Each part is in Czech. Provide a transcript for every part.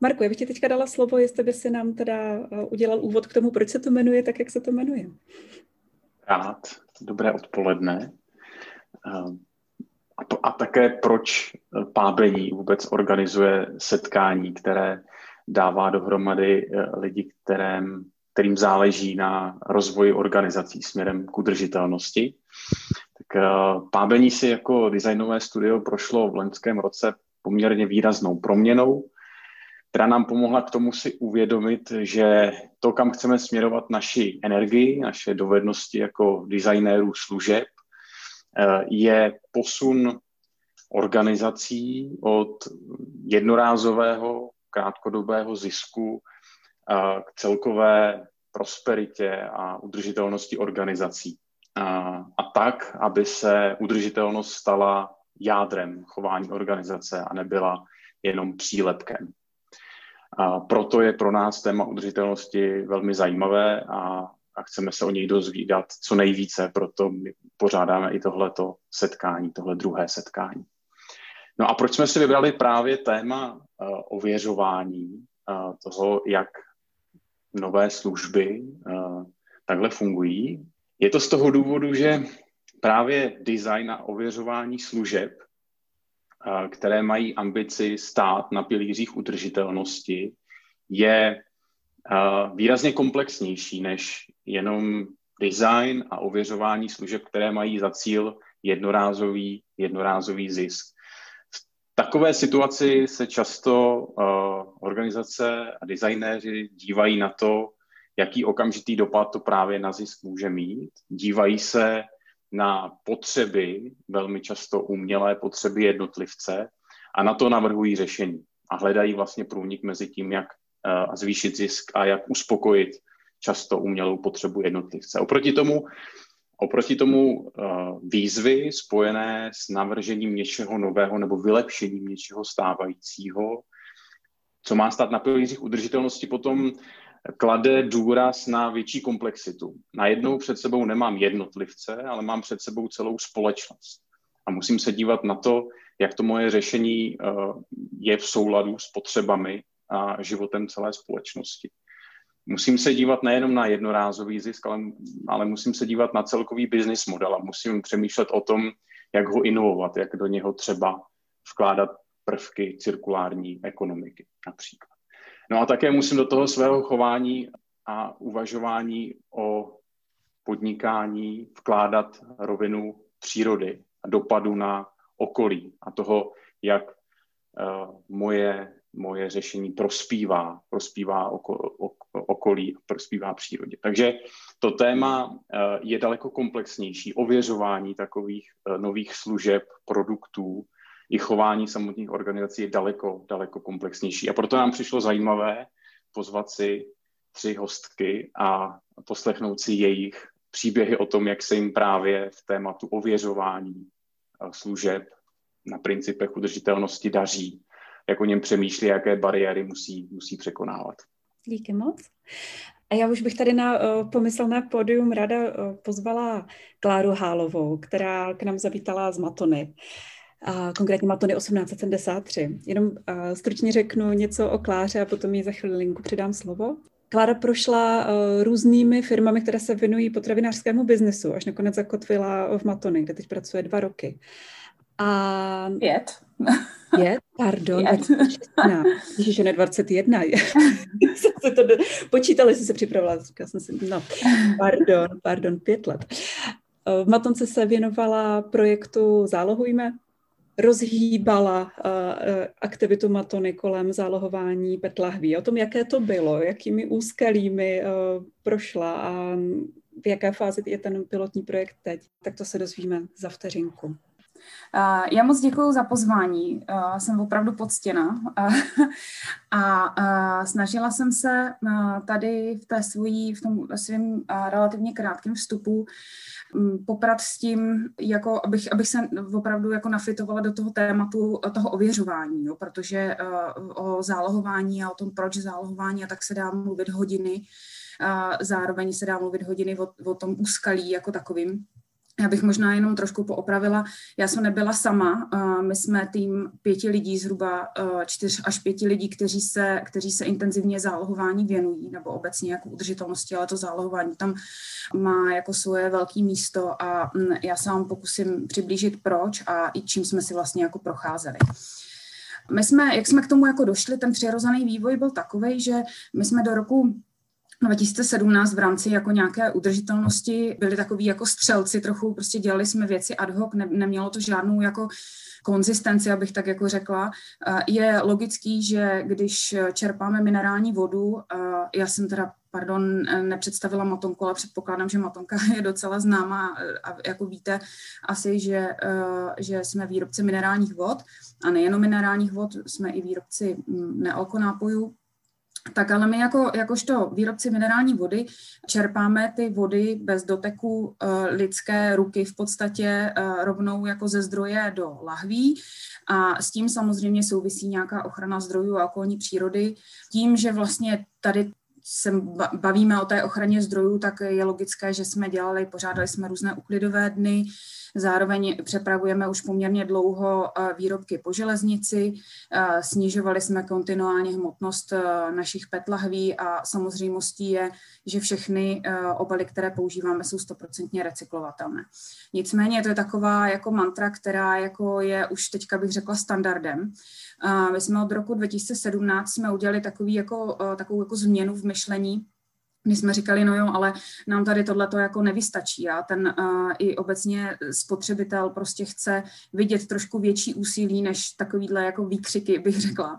Marku, já bych ti teďka dala slovo, jestli by si nám teda udělal úvod k tomu, proč se to jmenuje tak, jak se to jmenuje. Rád. Dobré odpoledne. A, a také proč Pábení vůbec organizuje setkání, které dává dohromady lidi, kterým, kterým záleží na rozvoji organizací směrem k udržitelnosti. Tak Pábení si jako designové studio prošlo v loňském roce poměrně výraznou proměnou, která nám pomohla k tomu si uvědomit, že to, kam chceme směrovat naši energii, naše dovednosti jako designérů služeb, eh, je posun organizací od jednorázového krátkodobého zisku eh, k celkové prosperitě a udržitelnosti organizací. A, a tak, aby se udržitelnost stala jádrem chování organizace a nebyla jenom přílepkem. A proto je pro nás téma udržitelnosti velmi zajímavé a, a chceme se o něj dozvídat co nejvíce, proto my pořádáme i tohleto setkání, tohle druhé setkání. No a proč jsme si vybrali právě téma uh, ověřování uh, toho, jak nové služby uh, takhle fungují? Je to z toho důvodu, že právě design a ověřování služeb které mají ambici stát na pilířích udržitelnosti, je výrazně komplexnější než jenom design a ověřování služeb, které mají za cíl jednorázový, jednorázový zisk. V takové situaci se často organizace a designéři dívají na to, jaký okamžitý dopad to právě na zisk může mít. Dívají se na potřeby, velmi často umělé potřeby jednotlivce a na to navrhují řešení a hledají vlastně průnik mezi tím, jak uh, zvýšit zisk a jak uspokojit často umělou potřebu jednotlivce. Oproti tomu, oproti tomu uh, výzvy spojené s navržením něčeho nového nebo vylepšením něčeho stávajícího, co má stát na pilířích udržitelnosti, potom klade důraz na větší komplexitu. Najednou před sebou nemám jednotlivce, ale mám před sebou celou společnost. A musím se dívat na to, jak to moje řešení eh, je v souladu s potřebami a životem celé společnosti. Musím se dívat nejenom na jednorázový zisk, ale, ale musím se dívat na celkový business model a musím přemýšlet o tom, jak ho inovovat, jak do něho třeba vkládat prvky cirkulární ekonomiky například. No a také musím do toho svého chování a uvažování o podnikání vkládat rovinu přírody a dopadu na okolí a toho, jak uh, moje, moje řešení prospívá, prospívá oko, okolí, prospívá přírodě. Takže to téma uh, je daleko komplexnější. Ověřování takových uh, nových služeb, produktů, i chování samotných organizací je daleko, daleko komplexnější. A proto nám přišlo zajímavé pozvat si tři hostky a poslechnout si jejich příběhy o tom, jak se jim právě v tématu ověřování eh, služeb na principech udržitelnosti daří, jak o něm přemýšlí, jaké bariéry musí, musí překonávat. Díky moc. A já už bych tady na uh, pomyslné pódium ráda uh, pozvala Kláru Hálovou, která k nám zavítala z Matony. A konkrétně Matony 1873. Jenom stručně řeknu něco o Kláře a potom jí za chvilinku přidám slovo. Klára prošla uh, různými firmami, které se věnují potravinářskému biznesu, až nakonec zakotvila v Matony, kde teď pracuje dva roky. A... Pět. Pět? Pardon. Ježiš, ne 21. se to počítali, jsi se připravila. jsem si, no, pardon, pardon, pět let. V Matonce se věnovala projektu Zálohujme, rozhýbala uh, aktivitu Matony kolem zálohování PET lahví. O tom, jaké to bylo, jakými úskalími uh, prošla a v jaké fázi je ten pilotní projekt teď, tak to se dozvíme za vteřinku. Já moc děkuji za pozvání, jsem opravdu poctěna. A snažila jsem se tady v, té svojí, v tom svém relativně krátkém vstupu poprat s tím, jako abych, abych se opravdu jako nafitovala do toho tématu toho ověřování, jo, protože o zálohování a o tom, proč zálohování a tak se dá mluvit hodiny, zároveň se dá mluvit hodiny o, o tom úskalí jako takovým Já bych možná jenom trošku poopravila. Já jsem nebyla sama. My jsme tým pěti lidí, zhruba čtyř až pěti lidí, kteří se, kteří se intenzivně zálohování věnují, nebo obecně jako udržitelnosti, ale to zálohování tam má jako svoje velké místo a mm, já se vám pokusím přiblížit proč a i čím jsme si vlastně jako procházeli. My jsme, jak jsme k tomu jako došli, ten přirozený vývoj byl takový, že my jsme do roku 2017 v rámci jako nějaké udržitelnosti byli takový jako střelci, trochu prostě dělali jsme věci ad hoc, ne, nemělo to žádnou jako konzistenci, abych tak jako řekla. Je logický, že když čerpáme minerální vodu, já jsem teda pardon, nepředstavila Matonku, ale předpokládám, že Matonka je docela známá a jako víte asi, že, že jsme výrobci minerálních vod a nejenom minerálních vod, jsme i výrobci mm, nealkonápojů, tak ale my jako, jakožto výrobci minerální vody čerpáme ty vody bez doteku uh, lidské ruky v podstatě uh, rovnou jako ze zdroje do lahví a s tím samozřejmě souvisí nějaká ochrana zdrojů a okolní přírody. Tím, že vlastně tady se bavíme o té ochraně zdrojů, tak je logické, že jsme dělali, pořádali jsme různé uklidové dny, Zároveň přepravujeme už poměrně dlouho eh, výrobky po železnici, eh, snižovali jsme kontinuálně hmotnost eh, našich petlahví a samozřejmostí je, že všechny obaly, které používáme, jsou stoprocentně recyklovatelné. Nicméně to je taková jako mantra, která jako je už teďka bych řekla standardem. My jsme od roku 2017 jsme udělali takový jako, takovou jako změnu v myšlení, my jsme říkali, no jo, ale nám tady tohle to jako nevystačí. A ten uh, i obecně spotřebitel prostě chce vidět trošku větší úsilí než takovýhle jako výkřiky, bych řekla.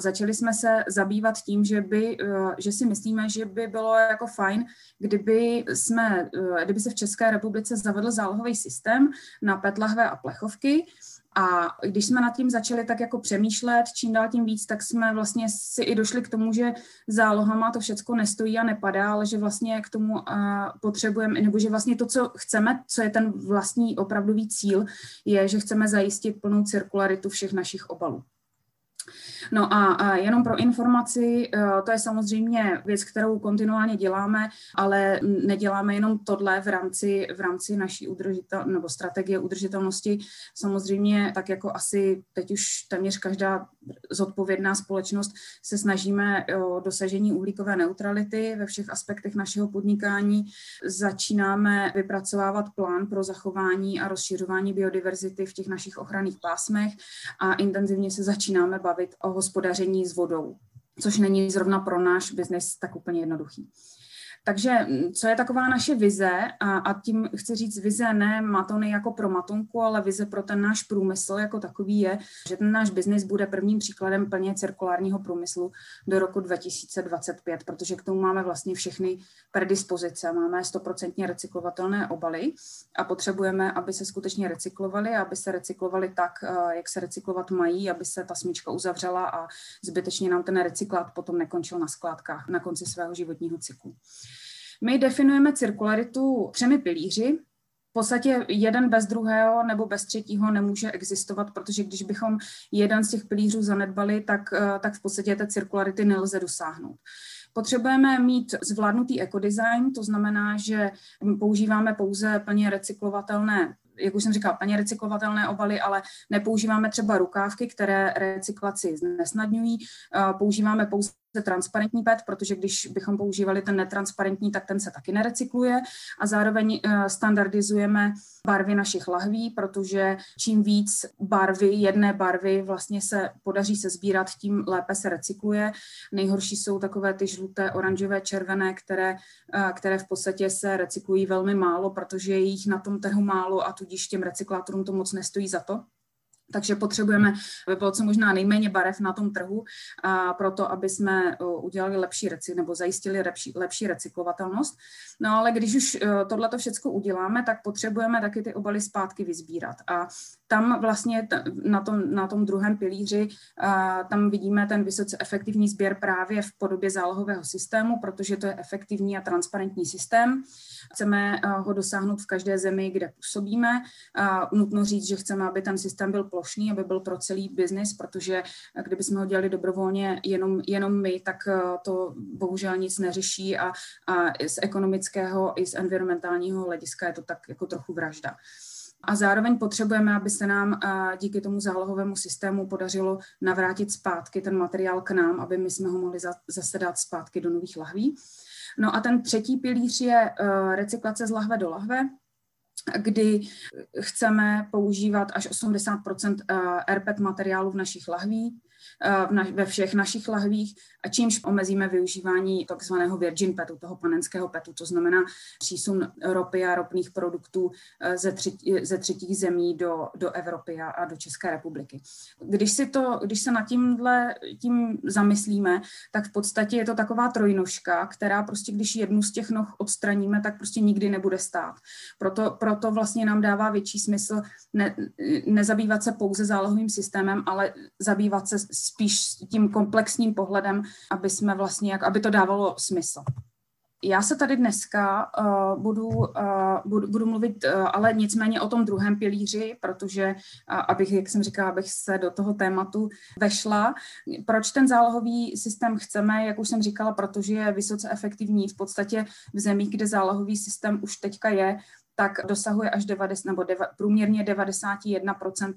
Začali jsme se zabývat tím, že, by, uh, že si myslíme, že by bylo jako fajn, kdyby, jsme, uh, kdyby se v České republice zavedl zálohový systém na PET lahve a plechovky, a když jsme nad tím začali tak jako přemýšlet, čím dál tím víc, tak jsme vlastně si i došli k tomu, že zálohama to všechno nestojí a nepadá, ale že vlastně k tomu potřebujeme, nebo že vlastně to, co chceme, co je ten vlastní opravdový cíl, je, že chceme zajistit plnou cirkularitu všech našich obalů. No a jenom pro informaci, eh, to je samozřejmě věc, kterou kontinuálně děláme, ale neděláme jenom tohle v rámci, v rámci naší udržitel, nebo strategie udržitelnosti. Samozřejmě, tak jako asi teď už téměř každá zodpovědná společnost se snažíme o dosažení uhlíkové neutrality ve všech aspektech našeho podnikání. Začínáme vypracovávat plán pro zachování a rozšiřování biodiverzity v těch našich ochranných pásmech a intenzivně se začínáme bavit o hospodaření s vodou, což není zrovna pro náš biznis tak úplně jednoduchý. Takže mm, co je taková naše vize, a, a tím chci říct vize ne matony jako pro matonku, ale vize pro ten náš průmysl jako takový je, že ten náš biznis bude prvním příkladem plně cirkulárního průmyslu do roku 2025, protože k tomu máme vlastně všechny predispozice. Máme stoprocentně recyklovatelné obaly a potřebujeme, aby se skutečně recyklovaly, aby se recyklovaly tak, eh, jak se recyklovat mají, aby se ta smyčka uzavřela a zbytečně nám ten recyklát potom nekončil na skládkách na konci svého životního cyklu. My definujeme cirkularitu třemi pilíři. V podstatě jeden bez druhého nebo bez třetího nemůže existovat, protože když bychom jeden z těch pilířů zanedbali, tak, eh, tak v podstatě té cirkularity nelze dosáhnout. Potřebujeme mít zvládnutý ekodesign, to znamená, že používáme pouze plně recyklovatelné jak už jsem říkala, plně recyklovatelné obaly, ale nepoužíváme třeba rukávky, které recyklaci nesnadňují. Eh, používáme pouze transparentní PET, protože když bychom používali ten netransparentní, tak ten se taky nerecykluje a zároveň eh, standardizujeme barvy našich lahví, protože čím víc barvy, jedné barvy vlastně se podaří se sbírat, tím lépe se recykluje. Nejhorší jsou takové ty žluté, oranžové, červené, které, eh, které v podstatě se recyklují velmi málo, protože je jich na tom trhu málo a tudíž těm recyklátorům to moc nestojí za to. Takže potřebujeme, aby bylo co možná nejméně barev na tom trhu, a proto, aby jsme udělali lepší reci, nebo zajistili lepší, lepší recyklovatelnost. No ale když už tohle to všechno uděláme, tak potřebujeme taky ty obaly zpátky vyzbírat. A tam vlastně na tom, na tom druhém pilíři tam vidíme ten vysoce efektivní sběr právě v podobě zálohového systému, protože to je efektivní a transparentní systém. Chceme ho dosáhnout v každé zemi, kde působíme. Nutno říct, že chceme, aby ten systém byl plošný, aby byl pro celý biznis, protože kdybychom ho dělali dobrovolně jenom, jenom my, tak to bohužel nic neřeší a, a z ekonomického i z environmentálního hlediska je to tak jako trochu vražda. A zároveň potřebujeme, aby se nám díky tomu zálohovému systému podařilo navrátit zpátky ten materiál k nám, aby my jsme ho mohli zase dát zpátky do nových lahví. No a ten třetí pilíř je recyklace z lahve do lahve, kdy chceme používat až 80% RPET materiálu v našich lahví, v na, ve všech našich lahvích a čímž omezíme využívání takzvaného virgin petu, toho panenského petu, to znamená přísun ropy a ropných produktů eh, ze, třetí, ze třetích zemí do, do Evropy a, a do České republiky. Když, si to, když se nad tímhle tím zamyslíme, tak v podstatě je to taková trojnožka, která prostě, když jednu z těch noh odstraníme, tak prostě nikdy nebude stát. Proto, proto vlastně nám dává větší smysl ne, nezabývat se pouze zálohovým systémem, ale zabývat se spíš tím komplexním pohledem aby jsme vlastně, jak, aby to dávalo smysl. Já se tady dneska uh, budu, uh, budu, budu mluvit, uh, ale nicméně o tom druhém pilíři, protože, uh, abych, jak jsem říkala, abych se do toho tématu vešla. Proč ten zálohový systém chceme, jak už jsem říkala, protože je vysoce efektivní. V podstatě v zemích, kde zálohový systém už teďka je, tak dosahuje až 90, nebo deva, průměrně 91%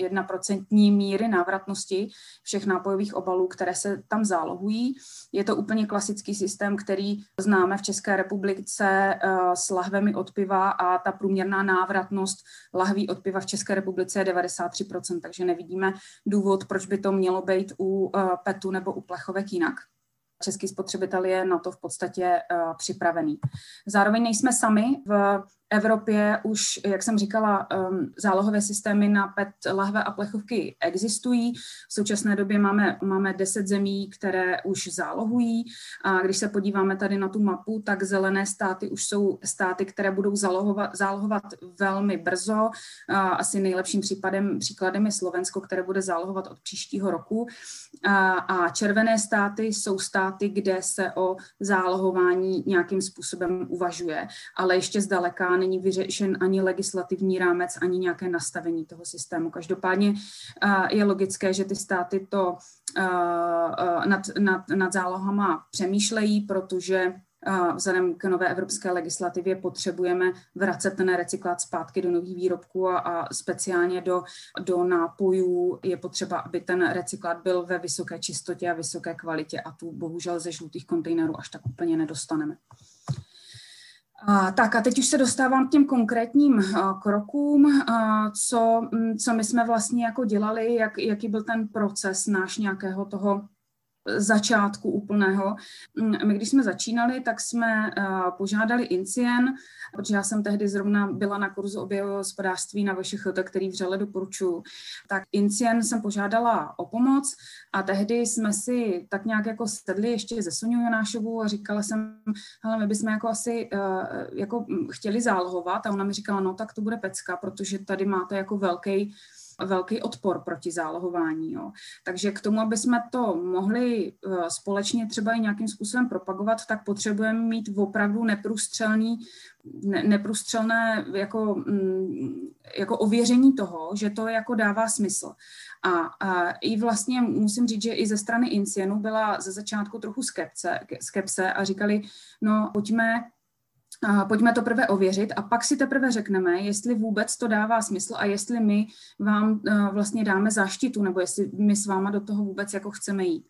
1% eh, míry návratnosti všech nápojových obalů, které se tam zálohují. Je to úplně klasický systém, který známe v České republice eh, s lahvemi od piva a ta průměrná návratnost lahví od piva v České republice je 93%, takže nevidíme důvod, proč by to mělo být u eh, PETu nebo u plechovek jinak český spotřebitel je na to v podstatě uh, připravený. Zároveň nejsme sami. V Evropě už, jak jsem říkala, um, zálohové systémy na PET lahve a plechovky existují. V současné době máme, máme 10 zemí, které už zálohují. A když se podíváme tady na tu mapu, tak zelené státy už jsou státy, které budou zálohovat, zálohovat velmi brzo. Asi nejlepším případem, příkladem je Slovensko, které bude zálohovat od příštího roku. A, a červené státy jsou státy, kde se o zálohování nějakým způsobem uvažuje, ale ještě zdaleka není vyřešen ani legislativní rámec, ani nějaké nastavení toho systému. Každopádně je logické, že ty státy to nad, nad, nad zálohama přemýšlejí, protože vzhledem k nové evropské legislativě potřebujeme vracet ten recyklát zpátky do nových výrobků a, a speciálně do, do nápojů je potřeba, aby ten recyklát byl ve vysoké čistotě a vysoké kvalitě a tu bohužel ze žlutých kontejnerů až tak úplně nedostaneme. A, tak a teď už se dostávám k těm konkrétním a, krokům, a, co, co my jsme vlastně jako dělali, jak, jaký byl ten proces náš nějakého toho začátku úplného. My když jsme začínali, tak jsme požádali Incien, protože já jsem tehdy zrovna byla na kurzu oběhového hospodářství na VŠHT, který vřele doporučuji. Tak Incien jsem požádala o pomoc a tehdy jsme si tak nějak jako sedli ještě ze Soňou Jonášovou a říkala jsem, hele, my bychom jako asi jako chtěli zálohovat a ona mi říkala, no tak to bude pecka, protože tady máte jako velký velký odpor proti zálohování. Jo. Takže k tomu, aby jsme to mohli eh, společně třeba i nějakým způsobem propagovat, tak potřebujeme mít opravdu neprůstřelný, ne, neprůstřelné jako, mm, jako ověření toho, že to jako dává smysl. A, a i vlastně musím říct, že i ze strany Incienu byla ze začátku trochu skepce, skepse a říkali, no pojďme pojďme to prvé ověřit a pak si teprve řekneme, jestli vůbec to dává smysl a jestli my vám eh, vlastně dáme záštitu, nebo jestli my s váma do toho vůbec jako chceme jít.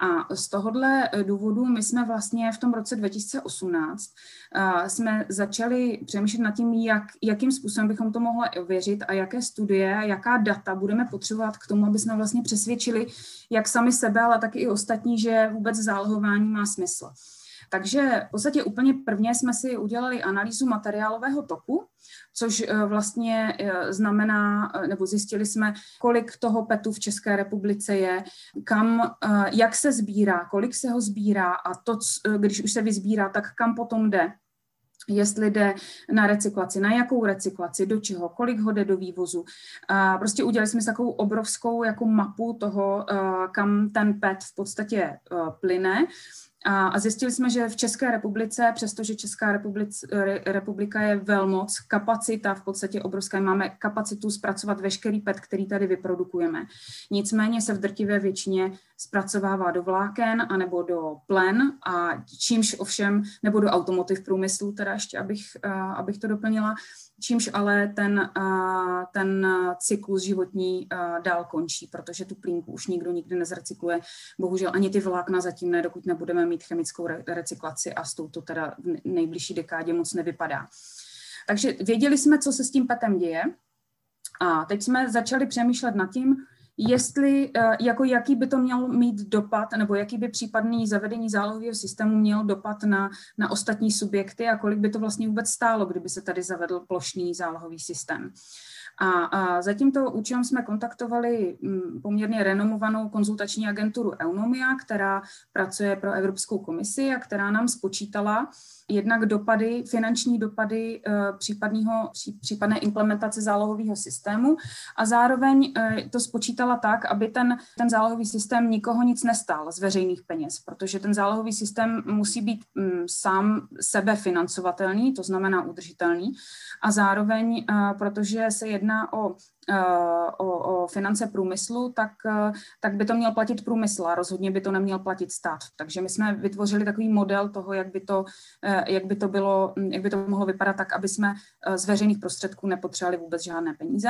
A z tohohle eh, důvodu my jsme vlastně v tom roce 2018 eh, jsme začali přemýšlet nad tím, jak, jakým způsobem bychom to mohli ověřit a jaké studie, jaká data budeme potřebovat k tomu, aby jsme vlastně přesvědčili jak sami sebe, ale taky i ostatní, že vůbec zálohování má smysl. Takže v podstatě úplně prvně jsme si udělali analýzu materiálového toku, což eh, vlastně eh, znamená, eh, nebo zjistili jsme, kolik toho PETu v České republice je, kam, jak se sbírá, kolik se ho sbírá a to, když už se vyzbírá, tak kam potom jde jestli jde na recyklaci, na jakou recyklaci, do čeho, kolik ho jde do vývozu. Prostě udělali jsme takovou obrovskou jako mapu toho, kam ten PET v podstatě plyne a, a zjistili jsme, že v České republice, přestože Česká republic, re, republika je velmoc, kapacita v podstatě obrovská, máme kapacitu zpracovat veškerý PET, který tady vyprodukujeme. Nicméně se v drtivé většině zpracovává do vláken anebo do plen a čímž ovšem, nebo do automotiv průmyslu, teda ještě abych, abych to doplnila, čímž ale ten, ten cyklus životní dál končí, protože tu plínku už nikdo nikdy nezrecykluje. Bohužel ani ty vlákna zatím ne, dokud nebudeme mít chemickou recyklaci a s touto teda v nejbližší dekádě moc nevypadá. Takže věděli jsme, co se s tím petem děje a teď jsme začali přemýšlet nad tím, jestli, eh, jako jaký by to měl mít dopad, nebo jaký by případný zavedení zálohového systému měl dopad na, na ostatní subjekty a kolik by to vlastně vůbec stálo, kdyby se tady zavedl plošný zálohový systém. A, a za tímto účelem jsme kontaktovali mm, poměrně renomovanou konzultační agenturu Eunomia, která pracuje pro Evropskou komisi a která nám spočítala, jednak dopady, finanční dopady eh, případného, případné implementace zálohového systému a zároveň eh, to spočítala tak, aby ten, ten zálohový systém nikoho nic nestál z veřejných peněz, protože ten zálohový systém musí být mm, sám sebefinancovatelný, to znamená udržitelný. A zároveň, eh, protože se jedná o o, o finance průmyslu, tak, tak by to měl platit průmysl a rozhodně by to neměl platit stát. Takže my jsme vytvořili takový model toho, jak by to, jak by to, bylo, jak by to mohlo vypadat tak, aby jsme z veřejných prostředků nepotřebovali vůbec žádné peníze.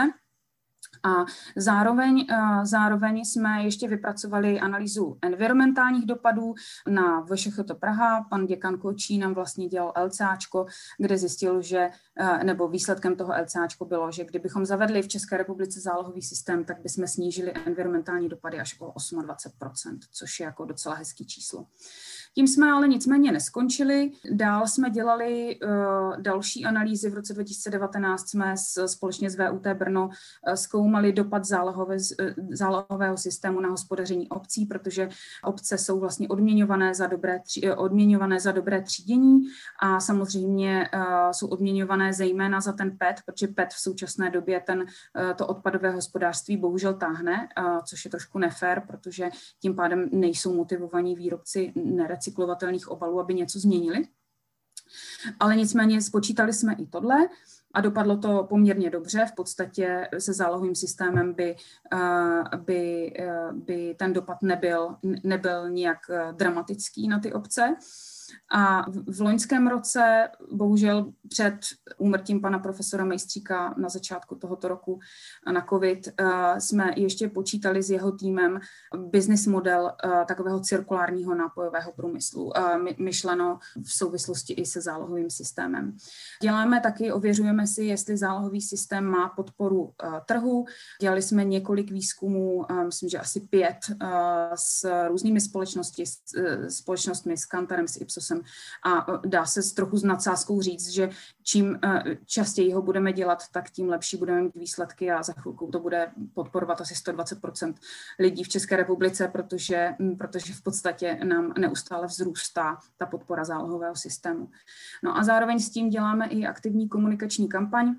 A zároveň, zároveň jsme ještě vypracovali analýzu environmentálních dopadů na VŠHT Praha. Pan děkan Kočí nám vlastně dělal LCAčko, kde zjistil, že, nebo výsledkem toho LCAčko bylo, že kdybychom zavedli v České republice zálohový systém, tak bychom snížili environmentální dopady až o 28%, což je jako docela hezký číslo. Tím jsme ale nicméně neskončili. Dál jsme dělali uh, další analýzy. V roce 2019 jsme společně s VUT Brno zkoumali dopad zálohové, uh, zálohového systému na hospodaření obcí, protože obce jsou vlastně odměňované za dobré, tři, odměňované za dobré třídění a samozřejmě jsou odměňované zejména za ten PET, protože PET v současné době ten, to odpadové hospodářství bohužel táhne, což je trošku nefér, protože tím pádem nejsou motivovaní výrobci nere recyklovatelných obalů, aby něco změnili. Ale nicméně spočítali jsme i tohle a dopadlo to poměrně dobře. V podstatě se zálohovým systémem by, eh, by, eh, by ten dopad nebyl, nebyl nijak eh, dramatický na ty obce. A v loňském roce, bohužel před úmrtím pana profesora Mejstříka na začátku tohoto roku na COVID, eh, jsme ještě počítali s jeho týmem business model eh, takového cirkulárního nápojového průmyslu, eh, myšleno v souvislosti i se zálohovým systémem. Děláme taky, ověřujeme si, jestli zálohový systém má podporu trhu. Dělali jsme několik výzkumů, myslím, že asi pět, s různými společnosti, společnostmi, s Kantarem, s Ipsos lososem. A e, dá se s trochu s nadsázkou říct, že čím e, častěji ho budeme dělat, tak tím lepší budeme mít výsledky a za chvilku to bude podporovat asi 120% lidí v České republice, protože, protože v podstatě nám neustále vzrůstá ta podpora zálohového systému. No a zároveň s tím děláme i aktivní komunikační kampaň,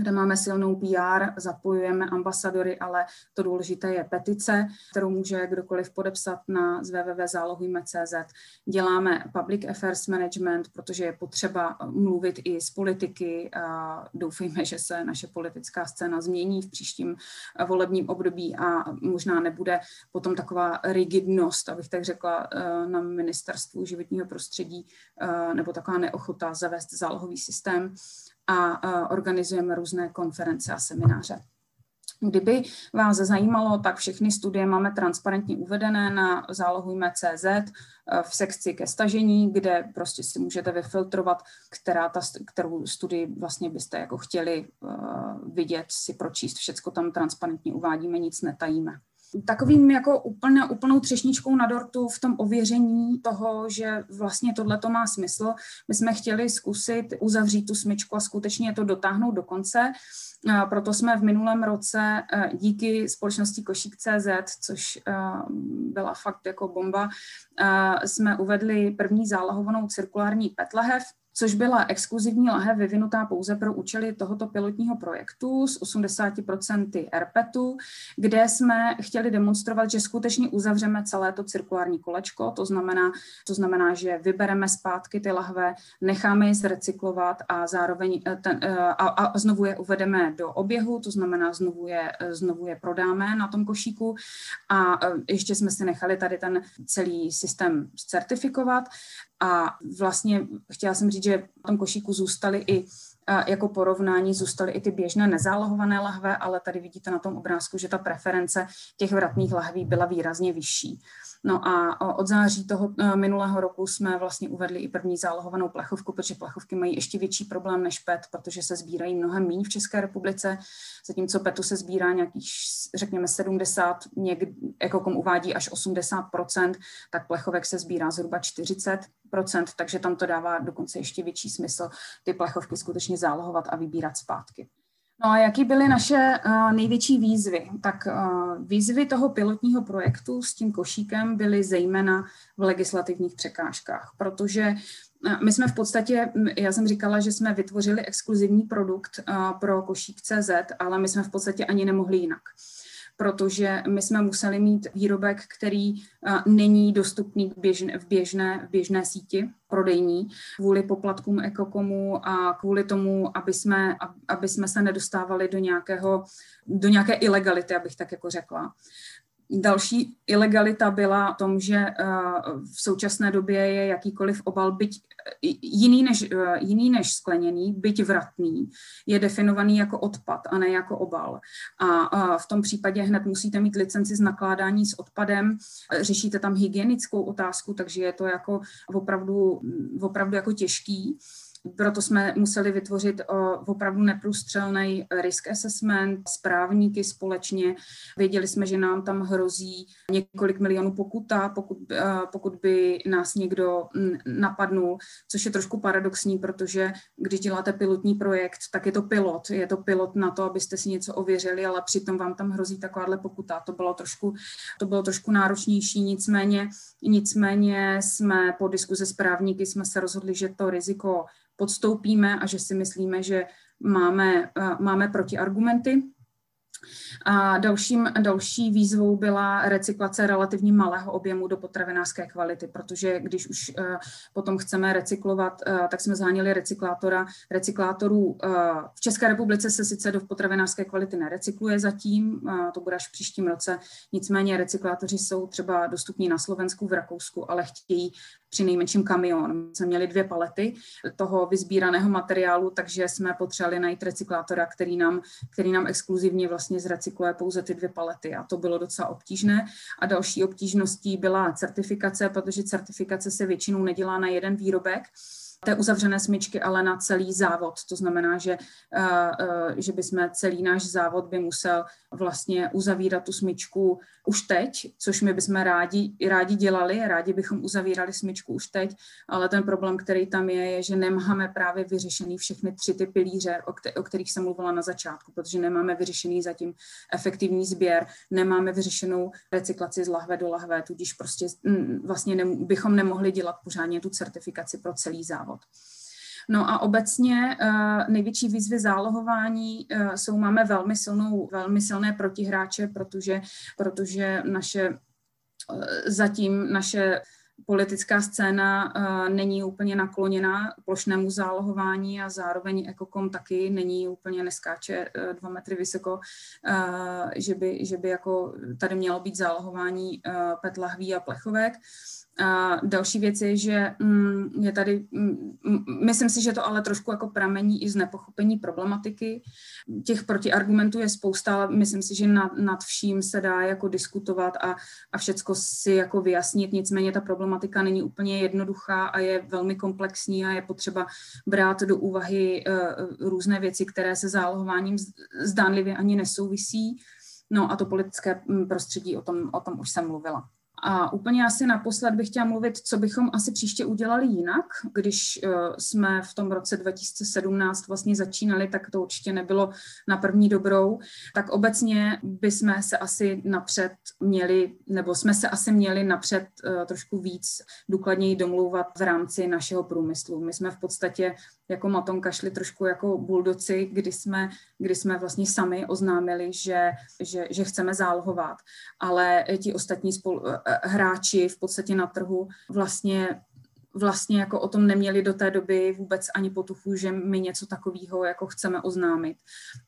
kde máme silnou PR, zapojujeme ambasadory, ale to důležité je petice, kterou může kdokoliv podepsat na www.zálohujme.cz. Děláme public affairs management, protože je potřeba mluvit i s politiky doufejme, že se naše politická scéna změní v příštím volebním období a možná nebude potom taková rigidnost, abych tak řekla, na ministerstvu životního prostředí nebo taková neochota zavést zálohový systém a organizujeme různé konference a semináře. Kdyby vás zajímalo, tak všechny studie máme transparentně uvedené na zálohujme.cz eh, v sekci ke stažení, kde prostě si můžete vyfiltrovat, která ta, kterou studii vlastně byste jako chtěli uh, vidět, si pročíst. Všecko tam transparentně uvádíme, nic netajíme takovým jako úplně, úplnou třešničkou na dortu v tom ověření toho, že vlastně tohle to má smysl. My jsme chtěli zkusit uzavřít tu smyčku a skutečně to dotáhnout do konce. Proto jsme v minulém roce e, díky společnosti Košík.cz, což e, byla fakt jako bomba, e, jsme uvedli první zálohovanou cirkulární petlahev, což byla exkluzivní lahev vyvinutá pouze pro účely tohoto pilotního projektu s 80% RPETu, kde jsme chtěli demonstrovat, že skutečně uzavřeme celé to cirkulární kolečko, to znamená, to znamená, že vybereme zpátky ty lahve, necháme je zrecyklovat a zároveň eh, ten, eh, a, a znovu je uvedeme do oběhu, to znamená znovu je, eh, znovu je prodáme na tom košíku. A ještě jsme si nechali tady ten celý systém certifikovat a vlastně chtěla jsem říct, že v tom košíku zůstaly i jako porovnání zůstaly i ty běžné nezálohované lahve, ale tady vidíte na tom obrázku, že ta preference těch vratných lahví byla výrazně vyšší. No a od září toho e, minulého roku jsme vlastně uvedli i první zálohovanou plechovku, protože plechovky mají ještě větší problém než PET, protože se sbírají mnohem méně v České republice, zatímco PETu se sbírá nějakých, řekněme, 70, někdy, jako kom uvádí až 80%, tak plechovek se sbírá zhruba 40%, takže tam to dává dokonce ještě větší smysl ty plechovky skutečně zálohovat a vybírat zpátky. No a jaký byly naše uh, největší výzvy? Tak uh, výzvy toho pilotního projektu s tím košíkem byly zejména v legislativních překážkách, protože uh, my jsme v podstatě, já jsem říkala, že jsme vytvořili exkluzivní produkt pro košík CZ, ale my jsme v podstatě ani nemohli jinak protože my jsme museli mít výrobek, který není dostupný v běžné, v běžné, v běžné síti prodejní kvůli poplatkům ekokomu a kvůli tomu, aby jsme, aby jsme se nedostávali do, nějakého, do nějaké ilegality, abych tak jako řekla. Další ilegalita byla v tom, že eh, v současné době je jakýkoliv obal, byť eh, jiný než, eh, jiný než skleněný, byť vratný, je definovaný jako odpad a ne jako obal. A v tom případě hned musíte mít licenci z nakládání s odpadem, řešíte tam hygienickou otázku, takže je to jako opravdu, opravdu jako těžký. Proto jsme museli vytvořit opravdu neprůstřelný risk assessment, správníky společně. Věděli jsme, že nám tam hrozí několik milionů pokuta, pokud, pokud by nás někdo napadnul, což je trošku paradoxní, protože když děláte pilotní projekt, tak je to pilot. Je to pilot na to, abyste si něco ověřili, ale přitom vám tam hrozí takováhle pokuta. To bylo trošku, to bylo trošku náročnější, nicméně, nicméně jsme po diskuze s právníky jsme se rozhodli, že to riziko podstoupíme a že si myslíme, že máme, eh, máme protiargumenty. A dalším, další výzvou byla recyklace relativně malého objemu do potravinářské kvality, protože když už uh, potom chceme recyklovat, uh, tak jsme zháněli recyklátora. Recyklátorů uh, v České republice se sice do potravinářské kvality nerecykluje zatím, to bude až v příštím roce, nicméně recyklátoři jsou třeba dostupní na Slovensku, v Rakousku, ale chtějí při nejmenším kamion. Jsme měli dvě palety toho vyzbíraného materiálu, takže jsme potřebovali najít recyklátora, který nám, který nám exkluzivně vlastně zrecykluje pouze ty dvě palety a to bylo docela obtížné. A další obtížností byla certifikace, protože certifikace se většinou nedělá na jeden výrobek, té uzavřené smyčky, ale na celý závod. To znamená, že, eh, eh, že bychom celý náš závod by musel vlastně uzavírat tu smyčku už teď, což my bychom rádi, rádi dělali, rádi bychom uzavírali smyčku už teď, ale ten problém, který tam je, je, že nemáme právě vyřešený všechny tři ty pilíře, o, kterých jsem mluvila na začátku, protože nemáme vyřešený zatím efektivní sběr, nemáme vyřešenou recyklaci z lahve do lahve, tudíž prostě mm, vlastně ne, bychom nemohli dělat pořádně tu certifikaci pro celý závod. No a obecně uh, největší výzvy zálohování uh, jsou, máme velmi, silnou, velmi silné protihráče, protože, protože naše uh, zatím naše politická scéna není úplně nakloněna plošnému zálohování a zároveň Ekokom taky není úplně neskáče dva metry vysoko, že, by, že by jako tady mělo být zálohování uh, PET lahví a plechovek. A další věc je, že mm, je tady, mm, myslím si, že to ale trošku jako pramení i z nepochopení problematiky. Těch protiargumentů je spousta, ale myslím si, že nad, nad vším se dá jako diskutovat a, a všecko si jako vyjasnit. Nicméně ta problematika není úplně jednoduchá a je velmi komplexní a je potřeba brát do úvahy uh, různé věci, které se zálohováním zdánlivě ani nesouvisí. No a to politické mm, prostředí, o tom, o tom už jsem mluvila. A úplně asi naposled bych chtěla mluvit, co bychom asi příště udělali jinak. Když uh, jsme v tom roce 2017 vlastně začínali, tak to určitě nebylo na první dobrou. Tak obecně bychom se asi napřed měli, nebo jsme se asi měli napřed uh, trošku víc důkladněji domlouvat v rámci našeho průmyslu. My jsme v podstatě jako Matonka šli trošku jako buldoci, kdy jsme, kdy jsme vlastně sami oznámili, že, že, že chceme zálohovat, ale ti ostatní spolu, eh, hráči v podstatě na trhu vlastně vlastně jako o tom neměli do té doby vůbec ani potuchu, že my něco takového jako chceme oznámit.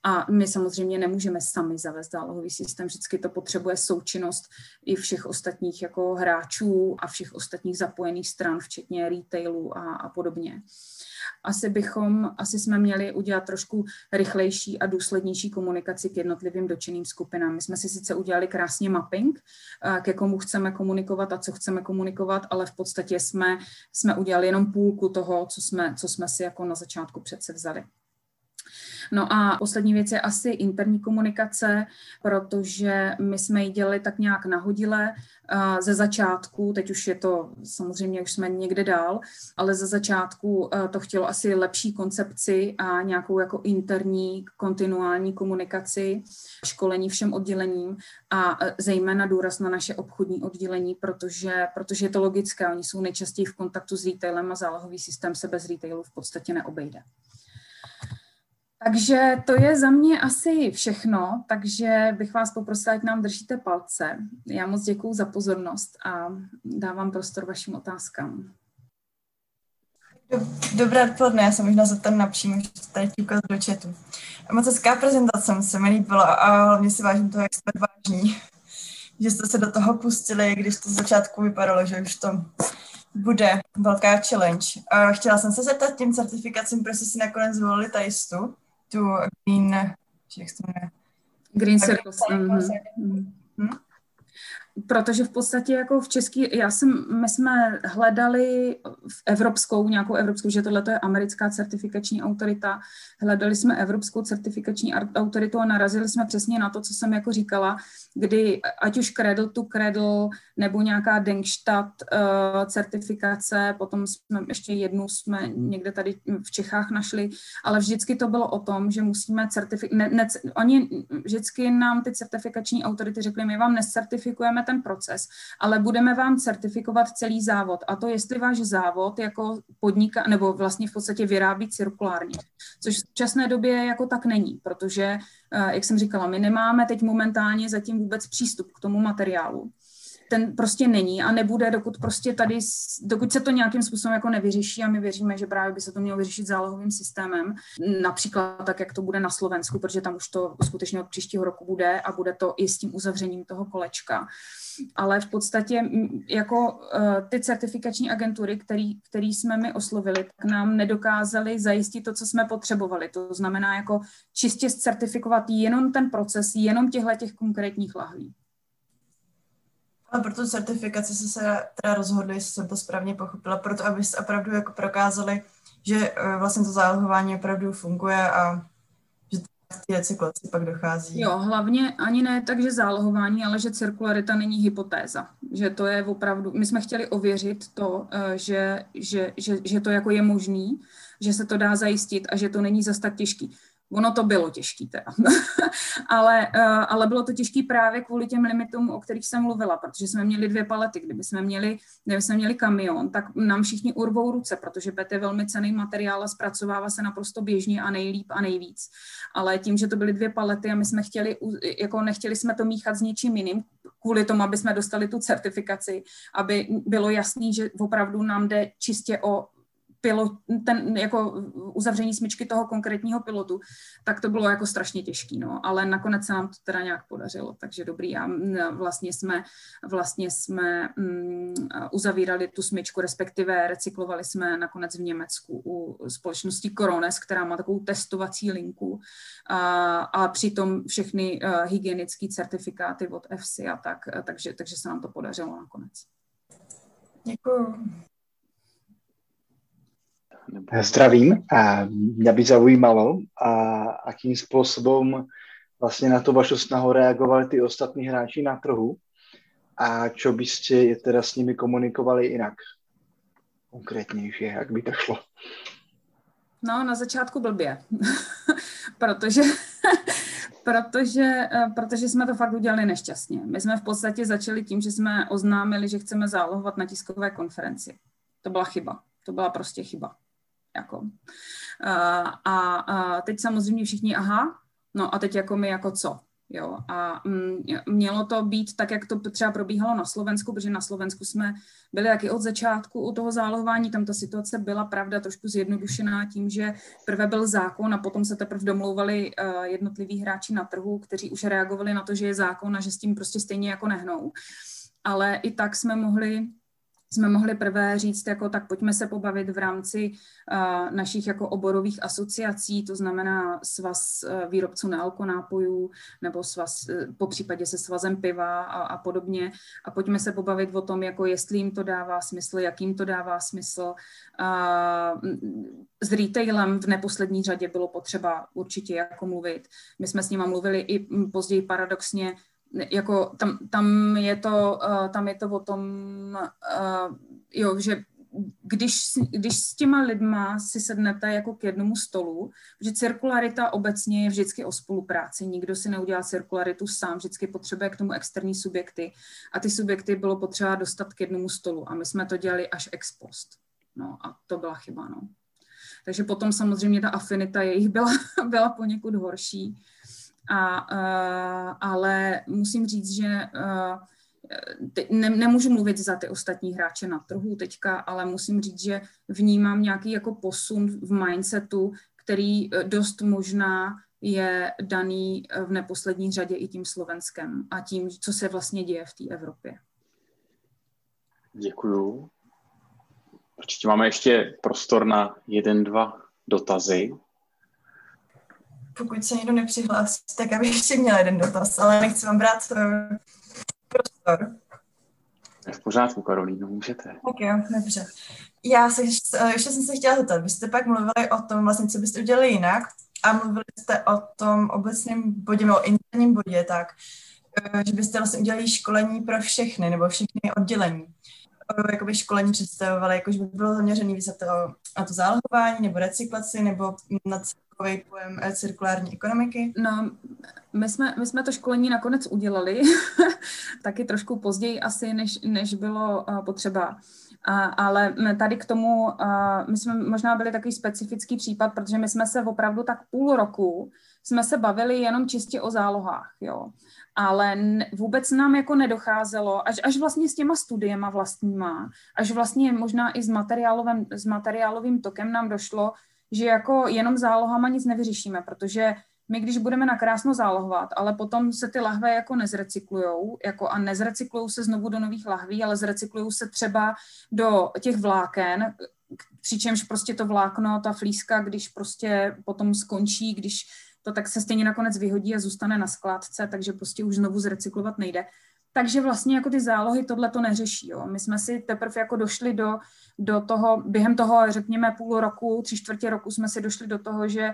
A my samozřejmě nemůžeme sami zavést zálohový systém, vždycky to potřebuje součinnost i všech ostatních jako hráčů a všech ostatních zapojených stran, včetně retailu a, a podobně asi bychom, asi jsme měli udělat trošku rychlejší a důslednější komunikaci k jednotlivým dočeným skupinám. My jsme si sice udělali krásně mapping, eh, ke komu chceme komunikovat a co chceme komunikovat, ale v podstatě jsme, jsme udělali jenom půlku toho, co jsme, co jsme si jako na začátku přece vzali. No a poslední věc je asi interní komunikace, protože my jsme ji dělali tak nějak nahodile ze začátku, teď už je to, samozřejmě už jsme někde dál, ale ze začátku to chtělo asi lepší koncepci a nějakou jako interní kontinuální komunikaci, školení všem oddělením a zejména důraz na naše obchodní oddělení, protože, protože je to logické, oni jsou nejčastěji v kontaktu s retailem a zálohový systém se bez retailu v podstatě neobejde. Takže to je za mě asi všechno, takže bych vás poprosila, ať nám držíte palce. Já moc děkuji za pozornost a dávám prostor vašim otázkám. Dobré odpoledne, já jsem možná zeptat napřímo, že tady ukázat do chatu. Moc hezká prezentace, se mi líbila a hlavně si vážím toho, jak jste vážní, že jste se do toho pustili, když to z začátku vypadalo, že už to bude velká challenge. A chtěla jsem se zeptat tím certifikacím, proč jste si nakonec zvolili tajistu, green, jak se jmenuje? Green Circles. Mm-hmm. Hmm? Protože v podstatě jako v český, já jsem, my jsme hledali v evropskou, nějakou evropskou, že tohle je americká certifikační autorita, hledali jsme evropskou certifikační autoritu a narazili jsme přesně na to, co jsem jako říkala, kdy ať už Cradle to Cradle nebo nějaká Denkstadt uh, certifikace, potom jsme ještě jednu jsme někde tady v Čechách našli, ale vždycky to bylo o tom, že musíme certifikovat, oni vždycky nám ty certifikační autority řekli, my vám necertifikujeme ten proces, ale budeme vám certifikovat celý závod a to, jestli váš závod jako podniká, nebo vlastně v podstatě vyrábí cirkulárně, což v současné době jako tak není, protože, uh, jak jsem říkala, my nemáme teď momentálně zatím vůbec přístup k tomu materiálu. Ten prostě není a nebude, dokud prostě tady, dokud se to nějakým způsobem jako nevyřeší a my věříme, že právě by se to mělo vyřešit zálohovým systémem, například tak, jak to bude na Slovensku, protože tam už to skutečně od příštího roku bude a bude to i s tím uzavřením toho kolečka. Ale v podstatě jako uh, ty certifikační agentury, který, který jsme my oslovili, tak nám nedokázali zajistit to, co jsme potřebovali. To znamená jako čistě certifikovat jenom ten proces, jenom těchto těch konkrétních lahví. Ale pro tu certifikaci se teda rozhodli, jestli jsem to správně pochopila, proto aby se opravdu jako prokázali, že eh, vlastně to zálohování opravdu funguje a že ty recyklaci pak dochází. Jo, hlavně ani ne tak, že zálohování, ale že cirkularita není hypotéza. Že to je opravdu, my jsme chtěli ověřit to, eh, že, že, že, že to jako je možný, že se to dá zajistit a že to není zas tak těžký. Ono to bylo těžké teda. ale, uh, ale bylo to těžké právě kvůli těm limitům, o kterých jsem mluvila, protože jsme měli dvě palety. Kdyby jsme měli, kdyby jsme měli kamion, tak nám všichni urvou ruce, protože PET je velmi cený materiál a zpracovává se naprosto běžně a nejlíp a nejvíc. Ale tím, že to byly dvě palety a my jsme chtěli, jako nechtěli jsme to míchat s něčím jiným, kvůli tomu, aby jsme dostali tu certifikaci, aby bylo jasný, že opravdu nám jde čistě o pilot, ten jako uzavření smyčky toho konkrétního pilotu, tak to bylo jako strašně těžký, no, ale nakonec se nám to teda nějak podařilo, takže dobrý. A vlastně jsme, vlastně jsme um, uzavírali tu smyčku, respektive recyklovali jsme nakonec v Německu u společnosti Corones, která má takovou testovací linku. A, a přitom všechny uh, hygienické certifikáty od EFSI a tak, takže, takže se nám to podařilo nakonec. Děkuji. Zdravím. A mě by zaujímalo, a akým způsobem vlastně na to vašu snahu reagovali ty ostatní hráči na trhu. A čo byste teda s nimi komunikovali jinak? Konkrétnější, jak by to šlo? No, na začátku blbě, protože, protože, eh, protože jsme to fakt udělali nešťastně. My jsme v podstatě začali tím, že jsme oznámili, že chceme zálohovat na tiskové konferenci. To byla chyba. To byla prostě chyba. Jako. A, a, a teď samozřejmě všichni, aha, no a teď jako my jako co? Jo, a mm, mělo to být tak, jak to třeba probíhalo na Slovensku, protože na Slovensku jsme byli taky od začátku u toho zálohování, tam ta situace byla pravda trošku zjednodušená tím, že prvé byl zákon a potom se teprve domlouvali uh, jednotliví hráči na trhu, kteří už reagovali na to, že je zákon a že s tím prostě stejně jako nehnou. Ale i tak jsme mohli jsme mohli prvé říct, jako tak pojďme se pobavit v rámci uh, našich jako oborových asociací, to znamená svaz uh, výrobců nealkonápojů nebo svaz, uh, po případě se svazem piva a, a podobně a pojďme se pobavit o tom, jako jestli jim to dává smysl, jakým to dává smysl. Uh, s retailem v neposlední řadě bylo potřeba určitě jako mluvit. My jsme s nimi mluvili i později paradoxně jako tam, tam, je to, uh, tam je to o tom, uh, jo, že když, když s těma lidma si sednete jako k jednomu stolu, že cirkularita obecně je vždycky o spolupráci, nikdo si neudělá cirkularitu sám, vždycky potřebuje k tomu externí subjekty a ty subjekty bylo potřeba dostat k jednomu stolu a my jsme to dělali až ex post. No a to byla chyba, no. Takže potom samozřejmě ta afinita jejich byla, byla poněkud horší a, uh, ale musím říct, že uh, ne, nemůžu mluvit za ty ostatní hráče na trhu teďka, ale musím říct, že vnímám nějaký jako posun v mindsetu, který dost možná je daný v neposlední řadě i tím Slovenskem a tím, co se vlastně děje v té Evropě. Děkuju. Určitě máme ještě prostor na jeden, dva dotazy pokud se někdo nepřihlásí, tak abych ještě měla jeden dotaz, ale nechci vám brát uh, prostor. V pořádku, Karolíno, můžete. Tak jo, dobře. Já se, eh, ještě jsem se chtěla zeptat, vy jste pak mluvili o tom, vlastně, co byste udělali jinak a mluvili jste o tom obecném bodě, o interním bodě, tak, eh, že byste vlastně udělali školení pro všechny, nebo všechny oddělení. Jakoby školení představovali, jakože by bylo zaměřené více to, na to zálohování, nebo recyklaci, nebo na takový pojem eh, cirkulární ekonomiky? No, my jsme, my jsme to školení nakonec udělali, taky trošku později asi, než, než bylo uh, potřeba. Uh, ale tady k tomu, uh, my jsme možná byli takový specifický případ, protože my jsme se opravdu tak půl roku jsme se bavili jenom čistě o zálohách, jo. Ale vůbec nám jako nedocházelo, až, až vlastně s těma studiema vlastníma, až vlastně možná i s materiálovým, s materiálovým tokem nám došlo, že jako jenom zálohama nic nevyřešíme, protože my když budeme na krásno zálohovat, ale potom se ty lahve jako nezrecyklujou jako a nezrecyklujou se znovu do nových lahví, ale zrecyklujou se třeba do těch vláken, přičemž prostě to vlákno, ta flíska, když prostě potom skončí, když to tak se stejně nakonec vyhodí a zůstane na skládce, takže prostě už znovu zrecyklovat nejde. Takže vlastně jako ty zálohy tohle to neřeší. Jo. My jsme si teprve jako došli do, do toho, během toho, řekněme, půl roku, tři čtvrtě roku jsme si došli do toho, že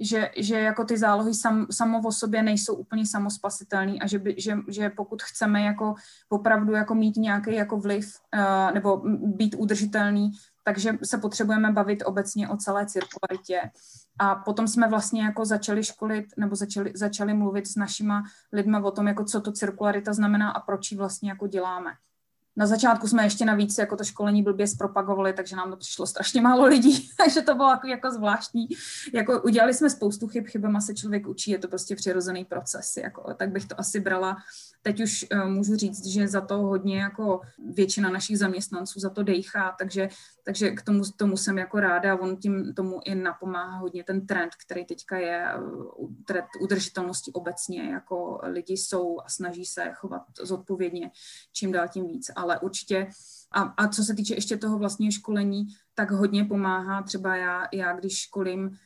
že, že jako ty zálohy sam, samo o sobě nejsou úplně samospasitelné a že, by, že, že pokud chceme jako opravdu jako mít nějaký jako vliv uh, nebo být udržitelný, takže se potřebujeme bavit obecně o celé cirkularitě. A potom jsme vlastně jako začali školit nebo začali, začali mluvit s našima lidma o tom, jako co to cirkularita znamená a proč ji vlastně jako děláme. Na začátku jsme ještě navíc jako to školení blbě zpropagovali, takže nám to přišlo strašně málo lidí, takže to bylo jako, jako zvláštní. Jako udělali jsme spoustu chyb, chybama se člověk učí, je to prostě přirozený proces, jako, tak bych to asi brala Teď už uh, můžu říct, že za to hodně jako většina našich zaměstnanců za to dejchá, takže, takže k tomu, tomu jsem jako ráda a on tím tomu i napomáhá hodně ten trend, který teďka je, eh, trend udržitelnosti obecně, jako lidi jsou a snaží se chovat zodpovědně čím dál tím víc, ale určitě a, a co se týče ještě toho vlastního školení, tak hodně pomáhá třeba já, já když školím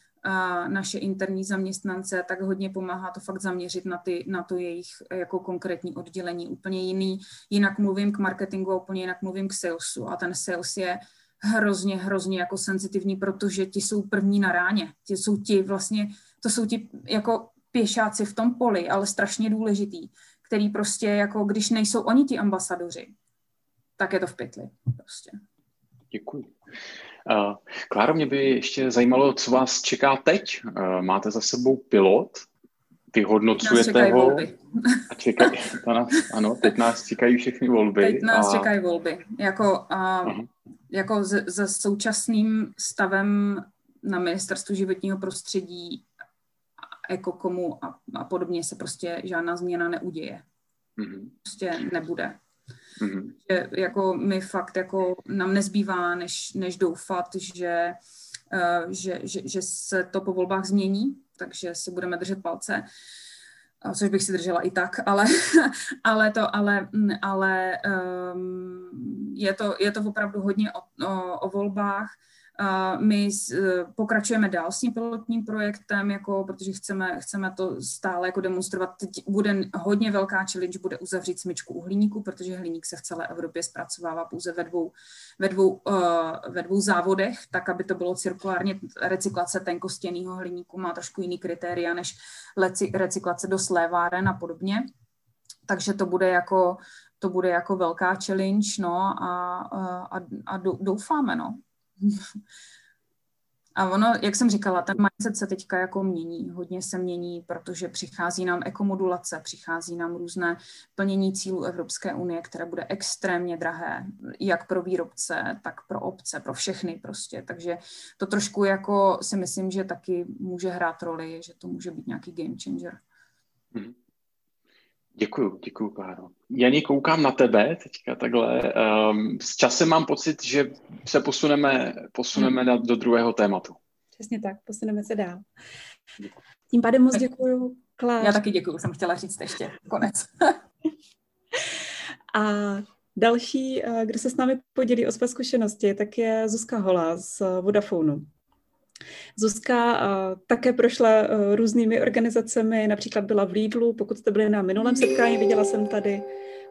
naše interní zaměstnance, tak hodně pomáhá to fakt zaměřit na, ty, na to jejich jako konkrétní oddělení. Úplně jiný, jinak mluvím k marketingu a úplně jinak mluvím k salesu a ten sales je hrozně, hrozně jako senzitivní, protože ti jsou první na ráně. Ti jsou ti vlastně, to jsou ti jako pěšáci v tom poli, ale strašně důležitý, který prostě jako, když nejsou oni ti ambasadoři, tak je to v pytli prostě. Děkuji. Uh, Kláro, mě by ještě zajímalo, co vás čeká teď. Uh, máte za sebou pilot, vyhodnocujete ho. Volby. A čekaj, nás, ano, teď nás čekají všechny volby. Teď nás a... čekají volby. Jako, a, jako se, se současným stavem na ministerstvu životního prostředí ekokomu a, a podobně se prostě žádná změna neuděje. Mm-hmm. Prostě nebude. Mm-hmm. Že jako my fakt jako nám nezbývá, než, než doufat, že, uh, že, že, že se to po volbách změní, takže se budeme držet palce což bych si držela i tak, ale, ale to, ale, ale um, je, to, je to opravdu hodně o, o, o volbách. My e, pokračujeme dál s tím pilotním projektem, jako, protože chceme, chceme to stále jako demonstrovat. Teď bude hodně velká challenge, bude uzavřít smyčku uhlíníku, protože hliník se v celé Evropě zpracovává pouze ve dvou, ve dvou, uh, ve dvou závodech, tak, aby to bylo cirkulárně. Recyklace tenkostěného hliníku má trošku jiný kritéria než recyklace do sléváren a podobně. Takže to bude jako, to bude jako velká challenge, no a, a, a doufáme, no. A ono, jak jsem říkala, ten mindset se teďka jako mění, hodně se mění, protože přichází nám ekomodulace, přichází nám různé plnění cílů Evropské unie, které bude extrémně drahé, jak pro výrobce, tak pro obce, pro všechny prostě. Takže to trošku jako si myslím, že taky může hrát roli, že to může být nějaký game changer. Hmm. Děkuju, děkuju, Kláro. Janí, koukám na tebe teďka takhle. Um, s časem mám pocit, že se posuneme, posuneme hmm. na, do druhého tématu. Přesně tak, posuneme se dál. Děkuji. Tím pádem moc děkuju, Kláro. Já taky děkuju, jsem chtěla říct ještě konec. A další, eh, kdo se s námi podělí o své zkušenosti, tak je Zuzka Hola z Vodafonu. Zuzka také prošla e, různými organizacemi, například byla v Lidlu, pokud jste byli na minulém setkání, viděla jsem tady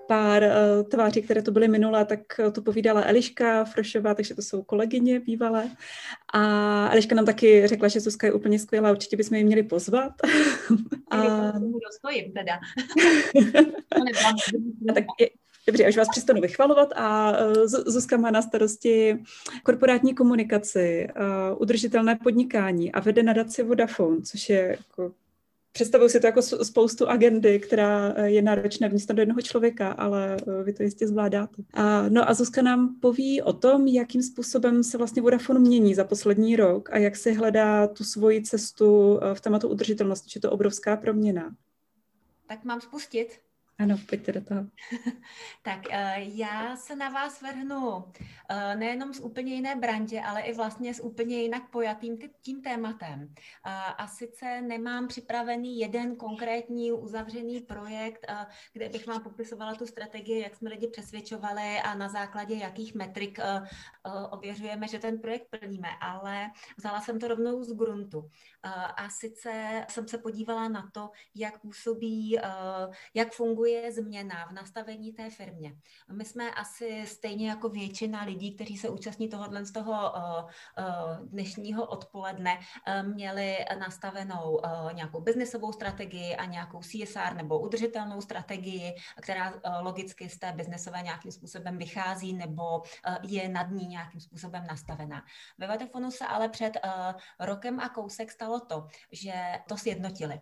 pár uh, tváří, které to byly minulé, tak to povídala Eliška Frošová, takže to jsou kolegyně bývalé. A Eliška nám taky řekla, že Zuzka je úplně skvělá, určitě bychom ji měli pozvat. a... dostojím teda. a tak Dobře, až vás přestanu vychvalovat a uh, Zuzka má na starosti korporátní komunikaci, uh, udržitelné podnikání a vede nadaci Vodafone, což je jako Představuji si to jako spoustu agendy, která uh, je náročná vnitř do jednoho člověka, ale vy to jistě zvládáte. A, no a Zuzka nám poví o tom, jakým způsobem se vlastně Vodafone mění za poslední rok a jak si hledá tu svoji cestu v tématu udržitelnosti, že to obrovská proměna. Tak mám spustit? Ano, pojďte do toho. tak eh, já se na vás vrhnu eh, nejenom z úplně jiné brandě, ale i vlastně s úplně jinak pojatým tím tématem. A sice nemám připravený jeden konkrétní uzavřený projekt, eh, kde bych vám popisovala tu strategii, jak jsme lidi přesvědčovali a na základě jakých metrik ověřujeme, že ten projekt plníme, ale vzala jsem to rovnou z gruntu. A sice jsem se podívala na to, jak působí, jak funguje funguje změna v nastavení té firmě. My jsme asi stejně jako většina lidí, kteří se účastní tohohle z toho uh, uh, dnešního odpoledne, uh, měli nastavenou nějakou biznesovou strategii a nějakou CSR nebo udržitelnou strategii, která logicky z té biznesové nějakým způsobem vychází nebo je nad ní nějakým způsobem nastavená. Ve Vodafonu se ale před rokem a kousek stalo to, že to sjednotili.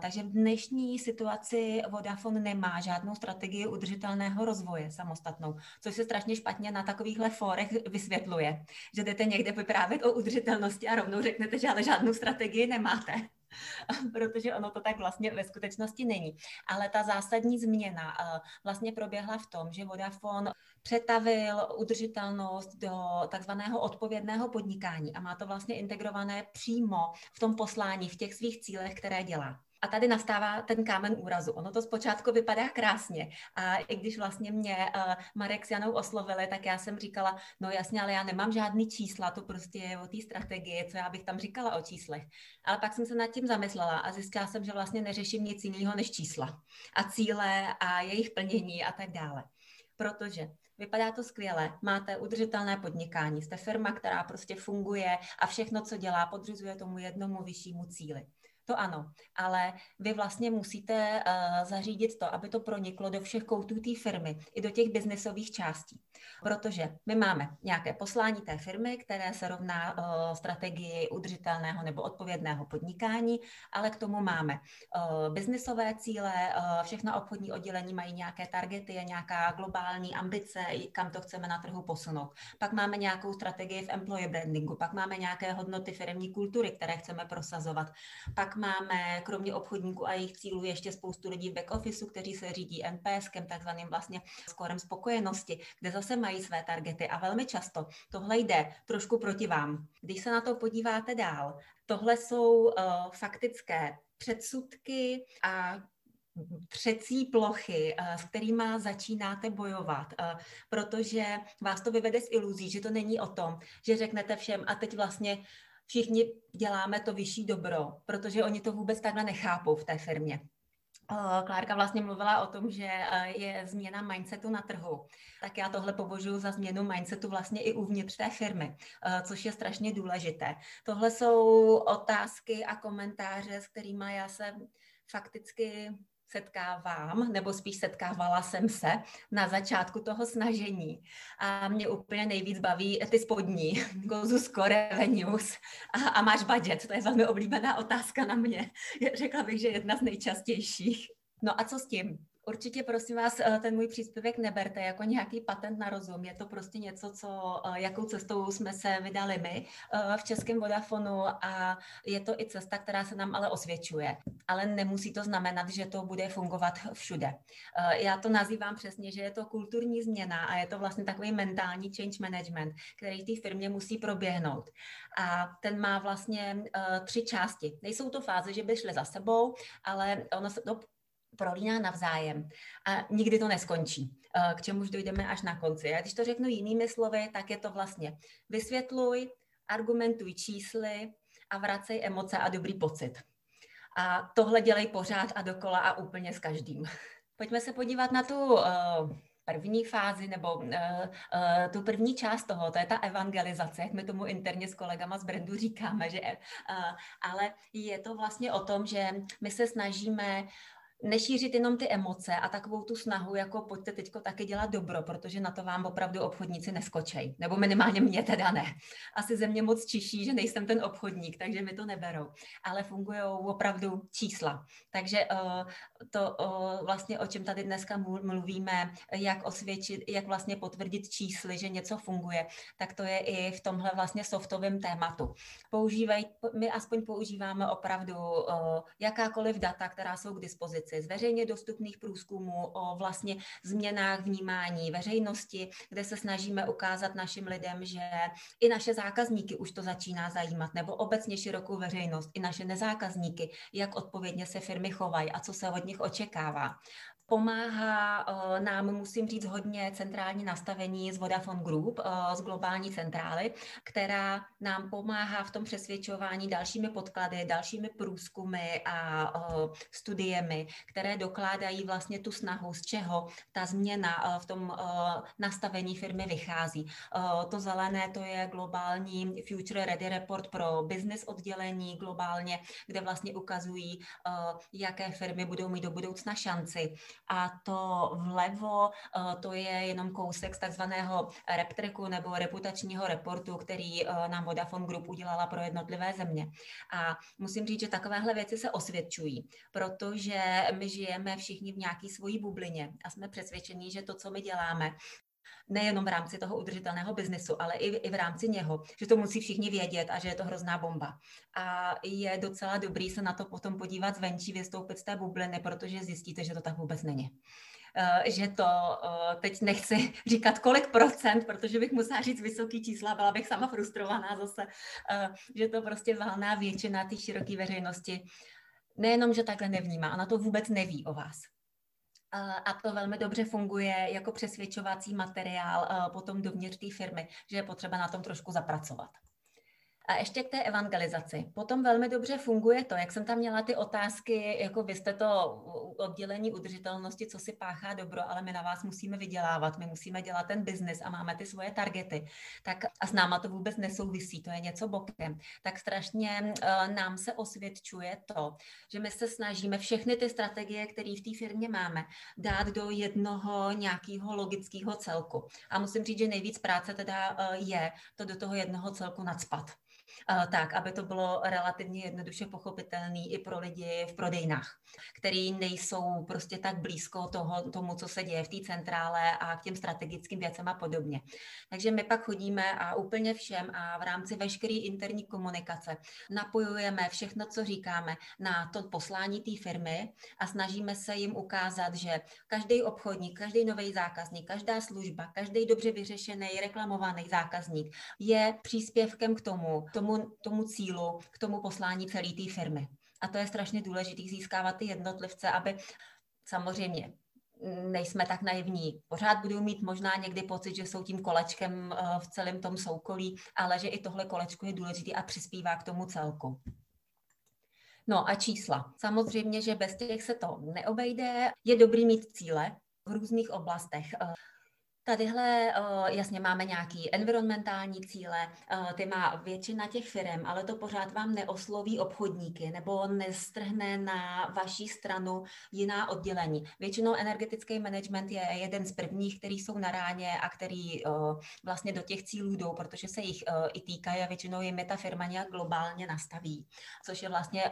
Takže v dnešní situaci Vodafone nemá nemá žádnou strategii udržitelného rozvoje samostatnou, což se strašně špatně na takovýchhle fórech vysvětluje, že jdete někde vyprávět o udržitelnosti a rovnou řeknete, že ale žádnou strategii nemáte. protože ono to tak vlastně ve skutečnosti není. Ale ta zásadní změna eh, vlastně proběhla v tom, že Vodafone přetavil udržitelnost do takzvaného odpovědného podnikání a má to vlastně integrované přímo v tom poslání, v těch svých cílech, které dělá. A tady nastává ten kámen úrazu. Ono to zpočátku vypadá krásně. A i když vlastně mě uh, Marek s Janou oslovili, tak já jsem říkala, no jasně, ale já nemám žádný čísla, to prostě je o té strategii, co já bych tam říkala o číslech. Ale pak jsem se nad tím zamyslela a zjistila jsem, že vlastně neřeším nic jiného než čísla a cíle a jejich plnění a tak dále. Protože Vypadá to skvěle, máte udržitelné podnikání, jste firma, která prostě funguje a všechno, co dělá, podřizuje tomu jednomu vyššímu cíli. To ano, ale vy vlastně musíte uh, zařídit to, aby to proniklo do všech koutů té firmy, i do těch biznesových částí. Protože my máme nějaké poslání té firmy, které se rovná uh, strategii udržitelného nebo odpovědného podnikání, ale k tomu máme uh, biznesové cíle, uh, všechna obchodní oddělení mají nějaké targety, nějaká globální ambice, kam to chceme na trhu posunout. Pak máme nějakou strategii v employee brandingu, pak máme nějaké hodnoty firmní kultury, které chceme prosazovat. Pak máme kromě obchodníků a jejich cílů ještě spoustu lidí v back officeu, kteří se řídí NPSkem, takzvaným vlastně skorem spokojenosti, kde zase mají své targety a velmi často tohle jde trošku proti vám. Když se na to podíváte dál, tohle jsou uh, faktické předsudky a třecí plochy, s kterými začínáte bojovat, protože vás to vyvede z iluzí, že to není o tom, že řeknete všem a teď vlastně všichni děláme to vyšší dobro, protože oni to vůbec takhle nechápou v té firmě. Klárka vlastně mluvila o tom, že je změna mindsetu na trhu. Tak já tohle považuji za změnu mindsetu vlastně i uvnitř té firmy, což je strašně důležité. Tohle jsou otázky a komentáře, s kterými já se fakticky setkávám, nebo spíš setkávala jsem se na začátku toho snažení. A mě úplně nejvíc baví ty spodní, gozu score revenues a, a máš budget. To je velmi oblíbená otázka na mě. Řekla bych, že jedna z nejčastějších. No a co s tím? Určitě, prosím vás, eh, ten můj příspěvek neberte jako nějaký patent na rozum. Je to prostě něco, co, eh, jakou cestou jsme se vydali my eh, v Českém Vodafonu a je to i cesta, která se nám ale osvědčuje. Ale nemusí to znamenat, že to bude fungovat všude. Já to nazývám přesně, že je to kulturní změna a je to vlastně takový mentální change management, který v té firmě musí proběhnout. A ten má vlastně tři části. Nejsou to fáze, že by šly za sebou, ale ono se to prolíná navzájem a nikdy to neskončí, eh, k čemuž dojdeme až na konci. A když to řeknu jinými slovy, tak je to vlastně vysvětluj, argumentuj čísly a vracej emoce a dobrý pocit. A tohle dělej pořád a dokola a úplně s každým. Pojďme se podívat na tu uh, první fázi nebo uh, tu první část toho, to je ta evangelizace, jak my tomu interně s kolegama z brandu říkáme, že, ale je to vlastně o tom, že my se snažíme nešířit jenom ty emoce a takovou tu snahu, jako pojďte teďko taky dělat dobro, protože na to vám opravdu obchodníci neskočej. Nebo minimálně mě teda ne. Asi ze mě moc čiší, že nejsem ten obchodník, takže mi to neberou. Ale fungují opravdu čísla. Takže uh, to uh, vlastně, o čem tady dneska mluvíme, jak osvědčit, jak vlastně potvrdit čísly, že něco funguje, tak to je i v tomhle vlastně softovém tématu. Používaj, my aspoň používáme opravdu uh, jakákoliv data, která jsou k dispozici dispozici z veřejně dostupných průzkumů o vlastně změnách vnímání veřejnosti, kde se snažíme ukázat našim lidem, že i naše zákazníky už to začíná zajímat, nebo obecně širokou veřejnost, i naše nezákazníky, jak odpovědně se firmy chovají a co se od nich očekává. Pomáhá uh, nám, musím říct, hodně centrální nastavení z Vodafone Group, uh, z globální centrály, která nám pomáhá v tom přesvědčování dalšími podklady, dalšími průzkumy a uh, studiemi, které dokládají vlastně tu snahu, z čeho ta změna v tom nastavení firmy vychází. To zelené to je globální Future Ready Report pro business oddělení globálně, kde vlastně ukazují, jaké firmy budou mít do budoucna šanci a to vlevo, eh, to je jenom kousek z takzvaného reptriku nebo reputačního reportu, který eh, nám Vodafone Group udělala pro jednotlivé země. A musím říct, že takovéhle věci se osvědčují, protože my žijeme všichni v nějaké svojí bublině a jsme přesvědčení, že to, co my děláme, nejenom v rámci toho udržitelného biznesu, ale i, i v rámci něho, že to musí všichni vědět a že je to hrozná bomba. A je docela dobrý se na to potom podívat zvenčí, vystoupit z té bubliny, protože zjistíte, že to tak vůbec není eh, že to, eh, teď nechci říkat kolik procent, protože bych musela říct vysoký čísla, byla bych sama frustrovaná zase, eh, že to prostě valná většina té široké veřejnosti nejenom, že takhle nevnímá, ona to vůbec neví o vás a to velmi dobře funguje jako přesvědčovací materiál potom dovnitř té firmy, že je potřeba na tom trošku zapracovat. A ještě k té evangelizaci. Potom velmi dobře funguje to, jak jsem tam měla ty otázky, jako vy jste to oddělení udržitelnosti, co si páchá dobro, ale my na vás musíme vydělávat, my musíme dělat ten biznis a máme ty svoje targety. Tak a s náma to vůbec nesouvisí, to je něco bokem. Tak strašně uh, nám se osvědčuje to, že my se snažíme všechny ty strategie, které v té firmě máme, dát do jednoho nějakého logického celku. A musím říct, že nejvíc práce teda uh, je to do toho jednoho celku nadspat tak, aby to bylo relativně jednoduše pochopitelný i pro lidi v prodejnách, který nejsou prostě tak blízko toho, tomu, co se děje v té centrále a k těm strategickým věcem a podobně. Takže my pak chodíme a úplně všem a v rámci veškeré interní komunikace napojujeme všechno, co říkáme na to poslání té firmy a snažíme se jim ukázat, že každý obchodník, každý nový zákazník, každá služba, každý dobře vyřešený, reklamovaný zákazník je příspěvkem k tomu, k tomu, tomu cílu, k tomu poslání celé té firmy. A to je strašně důležité získávat ty jednotlivce, aby samozřejmě nejsme tak naivní. Pořád budou mít možná někdy pocit, že jsou tím kolečkem eh, v celém tom soukolí, ale že i tohle kolečko je důležité a přispívá k tomu celku. No a čísla. Samozřejmě, že bez těch se to neobejde. Je dobrý mít cíle v různých oblastech. Tadyhle eh, jasně máme nějaký environmentální cíle, eh, ty má většina těch firm, ale to pořád vám neosloví obchodníky nebo nestrhne na vaší stranu jiná oddělení. Většinou energetický management je jeden z prvních, který jsou na ráně a který eh, vlastně do těch cílů jdou, protože se jich i týkají a většinou je ta firma nějak globálně nastaví, což je vlastně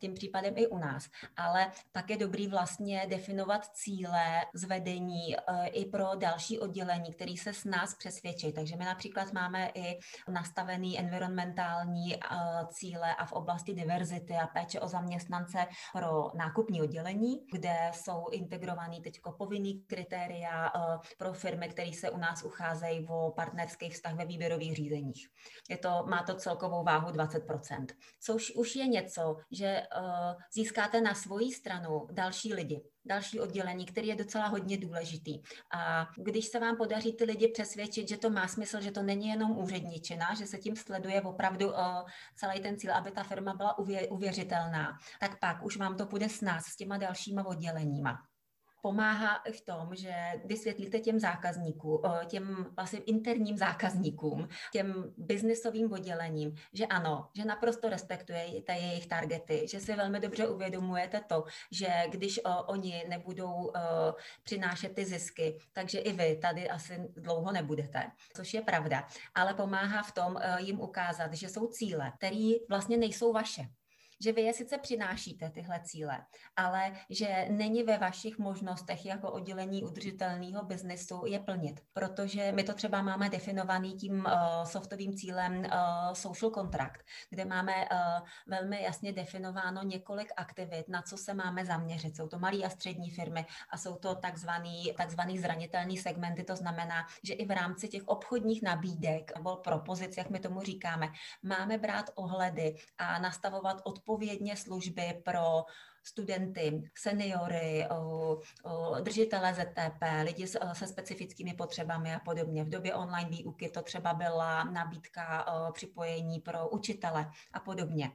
tím případem i u nás. Ale pak je dobrý vlastně definovat cíle zvedení i pro další oddělení oddělení, který se s nás přesvědčí. Takže my například máme i nastavený environmentální eh, cíle a v oblasti diverzity a péče o zaměstnance pro nákupní oddělení, kde jsou integrovaný teď povinný kritéria eh, pro firmy, které se u nás ucházejí o partnerský vztah ve výběrových řízeních. Je to, má to celkovou váhu 20%, což už je něco, že eh, získáte na svoji stranu další lidi, další oddělení, který je docela hodně důležitý. A když se vám podaří ty lidi přesvědčit, že to má smysl, že to není jenom úředničina, že se tím sleduje opravdu uh, celý ten cíl, aby ta firma byla uvěřitelná, tak pak už vám to půjde s nás, s těma dalšíma odděleníma pomáhá v tom, že vysvětlíte těm zákazníkům, těm vlastně interním zákazníkům, těm biznisovým oddělením, že ano, že naprosto respektujete jejich targety, že si velmi dobře uvědomujete to, že když oni nebudou přinášet ty zisky, takže i vy tady asi dlouho nebudete, což je pravda. Ale pomáhá v tom jim ukázat, že jsou cíle, které vlastně nejsou vaše že vy je sice přinášíte tyhle cíle, ale že není ve vašich možnostech jako oddělení udržitelného biznesu je plnit, protože my to třeba máme definovaný tím uh, softovým cílem uh, social contract, kde máme uh, velmi jasně definováno několik aktivit, na co se máme zaměřit. Jsou to malé a střední firmy a jsou to takzvaný, takzvaný zranitelný segmenty, to znamená, že i v rámci těch obchodních nabídek nebo propozic, jak my tomu říkáme, máme brát ohledy a nastavovat odpovědi odpovědně služby pro studenty, seniory, držitele ZTP, lidi se specifickými potřebami a podobně. V době online výuky to třeba byla nabídka připojení pro učitele a podobně.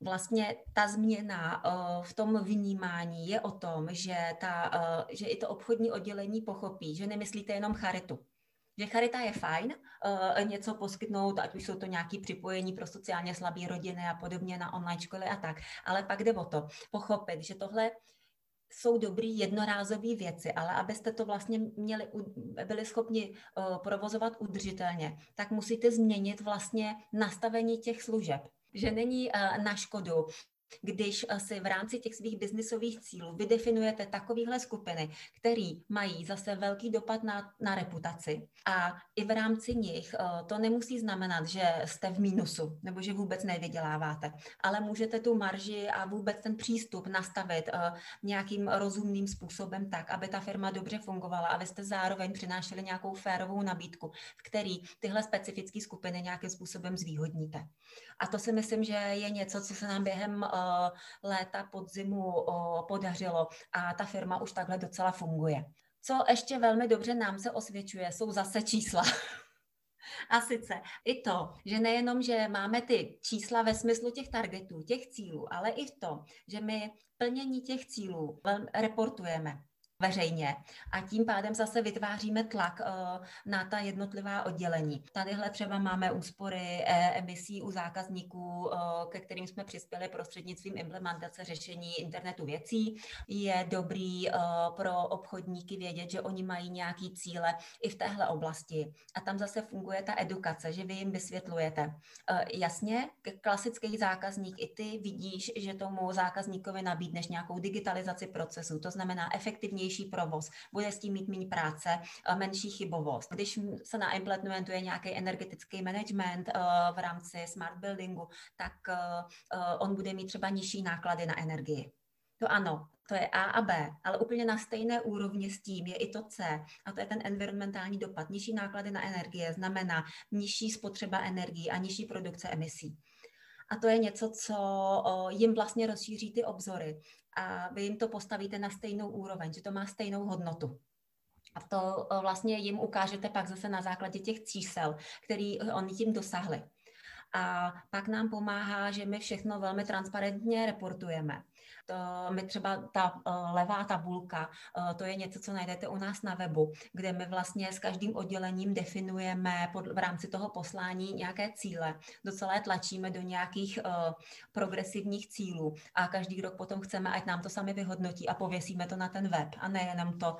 Vlastně ta změna v tom vnímání je o tom, že, ta, že i to obchodní oddělení pochopí, že nemyslíte jenom charitu, že charita je fajn, uh, něco poskytnout, ať už jsou to nějaké připojení pro sociálně slabé rodiny a podobně na online školy a tak. Ale pak jde o to, pochopit, že tohle jsou dobrý jednorázové věci, ale abyste to vlastně měli, byli schopni uh, provozovat udržitelně, tak musíte změnit vlastně nastavení těch služeb že není uh, na škodu když eh, si v rámci těch svých biznisových cílů vydefinujete takovéhle skupiny, které mají zase velký dopad na, na reputaci a i v rámci nich eh, to nemusí znamenat, že jste v mínusu nebo že vůbec nevyděláváte, ale můžete tu marži a vůbec ten přístup nastavit eh, nějakým rozumným způsobem tak, aby ta firma dobře fungovala a vy jste zároveň přinášeli nějakou férovou nabídku, v který tyhle specifické skupiny nějakým způsobem zvýhodníte. A to si myslím, že je něco, co se nám během léta podzimu podařilo a ta firma už takhle docela funguje. Co ještě velmi dobře nám se osvědčuje, jsou zase čísla. A sice i to, že nejenom, že máme ty čísla ve smyslu těch targetů, těch cílů, ale i to, že my plnění těch cílů reportujeme veřejně a tím pádem zase vytváříme tlak uh, na ta jednotlivá oddělení. Tadyhle třeba máme úspory eh, emisí u zákazníků, uh, ke kterým jsme přispěli prostřednictvím implementace řešení internetu věcí. Je dobrý pro obchodníky vědět, že oni mají nějaký cíle i v téhle oblasti. A tam zase funguje ta edukace, že vy jim vysvětlujete. Jasně, klasický zákazník i ty vidíš, že tomu zákazníkovi nabídneš nějakou digitalizaci procesu, to znamená efektivně efektivnější provoz, bude s tím mít méně práce, eh, menší chybovost. Když se naimplementuje nějaký energetický management eh, v rámci smart buildingu, tak eh, on bude mít třeba nižší náklady na energii. To ano, to je A a B, ale úplně na stejné úrovni s tím je i to C, a to je ten environmentální dopad. Nižší náklady na energie znamená nižší spotřeba energii a nižší produkce emisí. A to je něco, co jim vlastně rozšíří ty obzory a vy jim to postavíte na stejnou úroveň, že to má stejnou hodnotu. A to vlastně jim ukážete pak zase na základě těch čísel, který oni tím dosahli. A pak nám pomáhá, že my všechno velmi transparentně reportujeme. To my třeba ta eh, levá tabulka, eh, to je něco, co najdete u nás na webu, kde my vlastně s každým oddělením definujeme pod, v rámci toho poslání nějaké cíle. Docela je tlačíme do nějakých progresivních cílů a každý rok potom chceme, ať nám to sami vyhodnotí a pověsíme to na ten web. A nejenom to,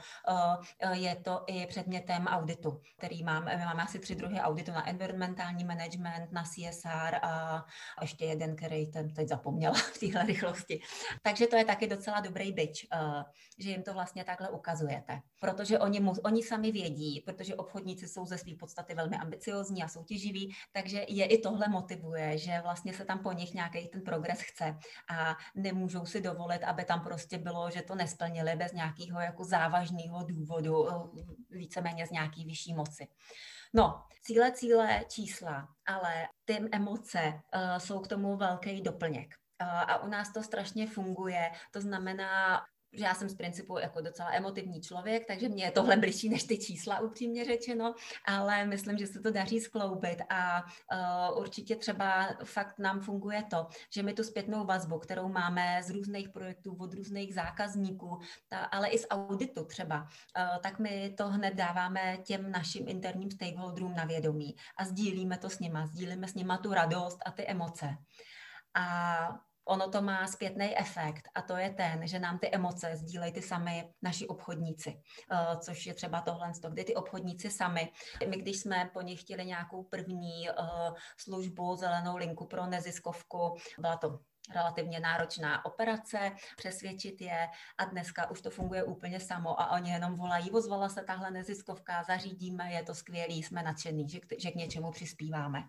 je to i předmětem auditu, který máme. My máme asi tři druhy auditu na environmentální management, na CSR a ještě jeden, který ten teď zapomněla v téhle rychlosti. Tak takže to je taky docela dobrý byč, uh, že jim to vlastně takhle ukazujete. Protože oni, mu, oni sami vědí, protože obchodníci jsou ze své podstaty velmi ambiciozní a soutěživí, takže je i tohle motivuje, že vlastně se tam po nich nějaký ten progres chce a nemůžou si dovolit, aby tam prostě bylo, že to nesplnili bez nějakého jako závažného důvodu, eh, víceméně z nějaký vyšší moci. No, cíle, cíle, čísla, ale ty emoce uh, jsou k tomu velký doplněk a u nás to strašně funguje. To znamená, že já jsem z principu jako docela emotivní člověk, takže mě je tohle bližší než ty čísla, upřímně řečeno, ale myslím, že se to daří skloubit a uh, určitě třeba fakt nám funguje to, že my tu zpětnou vazbu, kterou máme z různých projektů, od různých zákazníků, ta, ale i z auditu třeba, uh, tak my to hned dáváme těm našim interním stakeholderům na vědomí a sdílíme to s nima, sdílíme s nima tu radost a ty emoce. A ono to má zpětný efekt a to je ten, že nám ty emoce sdílejí ty sami naši obchodníci, uh, což je třeba tohle, kdy ty obchodníci sami, my když jsme po nich chtěli nějakou první uh, službu, zelenou linku pro neziskovku, byla to relativně náročná operace, přesvědčit je a dneska už to funguje úplně samo a oni jenom volají, ozvala se tahle neziskovka, zařídíme, je to skvělý, jsme nadšení, že, že k něčemu přispíváme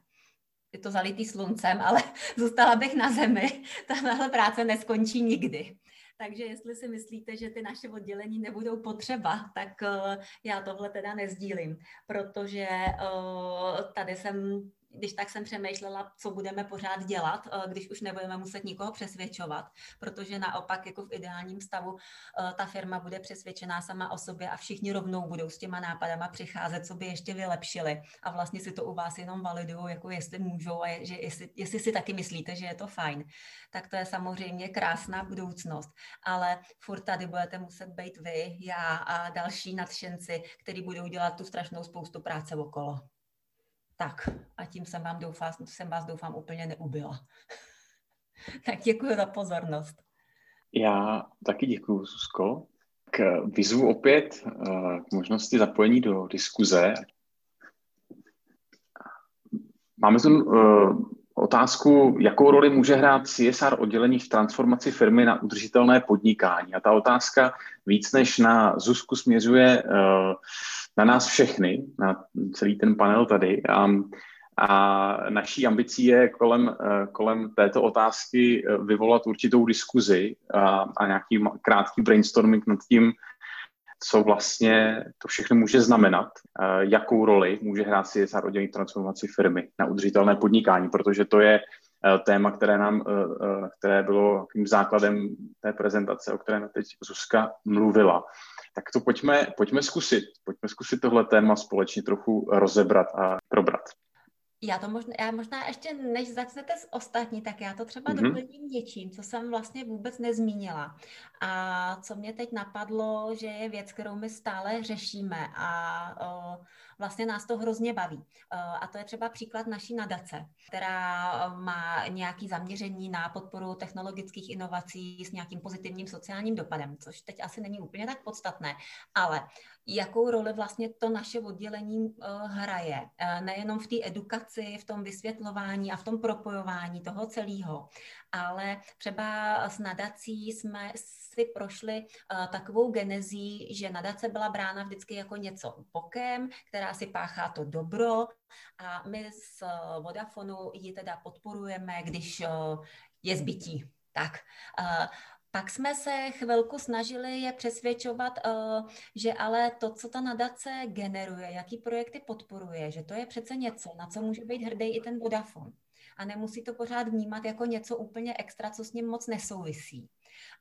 je to zalitý sluncem, ale zůstala bych na zemi. Tahle práce neskončí nikdy. Takže jestli si myslíte, že ty naše oddělení nebudou potřeba, tak uh, já tohle teda nezdílím, protože uh, tady jsem když tak jsem přemýšlela, co budeme pořád dělat, eh, když už nebudeme muset nikoho přesvědčovat, protože naopak jako v ideálním stavu eh, ta firma bude přesvědčená sama o sobě a všichni rovnou budou s těma nápadama přicházet, co by ještě vylepšili. A vlastně si to u vás jenom validují, jako jestli můžou a je, že jestli, jestli si taky myslíte, že je to fajn, tak to je samozřejmě krásná budoucnost, ale furt tady budete muset být vy, já a další nadšenci, kteří budou dělat tu strašnou spoustu práce okolo. Tak a tím jsem, vám doufám, jsem vás doufám úplně neubila. tak děkuji za pozornost. Já taky děkuji, Susko. K vyzvu opět eh, k možnosti zapojení do diskuze. Máme tu uh, otázku, jakou roli může hrát CSR oddělení v transformaci firmy na udržitelné podnikání. A ta otázka víc než na Zuzku směřuje uh, na nás všechny, na celý ten panel tady. A, a naší ambicí je kolem, eh, kolem této otázky eh, vyvolat určitou diskuzi a, a nějaký krátký brainstorming nad tím, co vlastně to všechno může znamenat, eh, jakou roli může hrát CSR oddělení transformaci firmy na udržitelné podnikání, protože to je téma, které, nám, které bylo tím základem té prezentace, o které teď Zuzka mluvila. tak to pojďme, pojďme zkusit. Pojďme zkusit tohle téma společně trochu rozebrat a probrat. Já to možná, já možná ještě, než začnete s ostatní, tak já to třeba mm-hmm. doplním něčím, co jsem vlastně vůbec nezmínila. A co mě teď napadlo, že je věc, kterou my stále řešíme a uh, vlastně nás to hrozně baví. Uh, a to je třeba příklad naší nadace, která má nějaký zaměření na podporu technologických inovací s nějakým pozitivním sociálním dopadem, což teď asi není úplně tak podstatné, ale jakou roli vlastně to naše oddělení uh, hraje. Nejenom v té edukaci, v tom vysvětlování a v tom propojování toho celého, ale třeba s nadací jsme si prošli uh, takovou genezí, že nadace byla brána vždycky jako něco bokem, která si páchá to dobro a my z uh, Vodafonu ji teda podporujeme, když uh, je zbytí. Tak, uh, pak jsme se chvilku snažili je přesvědčovat, eh, že ale to, co ta nadace generuje, jaký projekty podporuje, že to je přece něco, na co může být hrdý i ten Vodafone. A nemusí to pořád vnímat jako něco úplně extra, co s ním moc nesouvisí.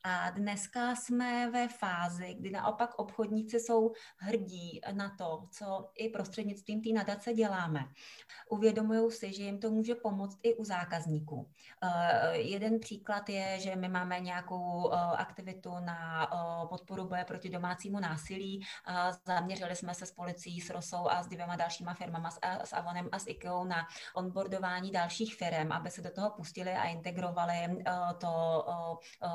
A dneska jsme ve fázi, kdy naopak obchodníci jsou hrdí na to, co i prostřednictvím té nadace děláme. Uvědomují si, že jim to může pomoct i u zákazníků. Uh, jeden příklad je, že my máme nějakou uh, aktivitu na uh, podporu boje proti domácímu násilí. Zaměřili jsme se s policií, s Rosou a s dvěma dalšíma firmama, s, s Avonem a s IKEA na onboardování dalších firm, aby se do toho pustili a integrovali to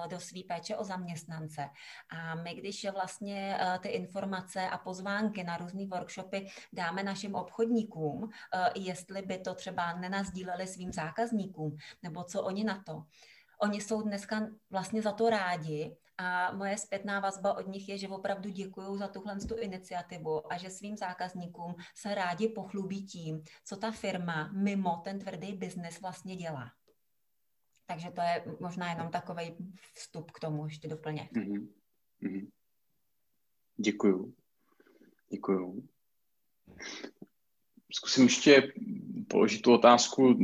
do své péče o zaměstnance. A my, když vlastně eh, ty informace a pozvánky na různé workshopy dáme našim obchodníkům, eh, jestli by to třeba nenazdíleli svým zákazníkům, nebo co oni na to. Oni jsou dneska vlastně za to rádi a moje zpětná vazba od nich je, že opravdu děkují za tuhle tu iniciativu a že svým zákazníkům se rádi pochlubí tím, co ta firma mimo ten tvrdý biznes vlastně dělá. Takže to je možná jenom takový vstup k tomu ještě doplně. Mm-hmm. Mm-hmm. Děkuju. Děkuju. Zkusím ještě položit tu otázku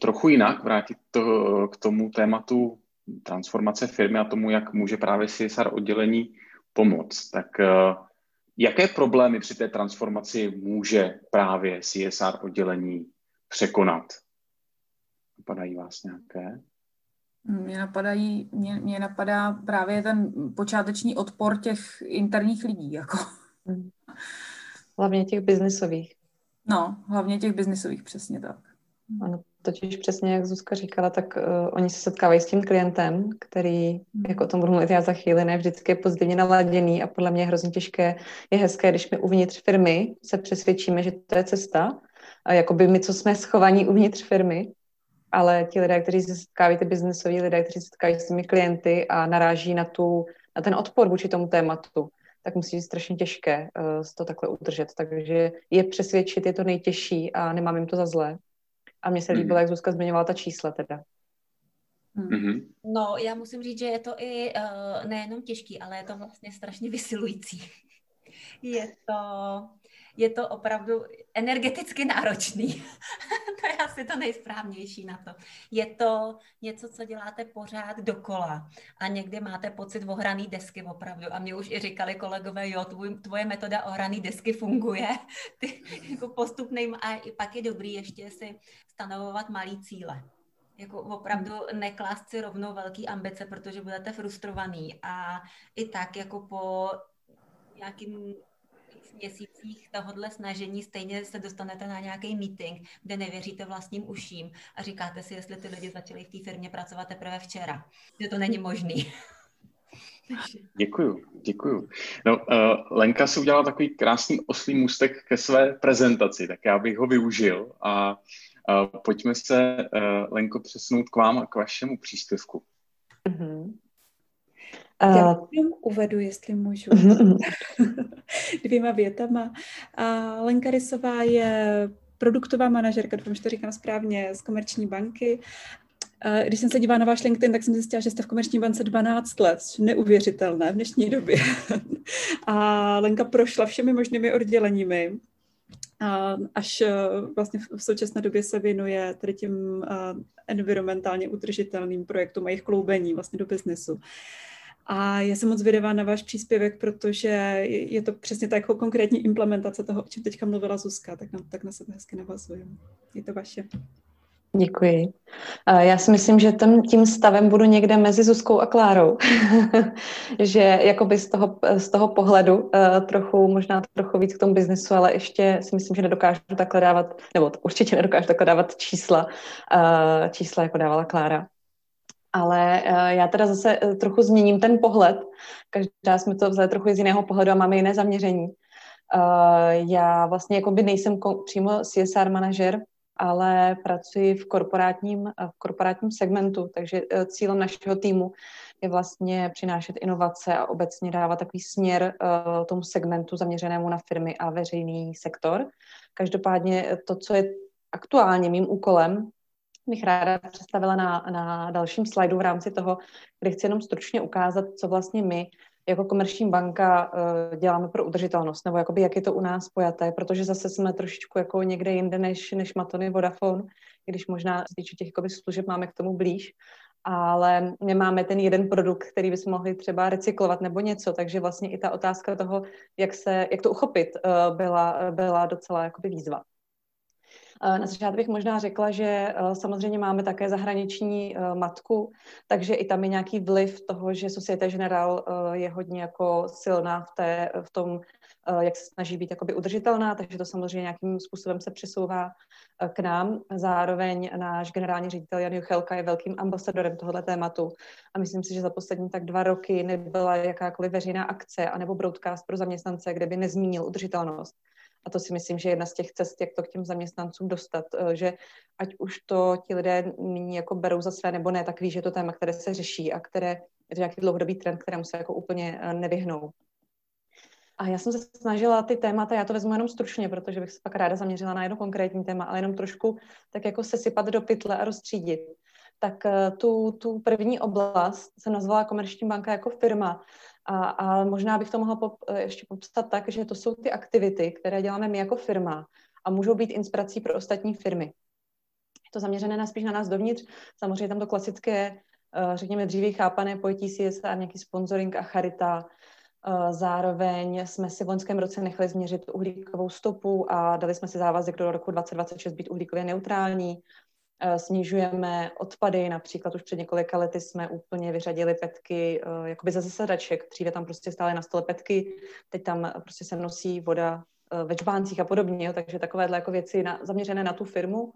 trochu jinak, vrátit to k tomu tématu transformace firmy a tomu, jak může právě CSR oddělení pomoct. Tak eh, jaké problémy při té transformaci může právě CSR oddělení překonat? Napadají vás nějaké? Mě, napadají, mě, mě napadá právě ten počáteční odpor těch interních lidí. Jako. Hmm. Hlavně těch biznisových. No, hlavně těch biznisových, přesně tak. Ano, totiž přesně, jak Zuzka říkala, tak uh, oni se setkávají s tím klientem, který, hmm. jako o tom budu mluvit já za chvíli, ne vždycky je pozitivně naladěný a podle mě je hrozně těžké, je hezké, když my uvnitř firmy se přesvědčíme, že to je cesta, a jakoby my, co jsme schovaní uvnitř firmy, ale ti lidé, kteří se setkávají, ty biznesoví lidé, kteří se setkávají s těmi klienty a naráží na, tu, na ten odpor vůči tomu tématu, tak musí být strašně těžké uh, to takhle udržet. Takže je přesvědčit je to nejtěžší a nemám jim to za zlé. A mně se líbilo, mm-hmm. jak Zuzka zmiňovala ta čísla teda. Mm-hmm. No, já musím říct, že je to i uh, nejenom těžký, ale je to vlastně strašně vysilující. je to je to opravdu energeticky náročný. to je asi to nejsprávnější na to. Je to něco, co děláte pořád dokola a někdy máte pocit ohraný desky opravdu. A mě už i říkali kolegové, jo, tvoj, tvoje metoda ohraný desky funguje. Ty jako postupným a pak je dobrý ještě si stanovovat malý cíle jako opravdu neklást si rovnou velký ambice, protože budete frustrovaný a i tak jako po nějakým měsících tohohle snažení stejně se dostanete na nějaký meeting, kde nevěříte vlastním uším a říkáte si, jestli ty lidi začali v té firmě pracovat teprve včera. Že to není možný. Děkuju, děkuju. No, uh, Lenka si udělala takový krásný oslý můstek ke své prezentaci, tak já bych ho využil a uh, pojďme se, uh, Lenko, přesnout k vám a k vašemu příspěvku. Mm-hmm. Já uvedu, jestli můžu, dvěma větama. A Lenka Rysová je produktová manažerka, doufám, že to říkám správně, z Komerční banky. Když jsem se dívala na váš LinkedIn, tak jsem zjistila, že jste v Komerční bance 12 let, neuvěřitelné v dnešní době. A Lenka prošla všemi možnými odděleními. Až vlastně v současné době se věnuje tedy těm environmentálně udržitelným projektům a jejich kloubení vlastně do biznesu. A já jsem moc zvědavá na váš příspěvek, protože je to přesně tak jako konkrétní implementace toho, o čem teďka mluvila Zuzka, tak na, tak na sebe hezky navazujeme. Je to vaše. Děkuji. Já si myslím, že tím, tím stavem budu někde mezi Zuzkou a Klárou. že jakoby z toho, z toho pohledu uh, trochu, možná trochu víc k tomu biznesu, ale ještě si myslím, že nedokážu takhle dávat, nebo určitě nedokážu takhle dávat čísla, uh, čísla, jako dávala Klára. Ale uh, já teda zase trochu změním ten pohled. Každá jsme to vzali trochu z jiného pohledu a máme jiné zaměření. Uh, já vlastně jakoby nejsem přímo CSR manažer, ale pracuji v korporátním, v korporátním segmentu, takže eh, cílem našeho týmu je vlastně přinášet inovace a obecně dávat takový směr tomu segmentu zaměřenému na firmy a veřejný sektor. Každopádně to, co je aktuálně mým úkolem, bych ráda představila na, na dalším slajdu v rámci toho, kde chci jenom stručně ukázat, co vlastně my jako komerční banka uh, děláme pro udržitelnost, nebo jakoby jak je to u nás pojaté, protože zase jsme trošičku jako někde jinde než, než Matony Vodafone, když možná z týče těch služeb máme k tomu blíž, ale nemáme ten jeden produkt, který bychom mohli třeba recyklovat nebo něco, takže vlastně i ta otázka toho, jak, se, jak to uchopit, uh, byla, byla docela jakoby výzva. Eh, na začátku bych možná řekla, že eh, samozřejmě máme také zahraniční eh, matku, takže i tam je nějaký vliv toho, že Societe General je hodně jako silná v, té, v tom, jak se snaží být jakoby udržitelná, takže to samozřejmě nějakým způsobem se přesouvá k nám. Zároveň náš generální ředitel Jan Juchelka je velkým ambasadorem tohoto tématu a myslím si, že za poslední tak dva roky nebyla jakákoliv veřejná akce anebo broadcast pro zaměstnance, kde by nezmínil udržitelnost. A to si myslím, že je jedna z těch cest, jak to k těm zaměstnancům dostat, eh, že ať už to ti lidé nyní jako berou za své nebo ne, tak ví, že je to téma, které se řeší a které je to nějaký dlouhodobý trend, kterému se jako úplně eh, nevyhnou. A já jsem se snažila ty témata, já to vezmu jenom stručně, protože bych se pak ráda zaměřila na jedno konkrétní téma, ale jenom trošku tak jako se sypat do pytle a rozstřídit. Tak eh, tu, tu první oblast jsem nazvala Komerční banka jako firma a, a možná bych to mohla pop, eh, ještě popsat tak, že to jsou ty aktivity, které děláme my jako firma a můžou být inspirací pro ostatní firmy. Je to zaměřené na spíš na nás dovnitř. Samozřejmě tam to klasické, eh, řekněme, dříve chápané pojetí CSR, nějaký sponsoring a charita. Eh, zároveň jsme si v loňském roce nechali změřit uhlíkovou stopu a dali jsme si závazek do roku 2026 být uhlíkově neutrální. Eh, snižujeme odpady, například už před několika lety jsme úplně vyřadili petky eh, jakoby ze zasedaček, dříve tam prostě stály na stole petky, teď tam prostě se nosí voda eh, ve čbáncích a podobně, takže takovéhle jako věci na, zaměřené na tu firmu.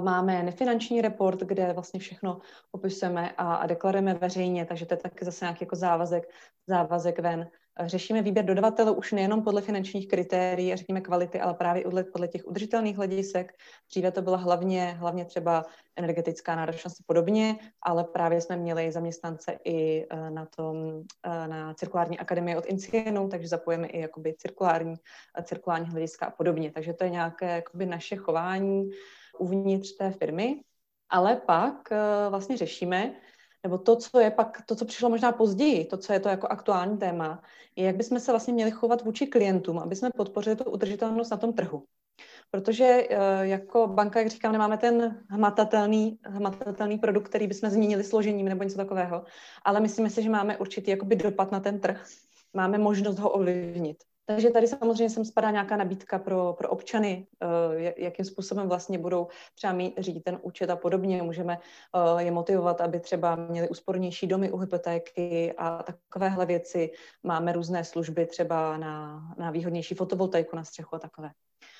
Máme nefinanční report, kde vlastně všechno opisujeme a, a deklarujeme veřejně, takže to je taky zase nějaký jako závazek, závazek ven. Řešíme výběr dodavatelů už nejenom podle finančních kritérií a řekněme kvality, ale právě podle těch udržitelných hledisek. Dříve to byla hlavně, hlavně třeba energetická náročnost a podobně, ale právě jsme měli zaměstnance i eh, na tom, eh, na cirkulární akademii od Incienu, takže zapojíme i jakoby cirkulární, eh, cirkulární hlediska a podobně. Takže to je nějaké jakoby naše chování uvnitř té firmy. Ale pak vlastně řešíme, nebo to, co je pak, to, co přišlo možná později, to, co je to jako aktuální téma, je, jak bychom se vlastně měli chovat vůči klientům, aby jsme podpořili tu udržitelnost na tom trhu. Protože eh, jako banka, jak říkám, nemáme ten hmatatelný, hmatatelný produkt, který bychom změnili složením nebo něco takového, ale myslíme si, že máme určitý jakoby dopad na ten trh. Máme možnost ho ovlivnit. Takže tady samozřejmě sem spadá nějaká nabídka pro, pro občany, eh, jakým způsobem vlastně budou třeba mít, řídit ten účet a podobně. Můžeme eh, je motivovat, aby třeba měli úspornější domy u hypotéky a takovéhle věci. Máme různé služby třeba na, na výhodnější fotovoltaiku na střechu a takové.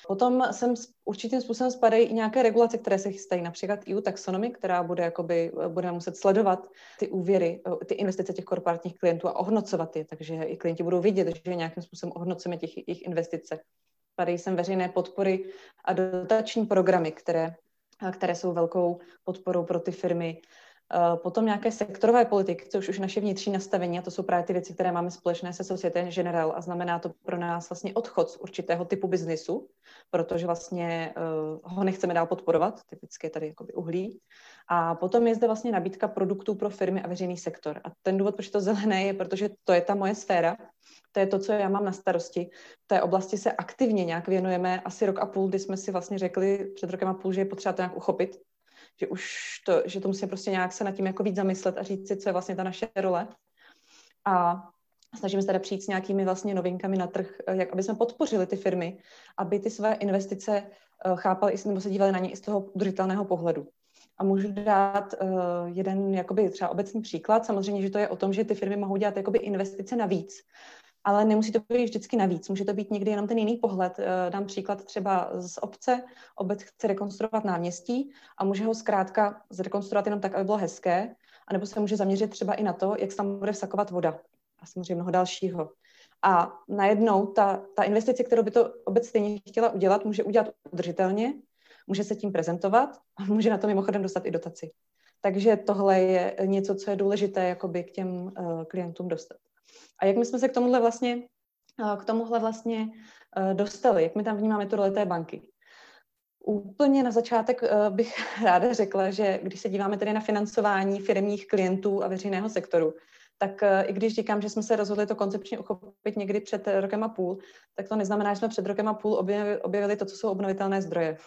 Potom sem určitým způsobem spadají i nějaké regulace, které se chystají, například EU taxonomy, která bude jakoby, bude muset sledovat ty úvěry, ty investice těch korporátních klientů a ohodnocovat je, takže i klienti budou vidět, že nějakým způsobem ohodnocujeme těch jejich investice. Spadají sem veřejné podpory a dotační programy, které, které jsou velkou podporou pro ty firmy. Eh, potom nějaké sektorové politiky, což už naše vnitřní nastavení, a to jsou právě ty věci, které máme společné se Societe General a znamená to pro nás vlastně odchod z určitého typu biznisu, protože vlastně uh, ho nechceme dál podporovat, typicky tady jakoby uhlí. A potom je zde vlastně nabídka produktů pro firmy a veřejný sektor. A ten důvod, proč to zelené, je, protože to je ta moje sféra, to je to, co já mám na starosti. V té oblasti se aktivně nějak věnujeme asi rok a půl, kdy jsme si vlastně řekli před rokem a půl, že je potřeba to nějak uchopit, že už to, že to musíme prostě nějak se nad tím jako víc zamyslet a říct si, co je vlastně ta naše role. A snažíme se teda přijít s nějakými vlastně novinkami na trh, eh, jak aby jsme podpořili ty firmy, aby ty své investice eh, chápali nebo se dívali na ně i z toho udržitelného pohledu. A můžu dát uh, jeden jakoby třeba obecný příklad. Samozřejmě, že to je o tom, že ty firmy mohou dělat jakoby investice navíc. Ale nemusí to být vždycky navíc, může to být někdy jenom ten jiný pohled. Uh, dám příklad třeba z obce. Obec chce rekonstruovat náměstí a může ho zkrátka zrekonstruovat jenom tak, aby bylo hezké, anebo se může zaměřit třeba i na to, jak se tam bude vsakovat voda a samozřejmě mnoho dalšího. A najednou ta, ta investice, kterou by to obec stejně chtěla udělat, může udělat udržitelně, může se tím prezentovat a může na to mimochodem dostat i dotaci. Takže tohle je něco, co je důležité jakoby k těm uh, klientům dostat. A jak my jsme se k tomuhle vlastně, uh, k tomuhle vlastně uh, dostali, jak my tam vnímáme tu roli té banky. Úplně na začátek uh, bych ráda řekla, že když se díváme tedy na financování firmních klientů a veřejného sektoru, tak i když říkám, že jsme se rozhodli to koncepčně uchopit někdy před rokem a půl, tak to neznamená, že jsme před rokem a půl objevili, to, co jsou obnovitelné zdroje.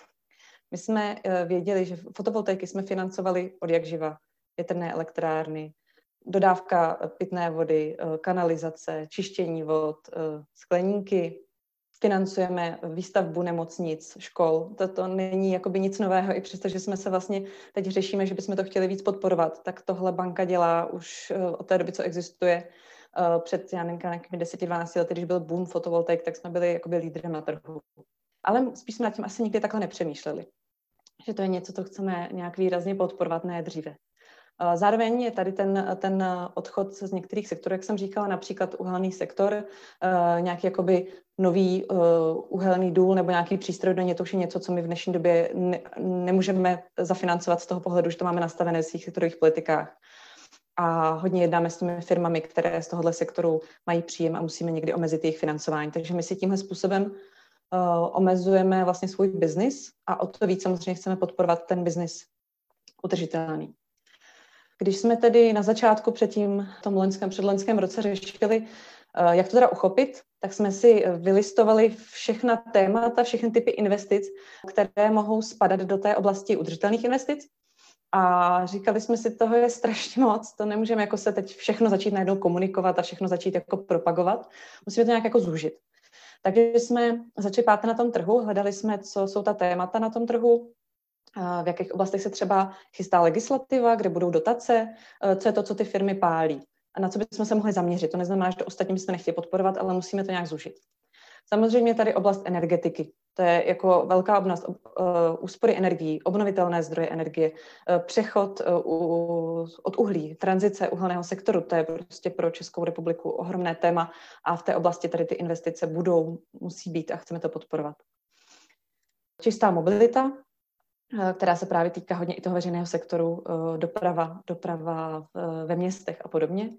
My jsme eh, věděli, že fotovoltaiky jsme financovali od jak živa. Větrné elektrárny, dodávka eh, pitné vody, eh, kanalizace, čištění vod, skleníky, financujeme výstavbu nemocnic, škol. Toto není jakoby nic nového, i přesto, že jsme se vlastně teď řešíme, že bychom to chtěli víc podporovat, tak tohle banka dělá už od té doby, co existuje. Před, já nevím, nějakými 10-12 lety, když byl boom fotovoltaik, tak jsme byli jakoby lídrem na trhu. Ale spíš jsme nad tím asi nikdy takhle nepřemýšleli že to je něco, co chceme nějak výrazně podporovat, ne dříve. Zároveň je tady ten, ten odchod z některých sektorů, jak jsem říkala, například uhelný sektor, eh, nějaký jakoby nový uh, uhelný důl nebo nějaký přístroj do něj, to už je něco, co my v dnešní době ne, nemůžeme zafinancovat z toho pohledu, že to máme nastavené v svých sektorových politikách. A hodně jednáme s těmi firmami, které z tohohle sektoru mají příjem a musíme někdy omezit jejich financování. Takže my si tímhle způsobem uh, omezujeme vlastně svůj biznis a o to víc samozřejmě chceme podporovat ten biznis udržitelný. Když jsme tedy na začátku předtím, v tom loňském, předloňském roce řešili, uh, jak to teda uchopit, tak jsme si vylistovali všechna témata, všechny typy investic, které mohou spadat do té oblasti udržitelných investic. A říkali jsme si, toho je strašně moc, to nemůžeme jako se teď všechno začít najednou komunikovat a všechno začít jako propagovat. Musíme to nějak jako zúžit. Takže jsme začali pátrat na tom trhu, hledali jsme, co jsou ta témata na tom trhu, v jakých oblastech se třeba chystá legislativa, kde budou dotace, co je to, co ty firmy pálí a na co bychom se mohli zaměřit. To neznamená, že to ostatní jsme nechtěli podporovat, ale musíme to nějak zužit. Samozřejmě tady oblast energetiky. To je jako velká oblast uh, úspory energií, obnovitelné zdroje energie, uh, přechod od uhlí, tranzice uhelného sektoru. To je prostě pro Českou republiku ohromné téma a v té oblasti tady ty investice budou, musí být a chceme to podporovat. Čistá mobilita, která se právě týká hodně i toho veřejného sektoru, doprava, doprava ve městech a podobně.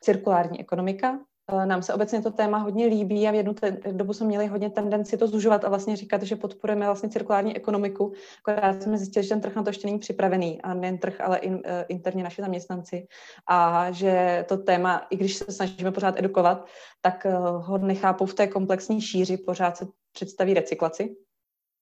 Cirkulární ekonomika, Eh, nám se obecně to téma hodně líbí a v jednu te- dobu jsme měli hodně tendenci to zužovat a vlastně říkat, že podporujeme vlastně cirkulární ekonomiku, akorát jsme zjistili, že ten trh na to ještě není připravený a nejen trh, ale i interně naši zaměstnanci. A že to téma, i když se snažíme pořád edukovat, tak ho nechápou v té komplexní šíři, pořád se představí recyklaci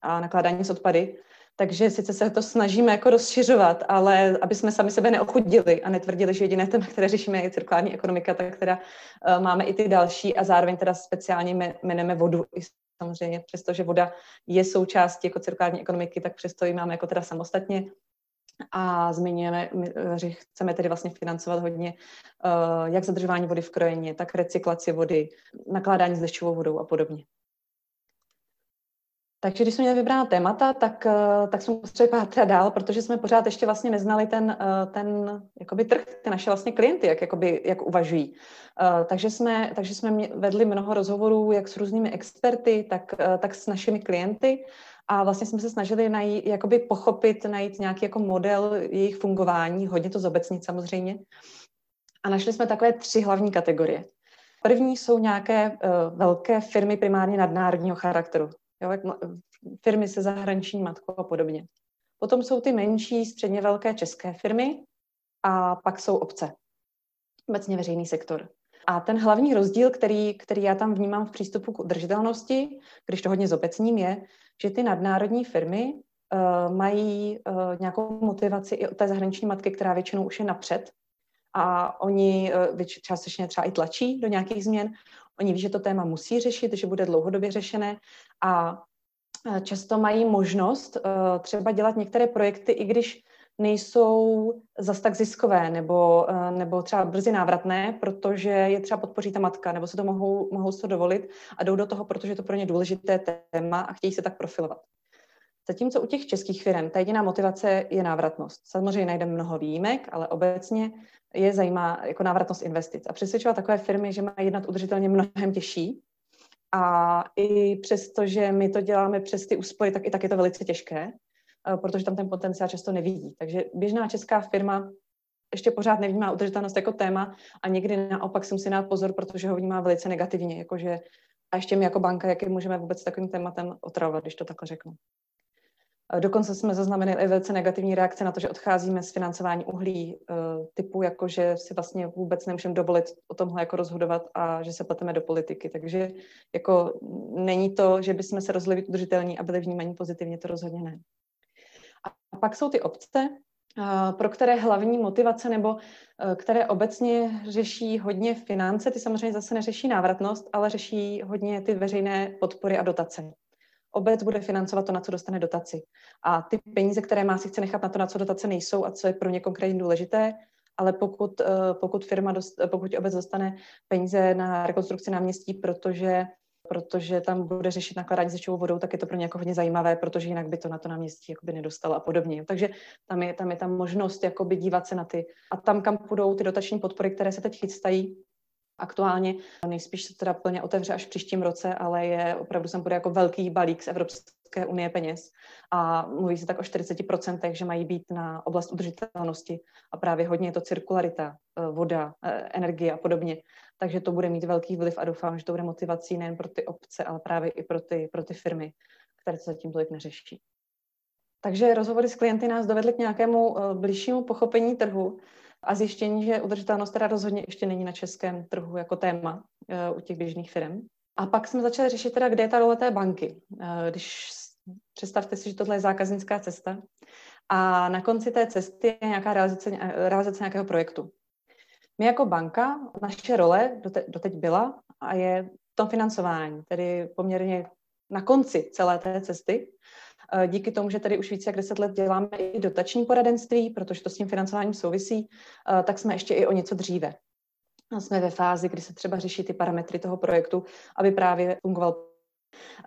a nakládání s odpady, takže sice se to snažíme jako rozšiřovat, ale aby jsme sami sebe neochudili a netvrdili, že jediné téma, které řešíme, je cirkulární ekonomika, tak teda uh, máme i ty další a zároveň teda speciálně jmenujeme vodu i samozřejmě, přestože voda je součástí jako cirkulární ekonomiky, tak přesto ji máme jako teda samostatně a zmiňujeme, eh, že chceme tedy vlastně financovat hodně uh, jak zadržování vody v krojeně, tak recyklaci vody, nakládání s dešťovou vodou a podobně. Takže když jsme měli vybrána témata, tak, eh, tak jsme museli pátrat dál, protože jsme pořád ještě vlastně neznali ten, eh, ten jakoby trh, ty naše vlastně klienty, jak, jakoby, jak uvažují. Eh, takže jsme, takže jsme vedli mnoho rozhovorů jak s různými experty, tak, tak s našimi klienty a vlastně jsme se snažili najít, jakoby pochopit, najít nějaký jako model jejich fungování, hodně to zobecnit samozřejmě. A našli jsme takové tři hlavní kategorie. První jsou nějaké uh, velké firmy primárně nadnárodního charakteru jo, jak firmy se zahraniční matkou a podobně. Potom jsou ty menší, středně velké české firmy a pak jsou obce, obecně veřejný sektor. A ten hlavní rozdíl, který, který já tam vnímám v přístupu k udržitelnosti, když to hodně zobecním, je, že ty nadnárodní firmy uh, mají uh, nějakou motivaci i od té zahraniční matky, která většinou už je napřed a oni uh, částečně třeba i tlačí do nějakých změn. Oni ví, že to téma musí řešit, že bude dlouhodobě řešené a často mají možnost uh, třeba dělat některé projekty, i když nejsou zas tak ziskové nebo, uh, nebo třeba brzy návratné, protože je třeba podpoří ta matka, nebo se to mohou, mohou to dovolit a jdou do toho, protože je to pro ně důležité téma a chtějí se tak profilovat. Zatímco u těch českých firm ta jediná motivace je návratnost. Samozřejmě najdeme mnoho výjimek, ale obecně je zajímá jako návratnost investic. A přesvědčovat takové firmy, že mají jednat udržitelně mnohem těžší, a i přesto, že my to děláme přes ty úspory, tak i tak je to velice těžké, eh, protože tam ten potenciál často nevidí. Takže běžná česká firma ještě pořád nevnímá udržitelnost jako téma a někdy naopak si musí dát pozor, protože ho vnímá velice negativně, jakože a ještě my jako banka, jak můžeme vůbec takovým tématem otravovat, když to takhle řeknu. Dokonce jsme zaznamenali i velice negativní reakce na to, že odcházíme z financování uhlí eh, typu, jako že si vlastně vůbec nemůžeme dovolit o tomhle jako rozhodovat a že se pleteme do politiky. Takže jako není to, že bychom se rozhodli být udržitelní a byli vnímaní pozitivně, to rozhodně ne. A pak jsou ty obce, eh, pro které hlavní motivace nebo eh, které obecně řeší hodně finance, ty samozřejmě zase neřeší návratnost, ale řeší hodně ty veřejné podpory a dotace obec bude financovat to, na co dostane dotaci. A ty peníze, které má, si chce nechat na to, na co dotace nejsou a co je pro ně konkrétně důležité, ale pokud, eh, pokud firma, dost, pokud obec dostane peníze na rekonstrukci náměstí, protože protože tam bude řešit nakladání s dešťovou vodou, tak je to pro ně jako hodně zajímavé, protože jinak by to na to náměstí jakoby nedostalo a podobně. Takže tam je, tam je ta možnost jakoby dívat se na ty. A tam, kam půjdou ty dotační podpory, které se teď chystají, aktuálně. Nejspíš se teda plně otevře až v příštím roce, ale je opravdu sem bude jako velký balík z Evropské unie peněz. A mluví se tak o 40%, že mají být na oblast udržitelnosti. A právě hodně je to cirkularita, eh, voda, eh, energie a podobně. Takže to bude mít velký vliv a doufám, že to bude motivací nejen pro ty obce, ale právě i pro ty, pro ty firmy, které se zatím tolik neřeší. Takže rozhovory s klienty nás dovedly k nějakému eh, blížšímu pochopení trhu a zjištění, že udržitelnost teda rozhodně ještě není na českém trhu jako téma uh, u těch běžných firm. A pak jsme začali řešit teda, kde je ta role té banky. Uh, když představte si, že tohle je zákaznická cesta a na konci té cesty je nějaká realizace, realizace nějakého projektu. My jako banka, naše role dote, doteď byla a je v tom financování, tedy poměrně na konci celé té cesty, Eh, díky tomu, že tady už více jak 10 let děláme i dotační poradenství, protože to s tím financováním souvisí, eh, tak jsme ještě i o něco dříve. Jsme ve fázi, kdy se třeba řeší ty parametry toho projektu, aby právě fungoval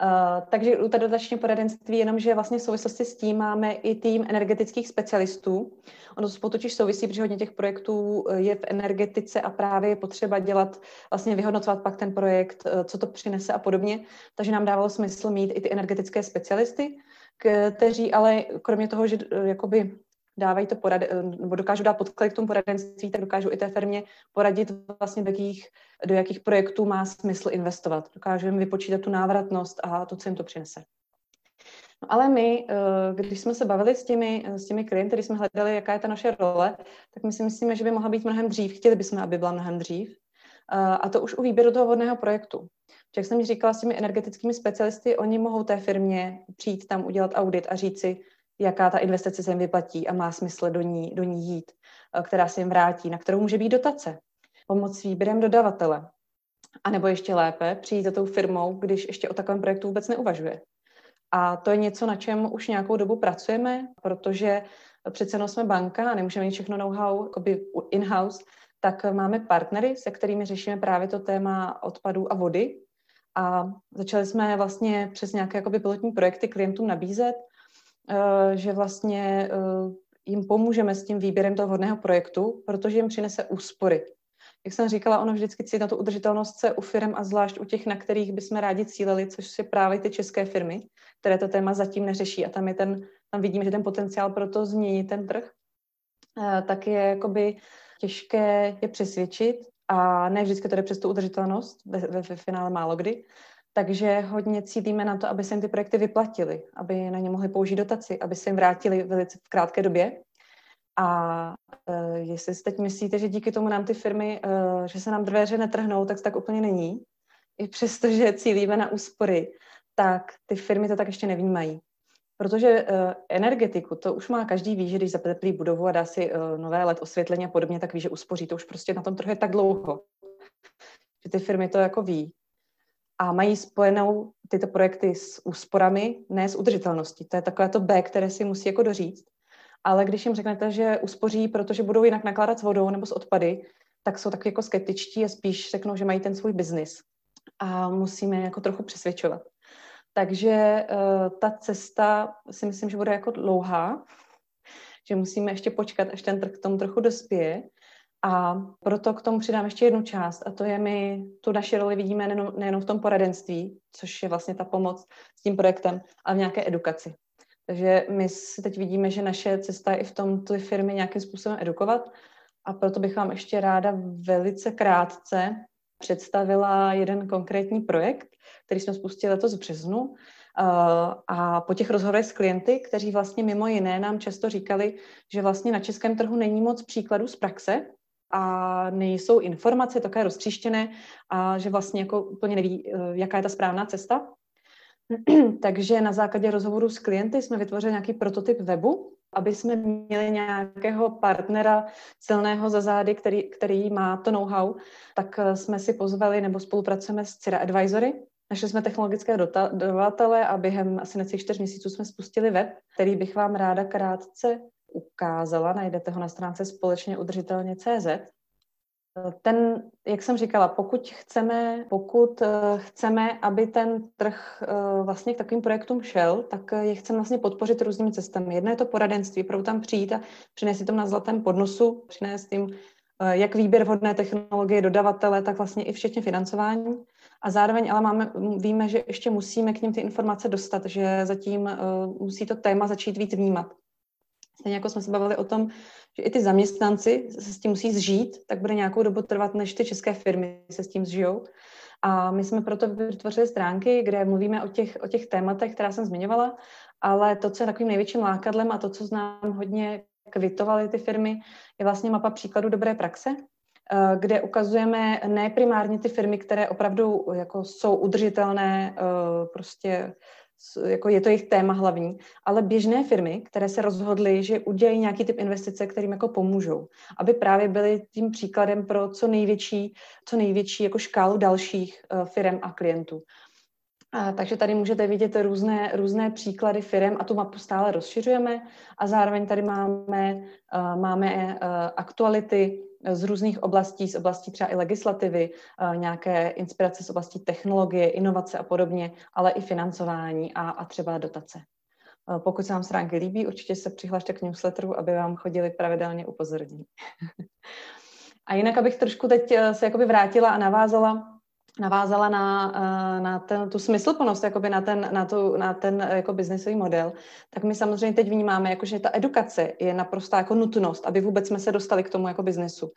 Uh, takže u dotační poradenství jenom, že vlastně v souvislosti s tím máme i tým energetických specialistů. Ono spolu totiž souvisí, protože hodně těch projektů je v energetice a právě je potřeba dělat, vlastně vyhodnocovat pak ten projekt, co to přinese a podobně. Takže nám dávalo smysl mít i ty energetické specialisty, kteří ale kromě toho, že eh, jakoby dávají to porad, eh, nebo dokážou dát podklad k tomu poradenství, tak dokážou i té firmě poradit vlastně do jakých, do jakých projektů má smysl investovat. Dokážou jim vypočítat tu návratnost a to, co jim to přinese. No ale my, eh, když jsme se bavili s těmi, s těmi klienty, když jsme hledali, jaká je ta naše role, tak my si myslíme, že by mohla být mnohem dřív. Chtěli bychom, aby byla mnohem dřív. A to už u výběru toho vodného projektu. Jak jsem říkala s těmi energetickými specialisty, oni mohou té firmě přijít tam udělat audit a říct si, jaká ta investice se jim vyplatí a má smysl do ní, do ní jít, eh, která se jim vrátí, na kterou může být dotace, pomoc s výběrem dodavatele. A nebo ještě lépe, přijít za tou firmou, když ještě o takovém projektu vůbec neuvažuje. A to je něco, na čem už nějakou dobu pracujeme, protože přece jsme banka a nemůžeme mít všechno know-how in-house, tak máme partnery, se kterými řešíme právě to téma odpadů a vody. A začali jsme vlastně přes nějaké jakoby pilotní projekty klientům nabízet, eh, že vlastně eh, jim pomůžeme s tím výběrem toho vhodného projektu, protože jim přinese úspory. Jak jsem říkala, ono vždycky cítí na tu udržitelnost se u firm a zvlášť u těch, na kterých bychom rádi cílili, což jsou právě ty české firmy, které to téma zatím neřeší. A tam, je ten, tam vidím, že ten potenciál pro to změnit ten trh, eh, tak je jakoby těžké je přesvědčit a ne vždycky to jde přes tu udržitelnost, ve, ve, ve finále málo kdy. Takže hodně cítíme na to, aby se jim ty projekty vyplatily, aby na ně mohli použít dotaci, aby se jim vrátili velice v krátké době. A uh, jestli si teď myslíte, že díky tomu nám ty firmy, uh, že se nám dveře netrhnou, tak tak úplně není. I přesto, že cílíme na úspory, tak ty firmy to tak ještě nevnímají. Protože uh, energetiku, to už má každý ví, že když zateplí budovu a dá si uh, nové LED osvětlení a podobně, tak ví, že uspoří. To už prostě na tom trhu je tak dlouho, že ty firmy to jako ví. A mají spojenou tyto projekty s úsporami, ne s udržitelností. To je takové to B, které si musí jako doříct. Ale když jim řeknete, že uspoří, protože budou jinak nakládat s vodou nebo s odpady, tak jsou taky jako skeptičtí a spíš řeknou, že mají ten svůj biznis. A musíme jako trochu přesvědčovat. Takže uh, ta cesta si myslím, že bude jako dlouhá, že musíme ještě počkat, až ten trh k tomu trochu dospěje. A proto k tomu přidám ještě jednu část, a to je, my tu naši roli vidíme nejenom, nejenom v tom poradenství, což je vlastně ta pomoc s tím projektem, ale v nějaké edukaci. Takže my si teď vidíme, že naše cesta je i v tom ty firmy nějakým způsobem edukovat a proto bych vám ještě ráda velice krátce představila jeden konkrétní projekt, který jsme spustili letos v březnu. A po těch rozhovorech s klienty, kteří vlastně mimo jiné nám často říkali, že vlastně na českém trhu není moc příkladů z praxe, a nejsou informace také roztříštěné a že vlastně jako úplně neví, e, jaká je ta správná cesta. Takže na základě rozhovoru s klienty jsme vytvořili nějaký prototyp webu, aby jsme měli nějakého partnera silného za zády, který, který má to know-how, tak e, jsme si pozvali nebo spolupracujeme s Cira Advisory. Našli jsme technologické dodavatele a během asi necelých čtyř měsíců jsme spustili web, který bych vám ráda krátce ukázala. Najdete ho na stránce společně udržitelně CZ. Ten, jak jsem říkala, pokud chceme, pokud eh, chceme, aby ten trh eh, vlastně k takovým projektům šel, tak je chceme vlastně podpořit různými cestami. Jedna je to poradenství, pro tam přijít a přinést to na zlatém podnosu, přinést jim eh, jak výběr vhodné technologie, dodavatele, tak vlastně i včetně financování. A zároveň ale máme, víme, že ještě musíme k ním ty informace dostat, že zatím musí to téma začít víc vnímat. Stejně jako jsme se bavili o tom, že i ty zaměstnanci se s tím musí zžít, tak bude nějakou dobu trvat, než ty české firmy se s tím zžijou. A my jsme proto vytvořili stránky, kde mluvíme o těch, o těch tématech, která jsem zmiňovala, ale to, co je takovým největším lákadlem a to, co znám hodně kvitovaly ty firmy, je vlastně mapa příkladu dobré praxe, eh, kde ukazujeme ne primárně ty firmy, které opravdu jako jsou udržitelné, eh, prostě jako je to jejich téma hlavní, ale běžné firmy, které se rozhodly, že udělají nějaký typ investice, kterým jako pomůžou, aby právě byly tím příkladem pro co největší, co největší jako škálu dalších uh, firm a klientů. A, takže tady můžete vidět různé, různé příklady firm a tu mapu stále rozšiřujeme a zároveň tady máme, uh, máme uh, aktuality z různých oblastí, z oblastí třeba i legislativy, eh, nějaké inspirace z oblastí technologie, inovace a podobně, ale i financování a, a třeba dotace. Eh, pokud se vám stránky líbí, určitě se přihlašte k newsletteru, aby vám chodili pravidelně upozornění. a jinak, abych trošku teď eh, se jakoby vrátila a navázala navázala na, eh, na ten, tu smysluplnost, jakoby na ten, na tu, na ten jako biznesový model, tak my samozřejmě teď vnímáme, jako, že ta edukace je naprosto jako nutnost, aby vůbec jsme se dostali k tomu jako biznesu.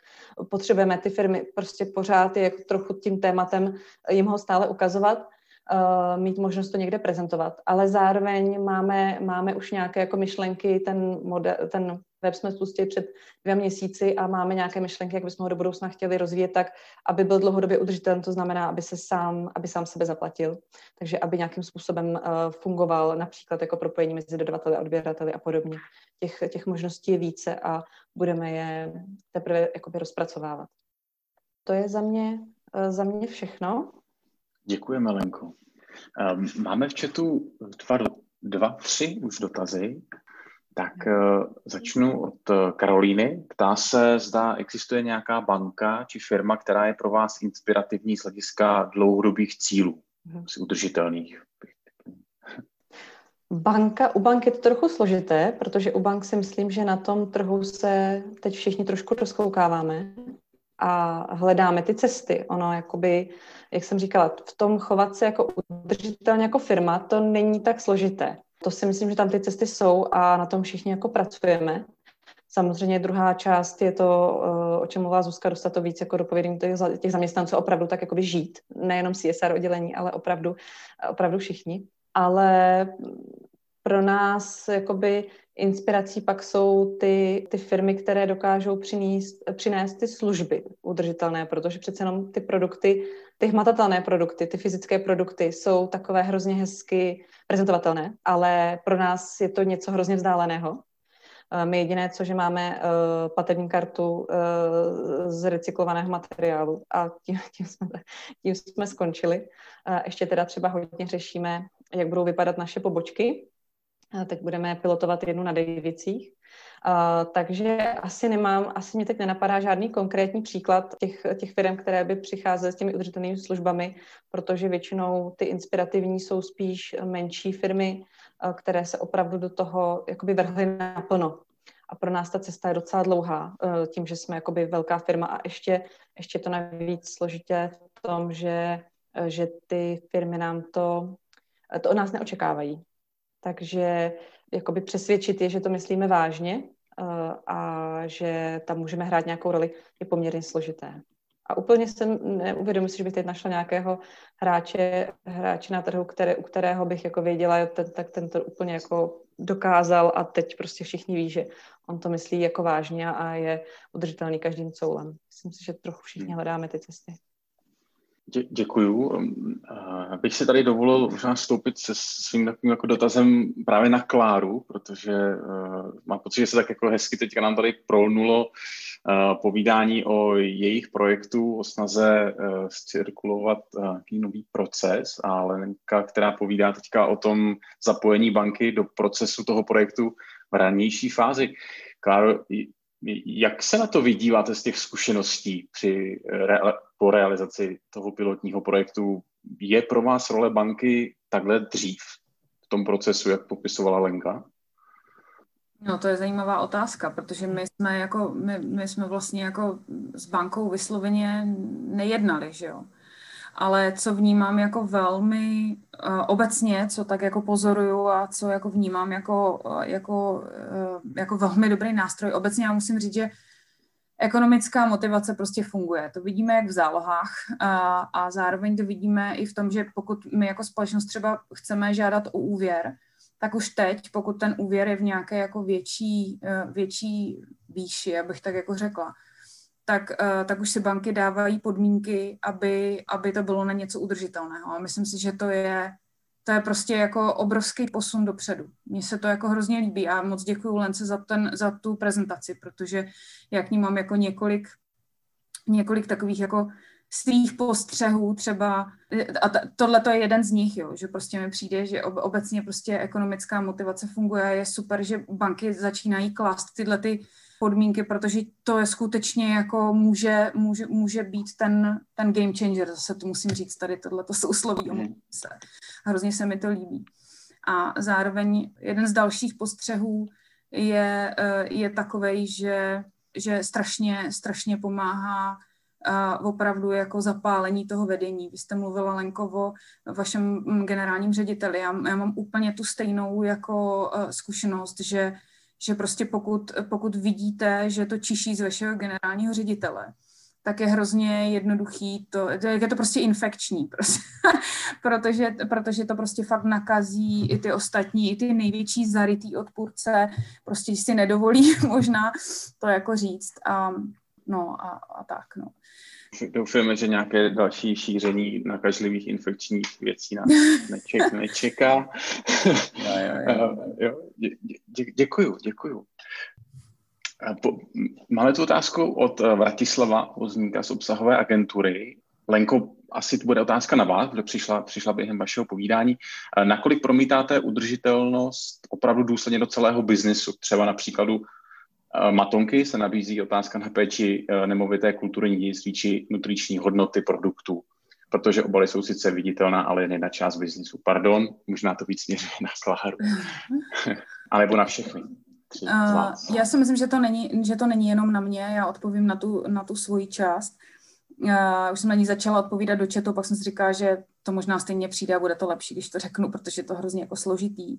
Potřebujeme ty firmy prostě pořád je jako trochu tím tématem jim ho stále ukazovat, uh, mít možnost to někde prezentovat, ale zároveň máme, máme už nějaké jako myšlenky, ten, model, ten web jsme spustili před dvěma měsíci a máme nějaké myšlenky, jak bychom ho do budoucna chtěli rozvíjet tak, aby byl dlouhodobě udržitelný, to znamená, aby se sám, aby sám sebe zaplatil. Takže aby nějakým způsobem uh, fungoval například jako propojení mezi dodavateli a odběrateli a podobně. Těch, těch možností je více a budeme je teprve jakoby rozpracovávat. To je za mě, uh, za mě všechno. Děkujeme, Lenko. Um, máme v chatu dva, dva, tři už dotazy. Tak uh, začnu od uh, Karolíny. Ptá se, zda existuje nějaká banka či firma, která je pro vás inspirativní z hlediska dlouhodobých cílů, mm. udržitelných. Banka, u bank je to trochu složité, protože u bank si myslím, že na tom trhu se teď všichni trošku rozkoukáváme a hledáme ty cesty. Ono jakoby, jak jsem říkala, v tom chovat se jako udržitelně jako firma, to není tak složité. To si myslím, že tam ty cesty jsou a na tom všichni jako pracujeme. Samozřejmě druhá část je to, eh, o čem mluvila Zuzka, dostat to víc jako do povědomí těch zaměstnanců opravdu tak jakoby žít. Nejenom CSR oddělení, ale opravdu, opravdu všichni. Ale pro nás jakoby Inspirací pak jsou ty, ty firmy, které dokážou přinést, přinést ty služby udržitelné, protože přece jenom ty produkty, ty hmatatelné produkty, ty fyzické produkty jsou takové hrozně hezky prezentovatelné, ale pro nás je to něco hrozně vzdáleného. Eh, my jediné, co, že máme uh, platební kartu uh, z recyklovaného materiálu a tím, tím, jsme, tím jsme skončili. Uh, ještě teda třeba hodně řešíme, jak budou vypadat naše pobočky, Teď budeme pilotovat jednu na Davicích. Uh, takže asi nemám, asi mě teď nenapadá žádný konkrétní příklad těch, těch firm, které by přicházely s těmi udržitelnými službami, protože většinou ty inspirativní jsou spíš menší firmy, uh, které se opravdu do toho jakoby vrhly naplno. A pro nás ta cesta je docela dlouhá, uh, tím, že jsme jakoby velká firma a ještě, ještě to navíc složitě v tom, že, že ty firmy nám to, to od nás neočekávají. Takže jakoby přesvědčit je, že to myslíme vážně uh, a že tam můžeme hrát nějakou roli, je poměrně složité. A úplně jsem neuvědomuji si, že bych teď našla nějakého hráče, hráče na trhu, které, u kterého bych jako věděla, ten, tak ten to úplně jako dokázal a teď prostě všichni ví, že on to myslí jako vážně a je udržitelný každým coulem. Myslím si, že trochu všichni hledáme ty cesty. Dě, děkuju. Bych si tady dovolil možná stoupit se svým takovým jako dotazem právě na Kláru, protože uh, mám pocit, že se tak jako hezky teďka nám tady prolnulo uh, povídání o jejich projektu, o snaze uh, cirkulovat uh, nějaký nový proces a Lenka, která povídá teďka o tom zapojení banky do procesu toho projektu v ranější fázi. Kláro, jak se na to vydíváte z těch zkušeností při re- po realizaci toho pilotního projektu? Je pro vás role banky takhle dřív v tom procesu, jak popisovala Lenka? No, to je zajímavá otázka, protože my jsme, jako, my, my jsme vlastně jako s bankou vysloveně nejednali, že jo ale co vnímám jako velmi uh, obecně, co tak jako pozoruju a co jako vnímám jako, uh, jako, uh, jako velmi dobrý nástroj. Obecně já musím říct, že ekonomická motivace prostě funguje. To vidíme jak v zálohách a, a zároveň to vidíme i v tom, že pokud my jako společnost třeba chceme žádat o úvěr, tak už teď, pokud ten úvěr je v nějaké jako větší, větší výši, abych tak jako řekla, tak, uh, tak už si banky dávají podmínky, aby, aby to bylo na něco udržitelného. A myslím si, že to je, to je prostě jako obrovský posun dopředu. Mně se to jako hrozně líbí a moc děkuji Lence za, ten, za tu prezentaci, protože já k ní mám jako několik, několik takových jako svých postřehů třeba, a tohle to je jeden z nich, jo, že prostě mi přijde, že ob- obecně prostě ekonomická motivace funguje, je super, že banky začínají klást tyhle ty podmínky, protože to je skutečně jako může, může, může být ten, ten game changer, zase to musím říct tady tohle to sousloví, mm. se. hrozně se mi to líbí. A zároveň jeden z dalších postřehů je, eh, je takovej, že, že strašně, strašně pomáhá uh, opravdu jako zapálení toho vedení. Vy jste mluvila, Lenko, o vašem mm, generálním řediteli. Já, já mám úplně tu stejnou jako uh, zkušenost, že že prostě pokud, pokud vidíte, že to čiší z vašeho generálního ředitele, tak je hrozně jednoduchý, to, je to prostě infekční, prostě. protože, protože to prostě fakt nakazí i ty ostatní, i ty největší zarytý odpůrce, prostě si nedovolí možná to jako říct a no a, a tak, no. Doufáme, že nějaké další šíření nakažlivých infekčních věcí nás neček, nečeká. jo, jo, jo. jo, dě, děkuju, děkuju. Po, máme tu otázku od eh, Vratislava Vozníka z obsahové agentury. Lenko, asi to bude otázka na vás, kdo přišla, přišla během vašeho povídání. Eh, nakolik promítáte udržitelnost opravdu důsledně do celého biznesu? Třeba na příkladu Eh, matonky se nabízí otázka na péči eh, nemovité kulturní dědictví či nutriční hodnoty produktů, protože obaly jsou sice viditelná, ale jen jedna část biznisu. Pardon, možná to víc směřuje na Kláru, alebo na všechny. Uh, já si myslím, že to, není, že to není jenom na mě, já odpovím na tu, na tu svoji část. uh, už jsem na ní začala odpovídat do chatu, pak jsem si říkala, že to možná stejně přijde a bude to lepší, když to řeknu, protože je to hrozně jako složitý.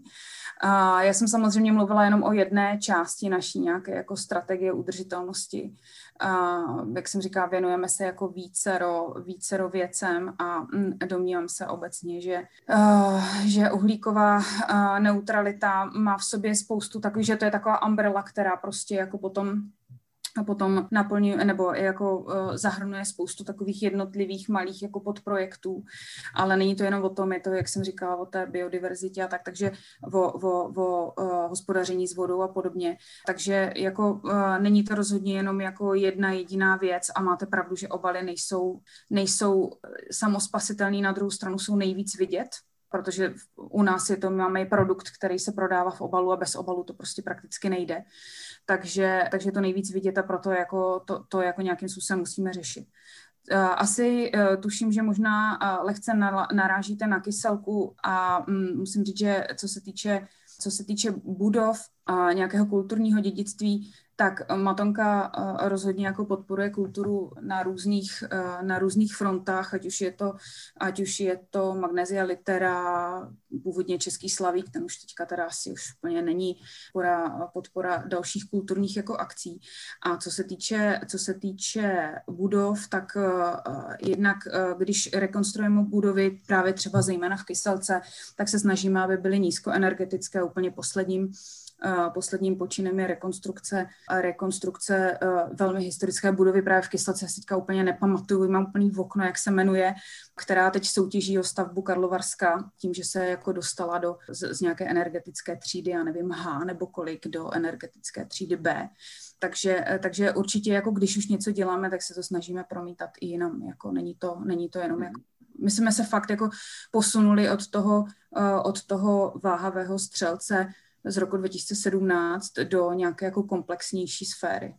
A já jsem samozřejmě mluvila jenom o jedné části naší nějaké jako strategie udržitelnosti. A, jak jsem říkala, věnujeme se jako vícero, vícero věcem a mm, domnívám se obecně, že, uh, že uhlíková uh, neutralita má v sobě spoustu takových, že to je taková umbrella, která prostě jako potom a potom naplňuje nebo jako uh, zahrnuje spoustu takových jednotlivých malých jako podprojektů, ale není to jenom o tom, je to, jak jsem říkala, o té biodiverzitě a tak, takže o, o, o uh, hospodaření s vodou a podobně. Takže jako uh, není to rozhodně jenom jako jedna jediná věc a máte pravdu, že obaly nejsou, nejsou samospasitelný, na druhou stranu jsou nejvíc vidět, protože u nás je to, máme produkt, který se prodává v obalu a bez obalu to prostě prakticky nejde. Takže, takže to nejvíc vidět a proto jako to, to jako nějakým způsobem musíme řešit. Eh, asi eh, tuším, že možná eh, lehce narážíte na kyselku a mm, musím říct, že co se týče, co se týče budov a nějakého kulturního dědictví, tak Matonka eh, rozhodně jako podporuje kulturu na různých, eh, na různých frontách, ať už je to, ať už je to Magnesia Litera, původně Český slavík, ten už teďka teda asi už úplně není podpora, podpora dalších kulturních jako akcí. A co se týče, co se týče budov, tak jednak, když rekonstruujeme budovy, právě třeba zejména v Kyselce, tak se snažíme, aby byly nízkoenergetické. Úplně posledním Posledním počinem je rekonstrukce, rekonstrukce e, velmi historické budovy právě v Kyslace. Já si teďka úplně nepamatuju, mám úplný okno, jak se jmenuje, která teď soutěží o stavbu Karlovarska tím, že se jako dostala do, z, z nějaké energetické třídy, já nevím, H nebo kolik, do energetické třídy B. Takže, e, takže určitě, jako když už něco děláme, tak se to snažíme promítat i jinam. Jako není, to, není to jenom jako my jsme se fakt jako posunuli od toho, e, od toho váhavého střelce z roku 2017 do nějaké jako komplexnější sféry.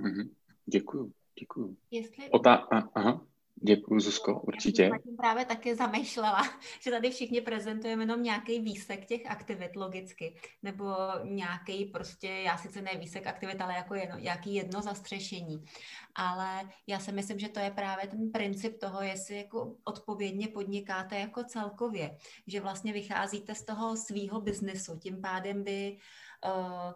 Mm-hmm. Děkuju, děkuju. Jestli... Ota- aha. Děkuji, Zuzko, určitě. Já jsem právě taky zamýšlela, že tady všichni prezentujeme jenom nějaký výsek těch aktivit logicky, nebo nějaký prostě, já sice ne výsek aktivit, ale jako jedno, nějaký jedno zastřešení. Ale já si myslím, že to je právě ten princip toho, jestli jako odpovědně podnikáte jako celkově, že vlastně vycházíte z toho svýho biznesu, tím pádem by uh,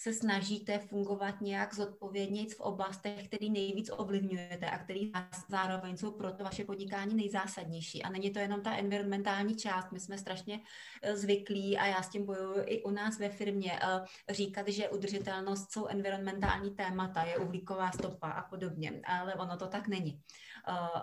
se snažíte fungovat nějak zodpovědně v oblastech, které nejvíc ovlivňujete a které zároveň jsou pro to vaše podnikání nejzásadnější. A není to jenom ta environmentální část. My jsme strašně eh, zvyklí a já s tím bojuju i u nás ve firmě eh, říkat, že udržitelnost jsou environmentální témata, je uhlíková stopa a podobně, ale ono to tak není.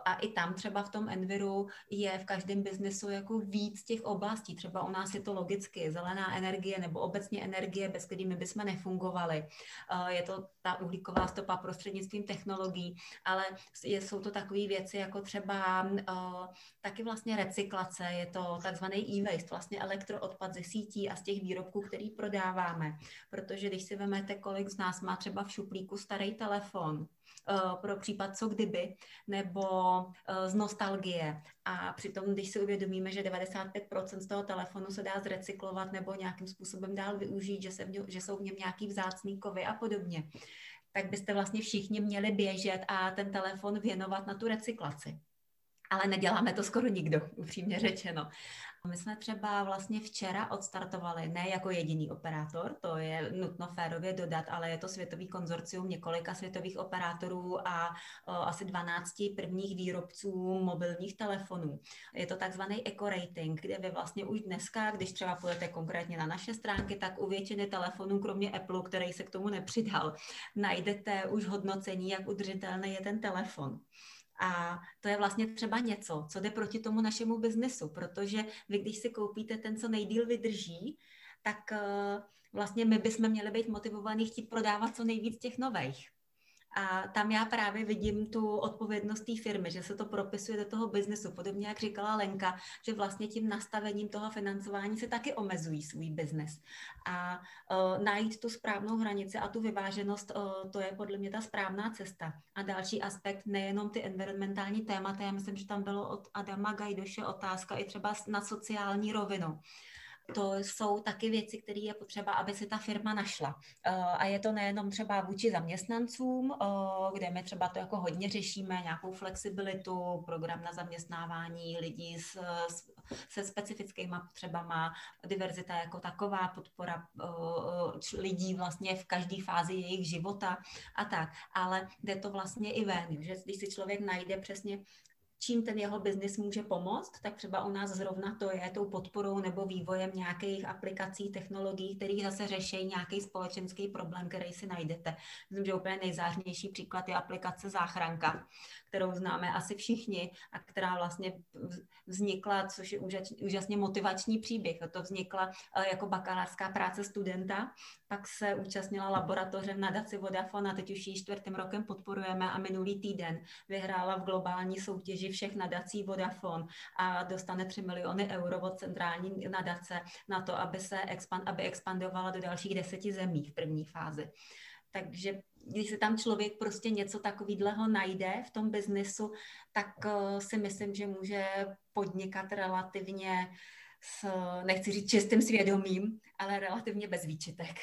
A i tam třeba v tom Enviru je v každém biznesu jako víc těch oblastí. Třeba u nás je to logicky zelená energie nebo obecně energie, bez kterými bychom nefungovali. Eh, je to ta uhlíková stopa prostřednictvím technologií, ale jsou to takové věci jako třeba eh, taky vlastně recyklace, je to takzvaný e-waste, vlastně elektroodpad ze sítí a z těch výrobků, který prodáváme. Protože když si vezmete, kolik z nás má třeba v šuplíku starý telefon, pro případ co kdyby, nebo eh, z nostalgie. A přitom, když si uvědomíme, že 95% z toho telefonu se dá zrecyklovat nebo nějakým způsobem dál využít, že, se v něm, že jsou v něm nějaký vzácný kovy a podobně, tak byste vlastně všichni měli běžet a ten telefon věnovat na tu recyklaci ale neděláme to skoro nikdo, upřímně řečeno. My jsme třeba vlastně včera odstartovali, ne jako jediný operátor, to je nutno férově dodat, ale je to světový konzorcium několika světových operátorů a o, asi 12 prvních výrobců mobilních telefonů. Je to takzvaný eco rating, kde vy vlastně už dneska, když třeba půjdete konkrétně na naše stránky, tak u většiny telefonů, kromě Apple, který se k tomu nepřidal, najdete už hodnocení, jak udržitelný je ten telefon. A to je vlastně třeba něco, co jde proti tomu našemu biznesu, protože vy, když si koupíte ten, co nejdíl vydrží, tak eh, vlastně my bychom měli být motivovaní chtít prodávat co nejvíc těch nových. A tam já právě vidím tu odpovědnost té firmy, že se to propisuje do toho biznesu. Podobně jak říkala Lenka, že vlastně tím nastavením toho financování se taky omezují svůj biznes. A uh, najít tu správnou hranici a tu vyváženost, uh, to je podle mě ta správná cesta. A další aspekt, nejenom ty environmentální témata, já myslím, že tam bylo od Adama Gajdoše otázka i třeba na sociální rovinu to jsou taky věci, které je potřeba, aby si ta firma našla. A je to nejenom třeba vůči zaměstnancům, kde my třeba to jako hodně řešíme, nějakou flexibilitu, program na zaměstnávání lidí s, se specifickými potřebama, diverzita jako taková, podpora lidí vlastně v každé fázi jejich života a tak. Ale jde to vlastně i ven, že když si člověk najde přesně čím ten jeho biznis může pomoct, tak třeba u nás zrovna to je tou podporou nebo vývojem nějakých aplikací, technologií, které zase řeší nějaký společenský problém, který si najdete. Myslím, že úplně nejzářnější příklad je aplikace Záchranka, kterou známe asi všichni a která vlastně vznikla, což je úžasně motivační příběh. To vznikla eh, jako bakalářská práce studenta, pak se účastnila laboratoře v nadaci Vodafone a teď už ji čtvrtým rokem podporujeme a minulý týden vyhrála v globální soutěži všech nadací Vodafone a dostane 3 miliony euro od centrální nadace na to, aby se expand, aby expandovala do dalších deseti zemí v první fázi. Takže když se tam člověk prostě něco takového najde v tom biznesu, tak uh, si myslím, že může podnikat relativně s, nechci říct čistým svědomím, ale relativně bez výčitek.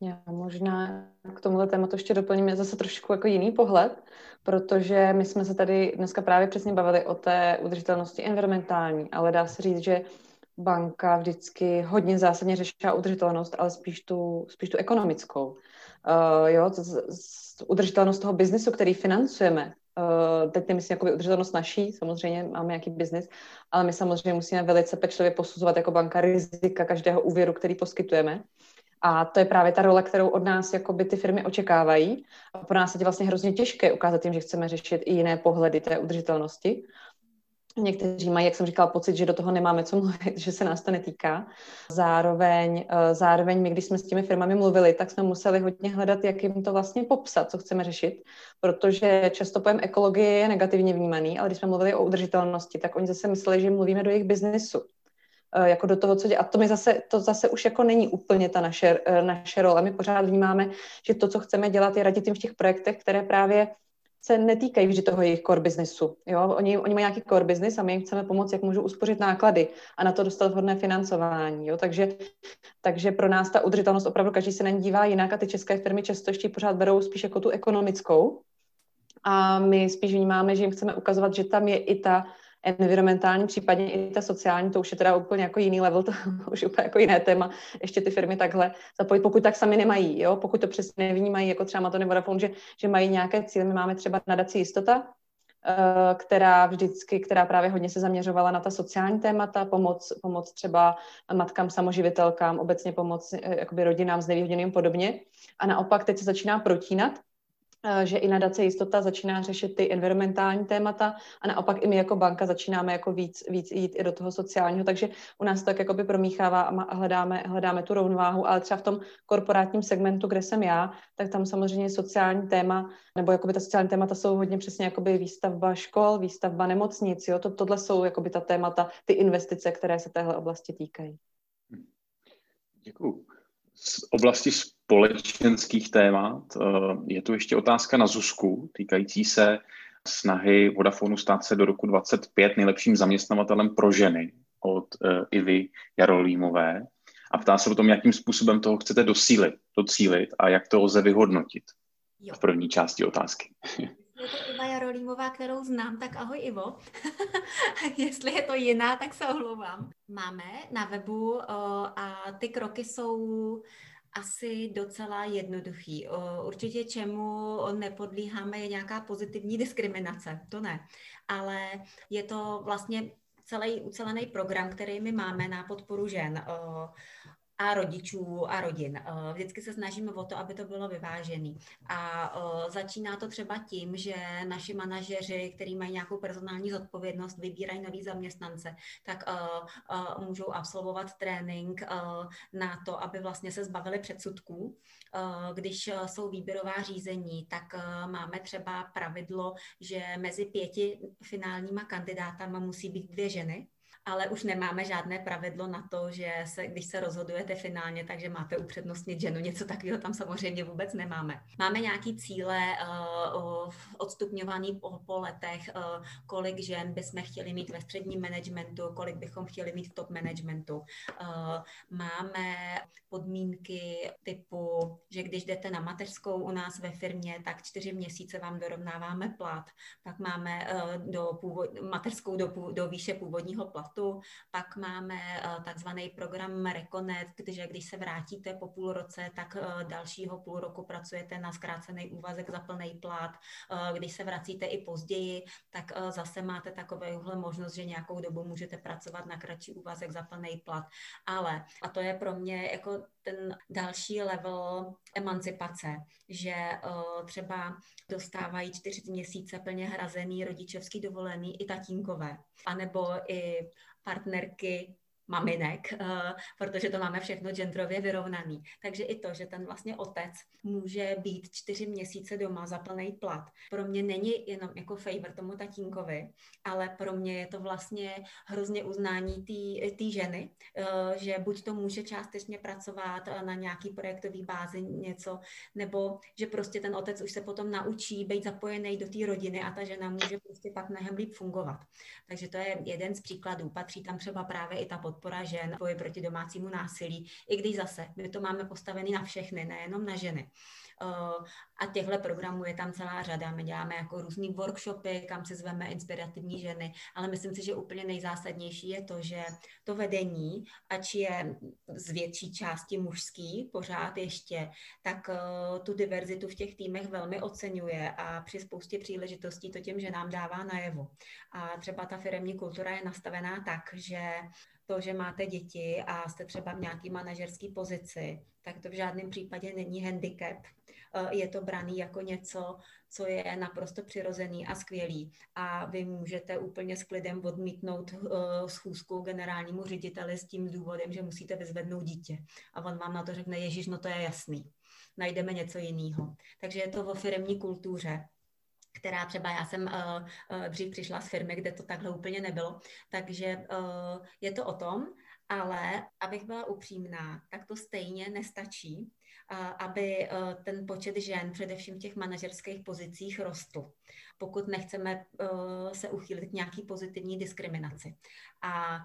Já možná k tomuhle tématu ještě doplním zase trošku jako jiný pohled, protože my jsme se tady dneska právě přesně bavili o té udržitelnosti environmentální, ale dá se říct, že banka vždycky hodně zásadně řešila udržitelnost, ale spíš tu, spíš tu ekonomickou. Uh, jo, z, z, udržitelnost toho biznesu, který financujeme, Uh, teď nemyslím jakoby udržitelnost naší, samozřejmě máme nějaký biznis, ale my samozřejmě musíme velice pečlivě posuzovat jako banka rizika každého úvěru, který poskytujeme. A to je právě ta role, kterou od nás jakoby ty firmy očekávají. A pro nás je vlastně hrozně těžké ukázat jim, že chceme řešit i jiné pohledy té udržitelnosti. Někteří mají, jak jsem říkala, pocit, že do toho nemáme co mluvit, že se nás to netýká. Zároveň, eh, zároveň my, když jsme s těmi firmami mluvili, tak jsme museli hodně hledat, jak jim to vlastně popsat, co chceme řešit, protože často pojem ekologie je negativně vnímaný, ale když jsme mluvili o udržitelnosti, tak oni zase mysleli, že mluvíme do jejich biznesu. Eh, jako do toho, co dělá. A to, my zase, to zase už jako není úplně ta naše, eh, naše role. My pořád vnímáme, že to, co chceme dělat, je radit jim v těch projektech, které právě se netýkají vždy toho jejich core businessu. Jo? Oni, oni mají nějaký core business a my jim chceme pomoct, jak můžou uspořit náklady a na to dostat vhodné financování. Jo? Takže, takže pro nás ta udržitelnost opravdu každý se na ní dívá jinak a ty české firmy často ještě pořád berou spíš jako tu ekonomickou. A my spíš vnímáme, že jim chceme ukazovat, že tam je i ta environmentální, případně i ta sociální, to už je teda úplně jako jiný level, to už je úplně jako jiné téma, ještě ty firmy takhle zapojit, pokud tak sami nemají, jo? pokud to přesně nevnímají, jako třeba Matony Vodafone, že, že mají nějaké cíle, my máme třeba nadaci jistota, eh, která vždycky, která právě hodně se zaměřovala na ta sociální témata, pomoc, pomoc třeba matkám, samoživitelkám, obecně pomoc eh, jakoby rodinám s nevýhodněným podobně. A naopak teď se začíná protínat že i nadace jistota začíná řešit ty environmentální témata a naopak i my jako banka začínáme jako víc, víc jít i do toho sociálního, takže u nás to tak jakoby promíchává a hledáme, hledáme tu rovnováhu, ale třeba v tom korporátním segmentu, kde jsem já, tak tam samozřejmě sociální téma, nebo jakoby ta sociální témata jsou hodně přesně jakoby výstavba škol, výstavba nemocnic, jo, to, tohle jsou jakoby ta témata, ty investice, které se téhle oblasti týkají. Děkuji z oblasti společenských témat eh, je tu ještě otázka na Zuzku týkající se snahy Vodafonu stát se do roku 25 nejlepším zaměstnavatelem pro ženy od eh, Ivy Jarolímové a ptá se o tom, jakým způsobem toho chcete dosílit, docílit a jak to lze vyhodnotit v první části otázky. Je to Iva Jarolímová, kterou znám, tak ahoj Ivo. Jestli je to jiná, tak se omlouvám. Máme na webu o, a ty kroky jsou asi docela jednoduchý. Určitě čemu nepodlíháme je nějaká pozitivní diskriminace, to ne. Ale je to vlastně celý ucelený program, který my máme na podporu žen. A rodičů a rodin. Eh, vždycky se snažíme o to, aby to bylo vyvážené. A eh, začíná to třeba tím, že naši manažeři, kteří mají nějakou personální zodpovědnost, vybírají nový zaměstnance, tak eh, můžou absolvovat trénink na to, aby vlastně se zbavili předsudků. Když jsou výběrová řízení, tak máme třeba pravidlo, že mezi pěti finálníma kandidátama musí být dvě ženy ale už nemáme žádné pravidlo na to, že se, když se rozhodujete finálně, takže máte upřednostnit ženu. Něco takového tam samozřejmě vůbec nemáme. Máme nějaký cíle uh, odstupňovaný po, po letech, uh, kolik žen bychom chtěli mít ve středním managementu, kolik bychom chtěli mít v top managementu. Uh, máme podmínky typu, že když jdete na mateřskou u nás ve firmě, tak čtyři měsíce vám dorovnáváme plat, pak máme do původ, mateřskou do, do výše původního platu, pak máme uh, takzvaný program Reconet, kde když se vrátíte po půl roce, tak uh, dalšího půl roku pracujete na zkrácený úvazek za plný plat. Uh, když se vracíte i později, tak zase máte takovouhle možnost, že nějakou dobu můžete pracovat na kratší úvazek za plný plat. Ale, a to je pro mě jako ten další level emancipace, že uh, třeba dostávají čtyři měsíce plně hrazený rodičovský dovolený i tatínkové, anebo i partnerky maminek, uh, protože to máme všechno genderově vyrovnaný. Takže i to, že ten vlastně otec může být čtyři měsíce doma za plný plat, pro mě není jenom jako favor tomu tatínkovi, ale pro mě je to vlastně hrozně uznání té ženy, uh, že buď to může částečně pracovat na nějaký projektový bázi něco, nebo že prostě ten otec už se potom naučí být zapojený do té rodiny a ta žena může prostě pak mnohem líp fungovat. Takže to je jeden z příkladů. Patří tam třeba právě i ta podpora žen, boje proti domácímu násilí, i když zase my to máme postavený na všechny, nejenom na ženy. Eh, a těchto programů je tam celá řada. My děláme jako různý workshopy, kam si zveme inspirativní ženy, ale myslím si, že úplně nejzásadnější je to, že to vedení, ač je z větší části mužský pořád ještě, tak eh, tu diverzitu v těch týmech velmi oceňuje a při spoustě příležitostí to těm ženám dává najevo. A třeba ta firemní kultura je nastavená tak, že to, že máte děti a jste třeba v nějaký manažerské pozici, tak to v žádném případě není handicap. Eh, je to braný jako něco, co je naprosto přirozený a skvělý. A vy můžete úplně s klidem odmítnout eh, schůzku generálnímu řediteli s tím důvodem, že musíte vyzvednout dítě. A on vám na to řekne, ježiš, no to je jasný. Najdeme něco jiného. Takže je to o firmní kultuře která třeba já jsem uh, uh, dřív přišla z firmy, kde to takhle úplně nebylo, takže uh, je to o tom, ale abych byla upřímná, tak to stejně nestačí, aby ten počet žen, především v těch manažerských pozicích, rostl, pokud nechceme se uchýlit k nějaký pozitivní diskriminaci. A Eh,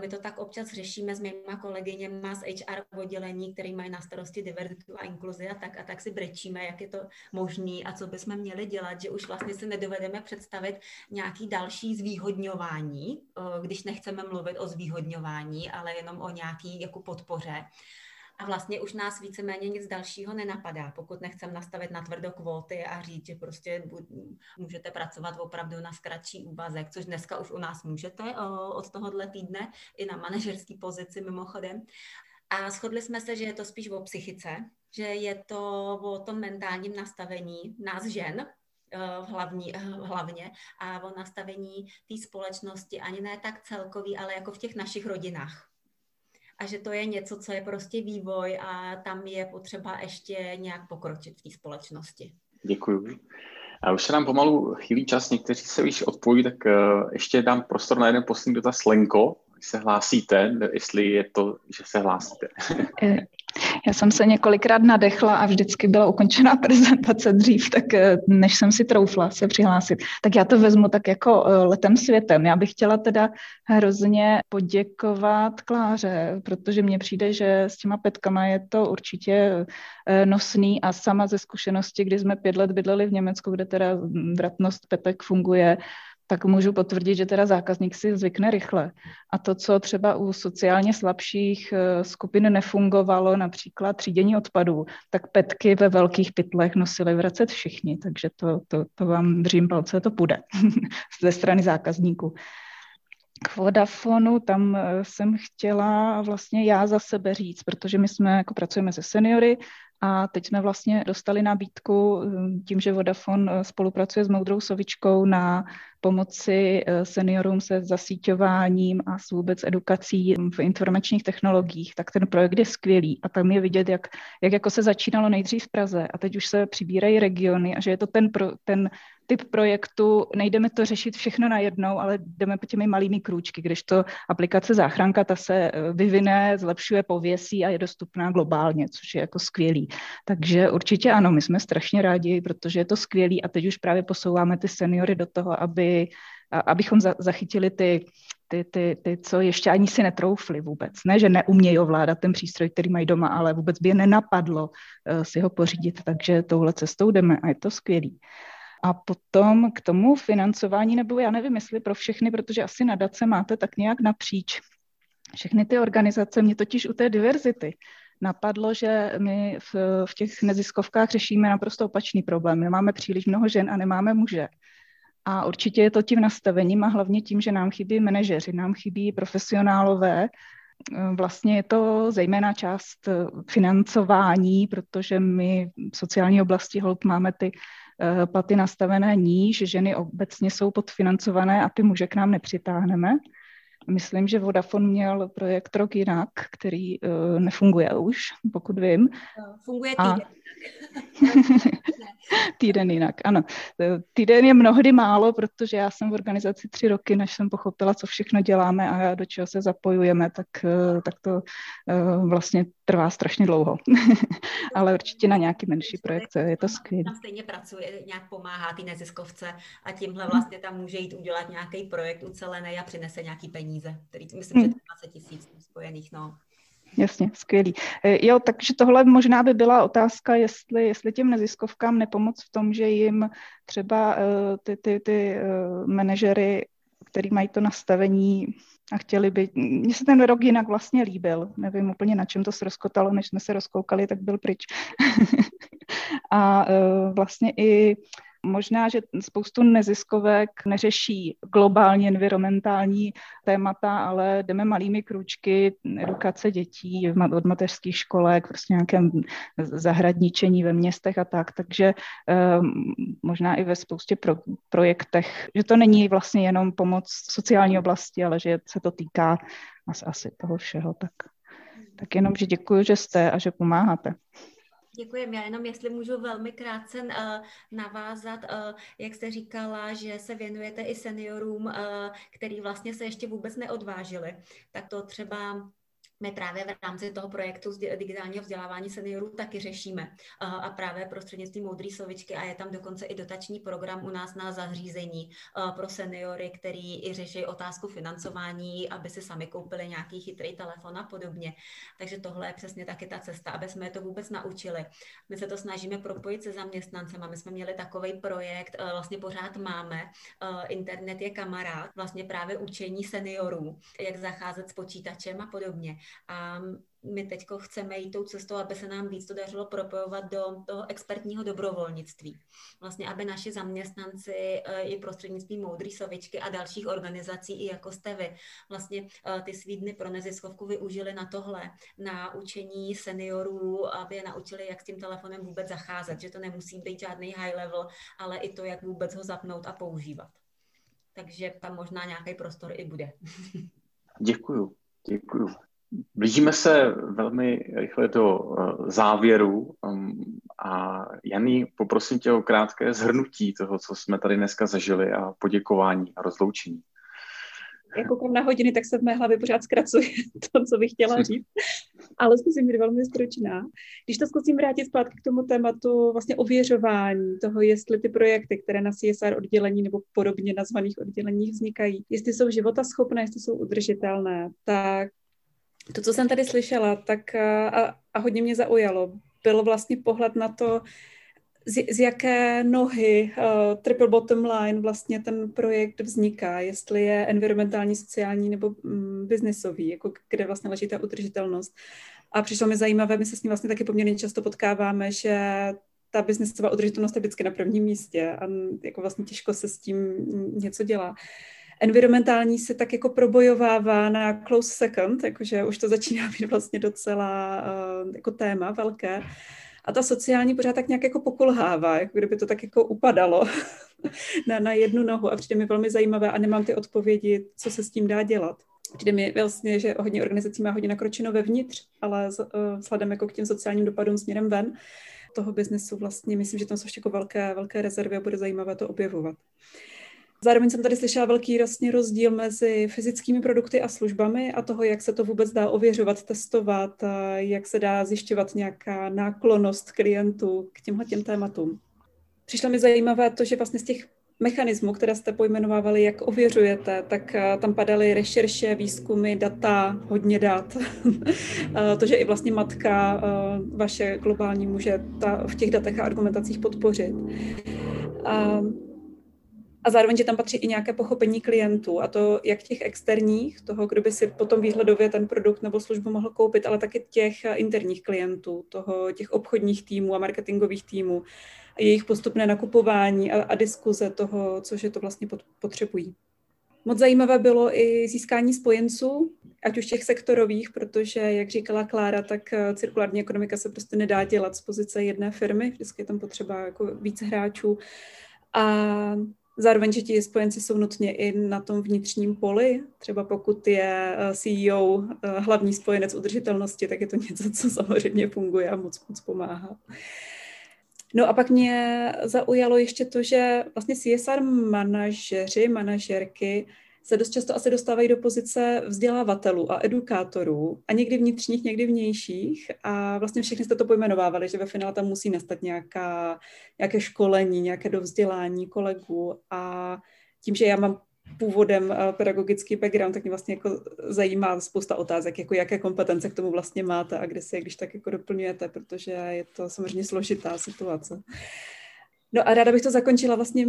my to tak občas řešíme s mýma kolegyněma z HR oddělení, který mají na starosti diverzitu a inkluzi a tak, a tak si brečíme, jak je to možný a co bychom měli dělat, že už vlastně si nedovedeme představit nějaký další zvýhodňování, eh, když nechceme mluvit o zvýhodňování, ale jenom o nějaký jako podpoře a vlastně už nás víceméně nic dalšího nenapadá, pokud nechcem nastavit na tvrdo kvóty a říct, že prostě můžete pracovat opravdu na zkratší úvazek, což dneska už u nás můžete od tohohle týdne i na manažerské pozici mimochodem. A shodli jsme se, že je to spíš o psychice, že je to o tom mentálním nastavení nás žen, hlavní, hlavně a o nastavení té společnosti, ani ne tak celkový, ale jako v těch našich rodinách a že to je něco, co je prostě vývoj a tam je potřeba ještě nějak pokročit v té společnosti. Děkuji. A už se nám pomalu chýlí čas, někteří se již odpoví, tak uh, ještě dám prostor na jeden poslední dotaz. Lenko, se hlásíte, jestli je to, že se hlásíte. Eh, já jsem se několikrát nadechla a vždycky byla ukončená prezentace dřív, tak eh, než jsem si troufla se přihlásit. Tak já to vezmu tak jako eh, letem světem. Já bych chtěla teda hrozně poděkovat Kláře, protože mně přijde, že s těma petkama je to určitě nosný a sama ze zkušenosti, kdy jsme pět let bydleli v Německu, kde teda vratnost petek funguje, tak můžu potvrdit, že teda zákazník si zvykne rychle. A to, co třeba u sociálně slabších eh, skupin nefungovalo, například třídění odpadů, tak petky ve velkých pytlech nosili vracet všichni, takže to, to, to vám držím palce, to půjde ze strany zákazníků. K Vodafonu tam eh, jsem chtěla vlastně já za sebe říct, protože my jsme jako pracujeme se seniory a teď jsme vlastně dostali nabídku hm, tím, že Vodafone eh, spolupracuje s Moudrou Sovičkou na pomoci eh, seniorům se zasíťováním a s vůbec edukací v informačních technologiích, tak ten projekt je skvělý a tam je vidět, jak, jak jako se začínalo nejdřív v Praze a teď už se přibírají regiony a že je to ten, pro, ten typ projektu, nejdeme to řešit všechno najednou, ale jdeme po těmi malými krůčky, když to aplikace záchranka, ta se eh, vyvine, zlepšuje pověsí a je dostupná globálně, což je jako skvělý. Takže určitě ano, my jsme strašně rádi, protože je to skvělý a teď už právě posouváme ty seniory do toho, aby, abychom zachytili ty ty, ty, ty, co ještě ani si netroufli vůbec. Ne, že neumějí ovládat ten přístroj, který mají doma, ale vůbec by je nenapadlo uh, si ho pořídit, takže touhle cestou jdeme a je to skvělý. A potom k tomu financování, nebo já nevím, jestli pro všechny, protože asi nadace máte tak nějak napříč. Všechny ty organizace, mě totiž u té diverzity napadlo, že my v, v těch neziskovkách řešíme naprosto opačný problém. My máme příliš mnoho žen a nemáme muže. A určitě je to tím nastavením a hlavně tím, že nám chybí manažeři, nám chybí profesionálové. Vlastně je to zejména část financování, protože my v sociální oblasti hold máme ty platy nastavené níž, ženy obecně jsou podfinancované a ty muže k nám nepřitáhneme. Myslím, že Vodafone měl projekt Rok jinak, který uh, nefunguje už, pokud vím. Funguje týden. A... týden jinak, ano. Týden je mnohdy málo, protože já jsem v organizaci tři roky, než jsem pochopila, co všechno děláme a do čeho se zapojujeme, tak, eh, tak to uh, vlastně trvá strašně dlouho. Ale určitě na nějaký menší projekt je to skvělé. Tam stejně pracuje, nějak pomáhá ty neziskovce a tímhle vlastně tam může jít udělat nějaký projekt ucelený a přinese nějaký peníze, který myslím, že 20 hmm. tisíc spojených, no. Jasně, skvělý. E, jo, takže tohle možná by byla otázka, jestli, jestli těm neziskovkám nepomoc v tom, že jim třeba uh, ty, ty, ty uh, manažery, který mají to nastavení a chtěli by, mně se ten rok jinak vlastně líbil, nevím úplně na čem to se rozkotalo, než jsme se rozkoukali, tak byl pryč. a vlastně i Možná, že spoustu neziskovek neřeší globálně environmentální témata, ale jdeme malými kručky, edukace dětí od mateřských školek, prostě nějakém zahradničení ve městech a tak. Takže um, možná i ve spoustě pro, projektech, že to není vlastně jenom pomoc sociální oblasti, ale že se to týká asi toho všeho. Tak, tak jenom, že děkuji, že jste a že pomáháte. Děkuji. Já jenom, jestli můžu velmi krátce uh, navázat, uh, jak jste říkala, že se věnujete i seniorům, uh, který vlastně se ještě vůbec neodvážili, tak to třeba my právě v rámci toho projektu digitálního vzdělávání seniorů taky řešíme. A právě prostřednictvím Moudrý slovičky a je tam dokonce i dotační program u nás na zařízení pro seniory, který i řeší otázku financování, aby si sami koupili nějaký chytrý telefon a podobně. Takže tohle je přesně taky ta cesta, aby jsme je to vůbec naučili. My se to snažíme propojit se zaměstnancem a my jsme měli takový projekt, vlastně pořád máme, internet je kamarád, vlastně právě učení seniorů, jak zacházet s počítačem a podobně. A my teď chceme jít tou cestou, aby se nám víc to dařilo propojovat do toho expertního dobrovolnictví. Vlastně, aby naši zaměstnanci eh, i prostřednictvím Moudrý sovičky a dalších organizací, i jako jste vy, vlastně eh, ty svý dny pro neziskovku využili na tohle, na učení seniorů, aby je naučili, jak s tím telefonem vůbec zacházet, že to nemusí být žádný high level, ale i to, jak vůbec ho zapnout a používat. Takže tam možná nějaký prostor i bude. Děkuju, děkuju. Blížíme se velmi rychle do eh, závěru um, a Janý, poprosím tě o krátké zhrnutí toho, co jsme tady dneska zažili a poděkování a rozloučení. Jak koukám na hodiny, tak se v mé hlavě pořád zkracuje to, co bych chtěla říct, ale zkusím být velmi stručná. Když to zkusím vrátit zpátky k tomu tématu vlastně ověřování toho, jestli ty projekty, které na CSR oddělení nebo podobně nazvaných odděleních vznikají, jestli jsou života schopné, jestli jsou udržitelné, tak to, co jsem tady slyšela, tak a, a hodně mě zaujalo, byl vlastně pohled na to, z, z jaké nohy uh, Triple Bottom Line vlastně ten projekt vzniká, jestli je environmentální, sociální nebo um, biznisový, jako kde vlastně leží ta udržitelnost. A přišlo mi zajímavé, my se s ním vlastně taky poměrně často potkáváme, že ta biznesová udržitelnost je vždycky na prvním místě a jako vlastně těžko se s tím něco dělá. Uh, environmentální se tak jako probojovává na close second, jakože už to začíná být vlastně docela uh, jako téma velké. A ta sociální pořád tak nějak jako pokulhává, jako kdyby to tak jako upadalo na, na jednu nohu a přijde mi velmi zajímavé a nemám ty odpovědi, co se s tím dá dělat. Přijde mi vlastně, že hodně organizací má hodně nakročeno vevnitř, ale uh, vzhledem jako k těm sociálním dopadům směrem ven, toho biznesu vlastně, myslím, že tam jsou ještě jako velké, velké rezervy a bude zajímavé to objevovat. Zároveň jsem tady slyšela velký vlastně rozdíl mezi fyzickými produkty a službami a toho, jak se to vůbec dá ověřovat, testovat, jak se dá zjišťovat nějaká náklonost klientů k těmhle těm tématům. Přišlo mi zajímavé to, že vlastně z těch mechanismů, které jste pojmenovávali, jak ověřujete, tak tam padaly rešerše, výzkumy, data, hodně dat. to, že i vlastně matka vaše globální může ta, v těch datech a argumentacích podpořit. A a zároveň, že tam patří i nějaké pochopení klientů, a to jak těch externích, toho, kdo by si potom výhledově ten produkt nebo službu mohl koupit, ale taky těch interních klientů, toho, těch obchodních týmů a marketingových týmů, a jejich postupné nakupování a, a diskuze toho, což je to vlastně potřebují. Moc zajímavé bylo i získání spojenců, ať už těch sektorových, protože, jak říkala Klára, tak eh, cirkulární ekonomika se prostě nedá dělat z pozice jedné firmy, vždycky je tam potřeba jako více hráčů. A Zároveň, že ti spojenci jsou nutně i na tom vnitřním poli. Třeba pokud je eh, CEO eh, hlavní spojenec udržitelnosti, tak je to něco, co samozřejmě funguje a moc, moc pomáhá. No a pak mě zaujalo ještě to, že vlastně CSR manažeři, manažerky se dost často asi dostávají do pozice vzdělávatelů a edukátorů a někdy vnitřních, někdy vnějších a vlastně všichni jste to pojmenovávali, že ve finále tam musí nastat nějaká, nějaké školení, nějaké dovzdělání kolegů a tím, že já mám původem eh, pedagogický background, tak mě vlastně jako zajímá spousta otázek, jako jaké kompetence k tomu vlastně máte a kde si je když tak jako doplňujete, protože je to samozřejmě složitá situace. No a ráda bych to zakončila vlastně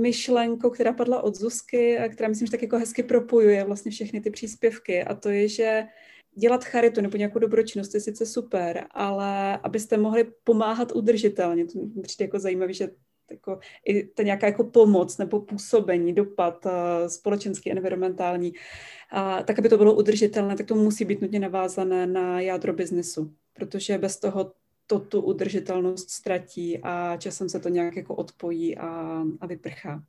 myšlenkou, která padla od Zuzky, a která myslím, že tak jako hezky propojuje vlastně všechny ty příspěvky. A to je, že dělat charitu nebo nějakou dobročinnost je sice super, ale abyste mohli pomáhat udržitelně, to mi přijde jako zajímavé, že jako, i ta nějaká jako pomoc nebo působení, dopad uh, společenský, environmentální, uh, tak aby to bylo udržitelné, tak to musí být nutně navázané na jádro biznesu, protože bez toho to tu udržitelnost ztratí a časem se to nějak jako odpojí a, a vyprchá.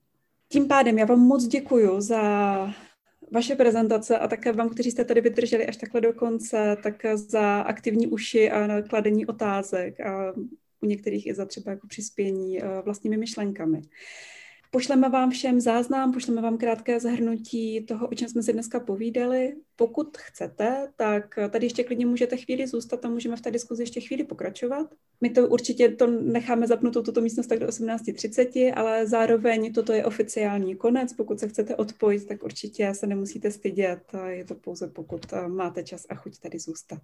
Tím pádem já vám moc děkuji za vaše prezentace a také vám, kteří jste tady vydrželi až takhle do konce, tak za aktivní uši a kladení otázek a u některých i za třeba jako přispění eh, vlastními myšlenkami. Pošleme vám všem záznam, pošleme vám krátké zahrnutí toho, o čem jsme si dneska povídali. Pokud chcete, tak tady ještě klidně můžete chvíli zůstat a můžeme v té diskuzi ještě chvíli pokračovat. My to určitě to necháme zapnutou tuto místnost tak do 18.30, ale zároveň toto je oficiální konec. Pokud se chcete odpojit, tak určitě se nemusíte stydět. Je to pouze pokud máte čas a chuť tady zůstat.